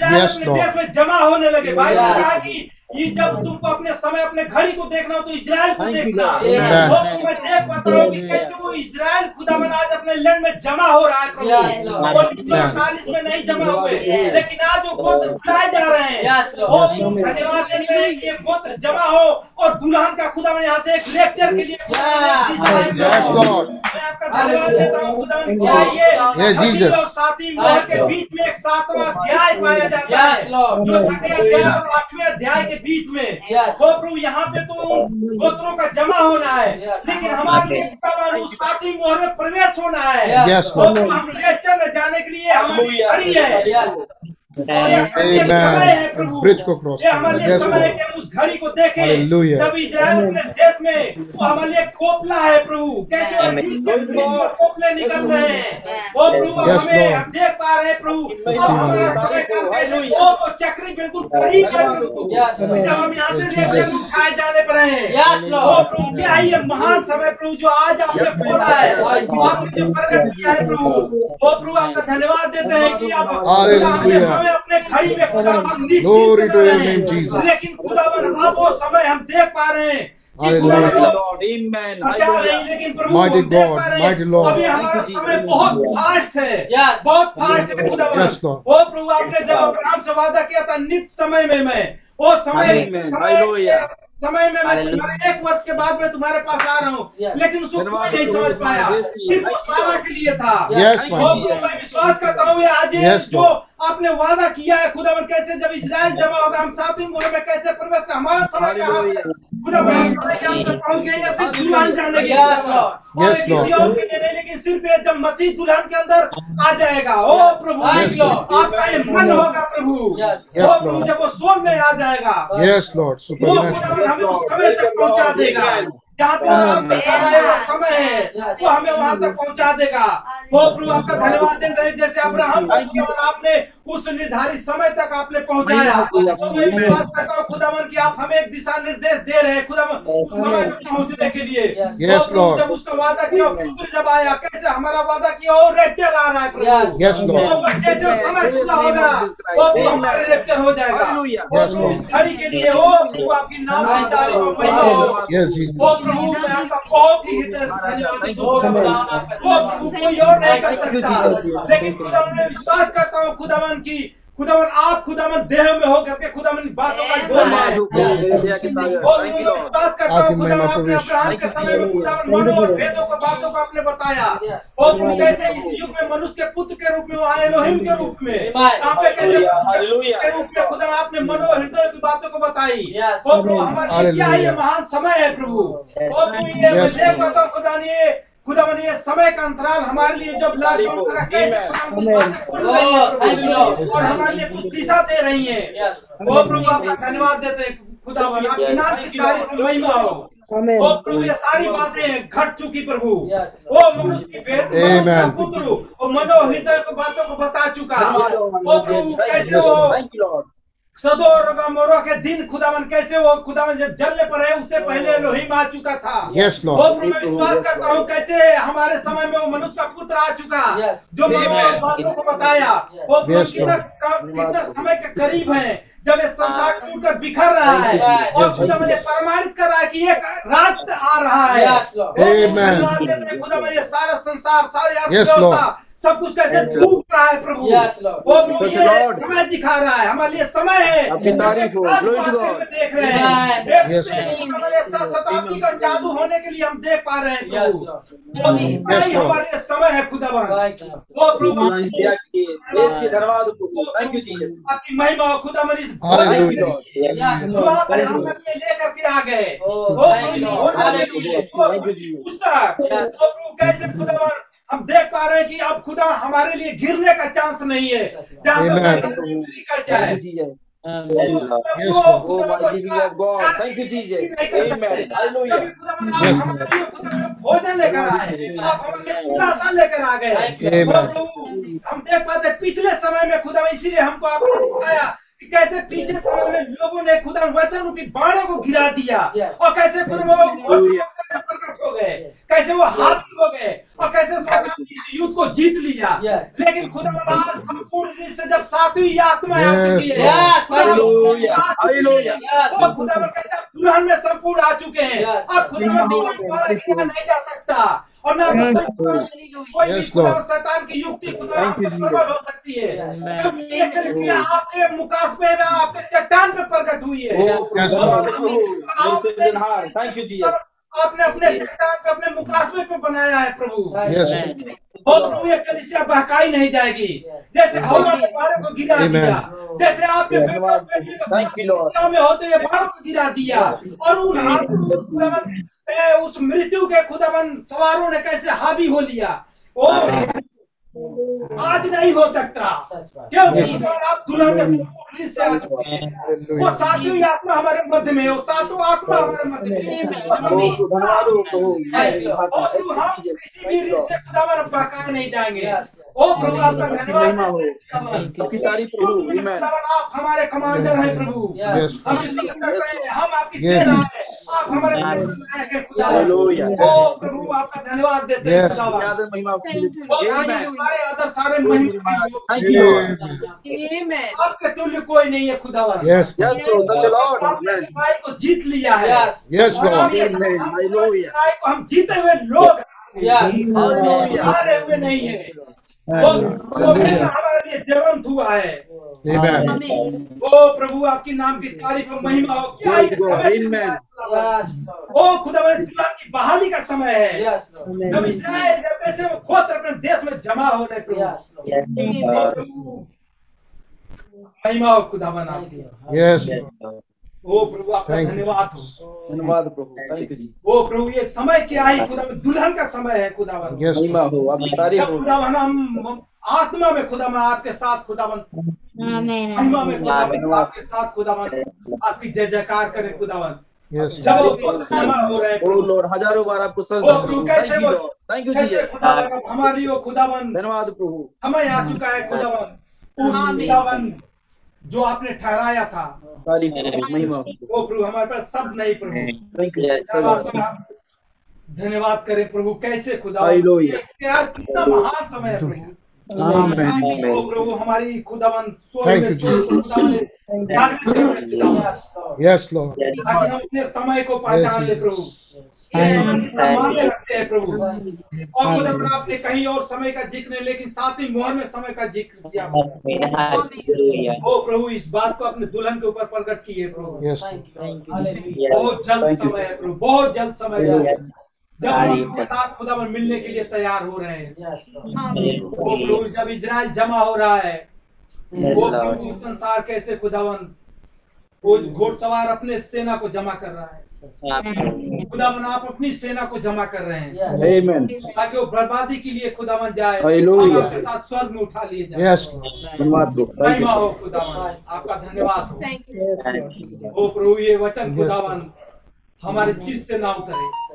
देश में जमा होने लगे भाई कहा कि ये जब तुमको अपने समय अपने घड़ी को देखना हो तो इसराइल को देखना। वो मैं देख पाता हूँ कि कैसे वो इजराइल खुदावन आज अपने लैंड में जमा हो रहा है Yes, प्रभु अड़तालीस में नहीं जमा हुए। लेकिन आज वो गोत्र बुलाए जा रहे हैं। धन्यवाद हैं ये गोत्र जमा हो और दुल्हन का खुदा खुदावन यहाँ से एक लेक्चर के लिए. मैं आपका धन्यवाद देता हूँ। खुदावन मोहर के बीच में एक सातवां अध्याय पाया जाता है। जो छठे अध्याय और आठवें अध्याय के बीच में। Yes. वो प्रभु यहाँ पे तो उन गोत्रों का जमा होना है। Yes. लेकिन हमारे लिए उस पाती मोहर में प्रवेश होना है। Yes. वो प्रभु हम लेक्चर में जाने के लिए हमारी खड़ी है। है Bridge को cross ये हमारे समय है कि हम उस घड़ी को देखें। Hallelujah. जब इजराइल अपने देश में वो हमारे लिए कोपला है प्रभु। कैसे वो जीत के कोपले निकल रहे हैं। वो प्रभु हमें हम देख पा रहे हैं प्रभु। अब हमारा समय का कैसे वो वो चक्री बिल्कुल करीब है प्रभु। जब हम यहाँ से लेकर उठाए जाने पर हैं वो प्रभु क्या ये महान समय प्रभु जो आज आपने खोला है। आपने जो प्रकट किया है प्रभु वो प्रभु आपका धन्यवाद देते हैं कि आप हमें अपने घड़ी में निश्चित your रहे हैं। लेकिन खुदावन अब वो समय हम देख पा रहे हैं कि Hallelujah. Thank you, खुदावन Lord. Amen. क्या नहीं Hallelujah. लेकिन प्रभु Mighty God, पा रहे हैं mighty Lord. अभी हमारा समय बहुत फास्ट है Yes. बहुत फास्ट है खुदावन Yes, वो प्रभु आपने जब अब्राहम से वादा किया था नित समय में मैं वो समय समय में मैं तुम्हारे एक वर्ष के बाद मैं तुम्हारे पास आ रहा हूँ लेकिन उसको कोई नहीं समझ पाया। सिर्फ़ सारा के लिए था मैं विश्वास करता हूँ आज जो. आपने वादा किया है खुदावन कैसे जब इसराइल जमा होगा हम सातवीं मोहर में कैसे प्रवेश हमारा समय कहाँ. से पहुँच गए या सिर्फ़ दुल्हन जाने की Yes, और किसी और के लिए लेकिन सिर्फ़ ये जब मसीह दुल्हन के अंदर आ जाएगा ओ प्रभु. आपका ये मन होगा प्रभु Yes. ओ प्रभु जब वो सोल में आ जाएगा. वो Supernatural. खुदावन Yes, हमें समय तक पहुँचा देगा. जहाँ पे समय समय है वो हमें वहाँ तक पहुँचा देगा। वो प्रभु आपका धन्यवाद देते हैं जैसे अब्राहम को Thank और आपने उस निर्धारित समय तक आपने पहुँचाया। तो मैं विश्वास करता हूँ खुदावन की आप हमें एक दिशा निर्देश दे रहे हैं खुदावन पहुँचने के लिए। Yes. Lord. जब उसका वादा किया पुत्र जब आया कैसे हमारा वादा किया और रेप्चर आ रहा है Yes. जैसे समय पूरा होगा वो हमारे रेप्चर हो जाएगा. इस घड़ी के लिए वो आपकी नाम की तारीफ़ हो प्रभु मैं आपका बहुत ही धन्यवाद कोई और नहीं कर सकता। लेकिन खुदा विश्वास करता हूँ खुदावन की खुदावन आप खुदावन देह में हो करके खुदावन बातों का बोल रहे हैं। मैं विश्वास करता हूँ खुदावन आपने। अब्राहम के समय में खुदावन मनो और भेदों को बातों को आपने बताया। Yes. वो प्रभु कैसे इस युग में मनुष्य के पुत्र के रूप में वो आए एलोहिम के रूप में। Amen. आप कैसे. के रूप में खुदा आपने मनो और हृदय की बातों को बताई। Yes. वो प्रभु हमारे क्या ये महान समय है प्रभु। वो प्रभु ये मैं देख पाता हूँ खुदा ने ये खुदावन ये समय का अंतराल हमारे लिए जब है Oh. और हमारे लिए कुछ दिशा दे रही है. ओ प्रभु आपका धन्यवाद देते हैं खुदावन आपके नाम की तारीफ़ और महिमा हो। ओ प्रभु ये सारी बातें घट चुकी प्रभु. ओ मनुष्य की भेद. पुत्र वो मनो हृदय को बातों को बता चुका। ओ प्रभु कैसे you, सदोर मोरो के दिन खुदावन कैसे वो खुदावन जब जलने पर है उससे पहले लोहिम आ चुका था। Yes, वो Lord. मैं विश्वास करता हूँ कैसे हमारे समय में वो मनुष्य का पुत्र आ चुका Yes. जो मनोबल बातों को बताया। वो Yes, कितना कितना समय के करीब है जब ये संसार टूटकर बिखर रहा है और खुदा मुझे प्रमाणित कर रहा है कि एक रात आ रहा है। खुदा मुझे सारा संसार सारी अर्थव्यवस्था सब कुछ कैसे टूट रहा है प्रभु। Yes, वो. समय दिखा रहा है हमारे लिए समय है। तारीफ़ हो, देख रहे हैं। का जादू होने के लिए हम देख पा रहे हैं. हमारे लिए समय है खुदावन वो प्रभु धन्यवाद थैंक यू जीसस आपकी महिमा खुदावन इस जो आप हमारे लिए लेकर के आ गए Oh. वो प्रभु कैसे खुदावन हम देख पा रहे हैं कि अब खुदा हमारे लिए गिरने का चांस नहीं है। भोजन लेकर आए। आप हमारे लेकर आ गए। हम देख पाते पिछले समय में खुदा इसीलिए हमको आपने दिखाया कैसे पिछले समय में लोगों ने खुदा वचन रूपी बाणों को गिरा दिया और कैसे खुदा वो कैसे प्रकट हो गए। कैसे वो हावी हो गए और कैसे युद्ध को जीत लिया। लेकिन खुदा संपूर्ण रूप से जब सातवीं आत्मा आ चुकी है खुदा दुल्हन में संपूर्ण आ चुके हैं। अब खुदा नहीं जा सकता। और ना कोई भी शैतान की युक्ति खुदा हो सकती है। Yes. ये कलीसिया आपके मुकासबे में आपके चट्टान पे प्रकट हुई है। Oh, जीसस आपने अपने चट्टान पे अपने मुकासमे पे बनाया है प्रभु। Yes. और ये कलिसिया बहकाई नहीं जाएगी। जैसे हवा को गिरा दिया जैसे आपके बेटे और में होते हुए बाढ़ को गिरा दिया और उन उस मृत्यु के खुदाबंद सवारों ने कैसे हावी हो लिया। ओ आज नहीं हो सकता। सच बात। क्योंकि आप दुल्हन में से आ चुके हैं वो. सातवीं आत्मा हमारे मध्य में है वो सातों आत्मा हमारे मध्य में और हम नहीं जाएँगे। ओ प्रभु आपका धन्यवाद। आपकी तारीफ़ प्रभु। क्योंकि आप हमारे कमांडर हैं प्रभु। हम हम आपकी सेना हैं। आप हमारे हैं खुदा ओ प्रभु आपका धन्यवाद देते हैं. महिमा सारे अदर सारे थैंक यू आपके तुल्य कोई नहीं है खुदावन Yes. यस सच लॉर्ड आपने को जीत लिया है Yes. Yes, और Lord. हम ये Amen. हम Hallelujah. सिपाही को हम जीते हुए लोग। Yes. हारे हुए नहीं है हमारे लिए जीवंत हुआ है। ओ प्रभु आपकी नाम की तारीफ़ और महिमा हो। क्या ही. ओ खुदा की बहाली का समय है। जब इस्राएल जब कैसे वो खोत्र अपने देश में जमा हो रहे प्रभु। महिमा हो खुदा बना. Lord. ओ प्रभु आपका धन्यवाद हो धन्यवाद। प्रभु थैंक यू जी ओ प्रभु ये समय क्या है? खुदा में दुल्हन का समय है खुदावन Yes. महिमा हो आपकी तारीफ़ हो। खुदावन हम आत्मा में खुदा में आपके साथ खुदावन. महिमा में खुदावन। आपके साथ खुदावन आपकी जय जयकार करें खुदावन हो हैं हज़ारों बार आपको थैंक यू अब हमारे वो खुदावन धन्यवाद प्रभु। समय आ चुका है खुदावन खुदावन जो आपने ठहराया था। वो प्रभु हमारे पास सब नहीं प्रभु धन्यवाद करें प्रभु कैसे खुदा। प्यार कितना महान समय है प्रभु। प्रभु हमारी खुदावन. Yes, Lord. ताकि हम अपने समय को पहचान ले प्रभु रखते हैं प्रभु और खुदावन आपने कहीं और समय का ज़िक्र नहीं लेकिन साथ ही मोहर में समय का ज़िक्र किया ओ प्रभु इस बात को अपने दुल्हन के ऊपर प्रकट किए प्रभु. बहुत जल्द समय है प्रभु बहुत जल्द समय है. जब साथ खुदावन मिलने के लिए तैयार हो रहे हैं। वो प्रभु जब इजराइल जमा हो रहा है वो संसार कैसे खुदावन वो घोड़सवार अपने सेना को जमा कर रहा है। खुदावन आप अपनी सेना को जमा कर रहे हैं। Amen. ताकि वो बर्बादी के लिए खुदावन जाए आपके साथ स्वर्ग में उठा लिए जाए। हो खुदावन। आपका धन्यवाद हो। प्रभु ये वचन खुदावन हमारे चीज़ से ना उतरे।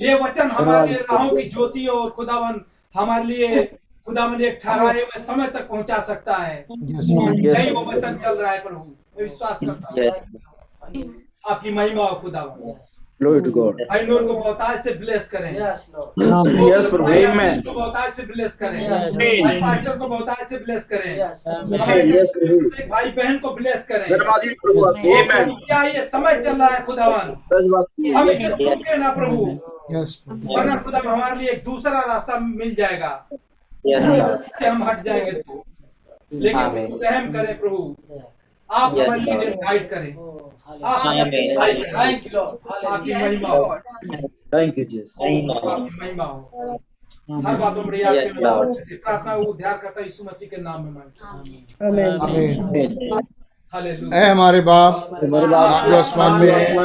ये वचन हमारे लिए राहों की ज्योति और खुदावन हमारे लिए खुदावन एक ठहराए हुए समय तक पहुँचा सकता है। यही नहीं वो वचन चल रहा है प्रभु विश्वास करता हूँ। आपकी महिमा और खुदावन। Glory to God. भाई नूर को बहुतायत से ब्लेस करें Yes, Lord. Yes, प्रभु. भाई Amen. को बहुतायत से ब्लेस करें Yes. भाई पास्टर को बहुतायत से ब्लेस करें Yes. हमारे Yes, प्रभु. भाई बहन को ब्लेस करें धन्यवाद प्रभु Amen. क्या ये समय चल रहा है खुदावन सच बात हम Yes, इसे. रोके ना प्रभु यस वरना खुदा हमारे लिए एक दूसरा रास्ता मिल जाएगा Yes, Lord. हम हट जाएँगे तो लेकिन रहम करें प्रभु आप हमारे लिए गाइड करें। Thank Lord. आपकी महिमा हो। थैंक यू जीसस आपकी महिमा हो। हर बातों में. करना प्रार्थना वो उद्धार करता यीशु मसीह के नाम में मांगते हैं। आमीन हालेलुया ऐ हमारे बाप जो आसमान में हैं,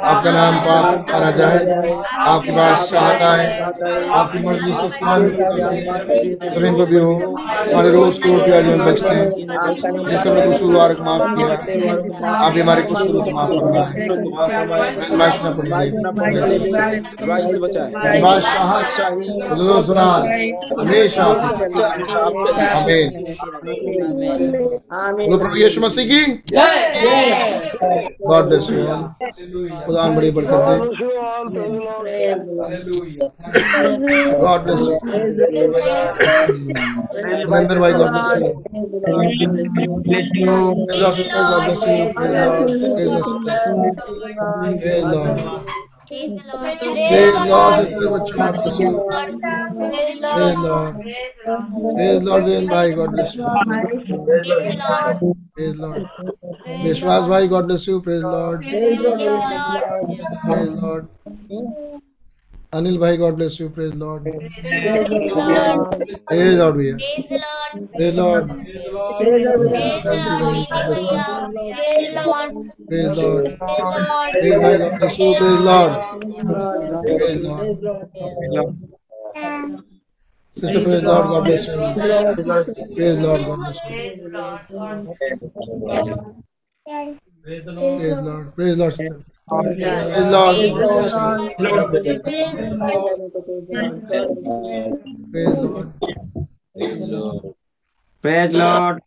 आपका नाम पाक माना जाए। आपकी बात चाहता है आपकी मर्ज़ी से आसमान में ज़मीन पर भी हो हमारे रोज को रोटी आज हम बचते हैं। जिस तरह कसूरवार को माफ़ किया आप भी हमारे कसूर को माफ़ करना है। हमेशा। आमीन। प्रभु यीशु मसीह की। गॉड ब्लेस यू हालेलुया खुदा ने बड़ी बरकत दी। गॉड ब्लेस यू महेंद्र भाई God bless you God bless you praise Lord Praise the Lord. Praise the Lord. Praise Sister Bachchan, God bless Lord. Praise Lord. Praise Jain Bhai, God bless you. Praise Lord. Praise Lord. Praise Vishwas Bhai, God bless Lord. Praise Lord. Praise Lord. Praise Lord. Anil bhai, God bless you. Praise the Lord. Praise Lord. Praise Lord भैया. Praise Lord. Praise the Lord. Praise Lord. Praise Lord. Praise the Lord. Praise the Lord. Sister, praise the Lord. God bless you. Praise the Lord. Praise the Lord. Praise the Lord. Praise Lord. Praise Lord. Praise Lord. Praise Lord.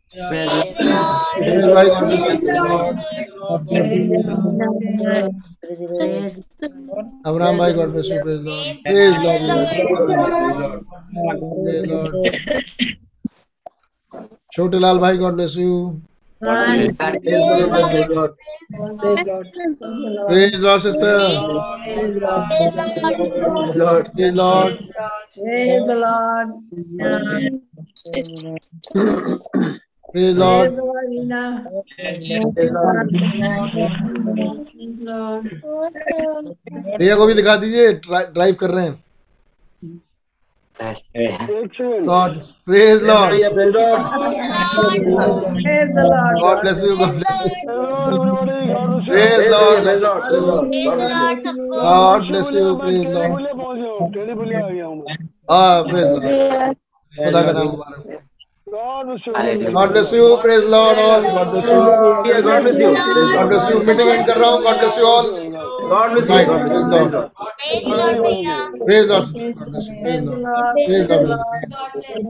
Abraham by God bless you. Praise Lord. Praise Lord. Praise Lord. God bless you. God bless you praise Lord sister Lord. Praise Lord Praise the Lord. Praise Lord भैया को भी दिखा दीजिए draw- drive कर रहे हैं एक second God Praise Lord. Praise the Lord. God bless you God bless you praise praise Lord Praise Lord. Praise Lord. God bless you. हूँ हूँ मैं हाँ प्रेज लॉर्ड खुदा का नाम मुबारक God bless you God bless you praise Lord all God bless you God bless you. Praise God bless you meeting end कर रहा हूँ God bless you all God bless you. God bless you. Praise the Lord. Praise the Lord. Praise the Lord.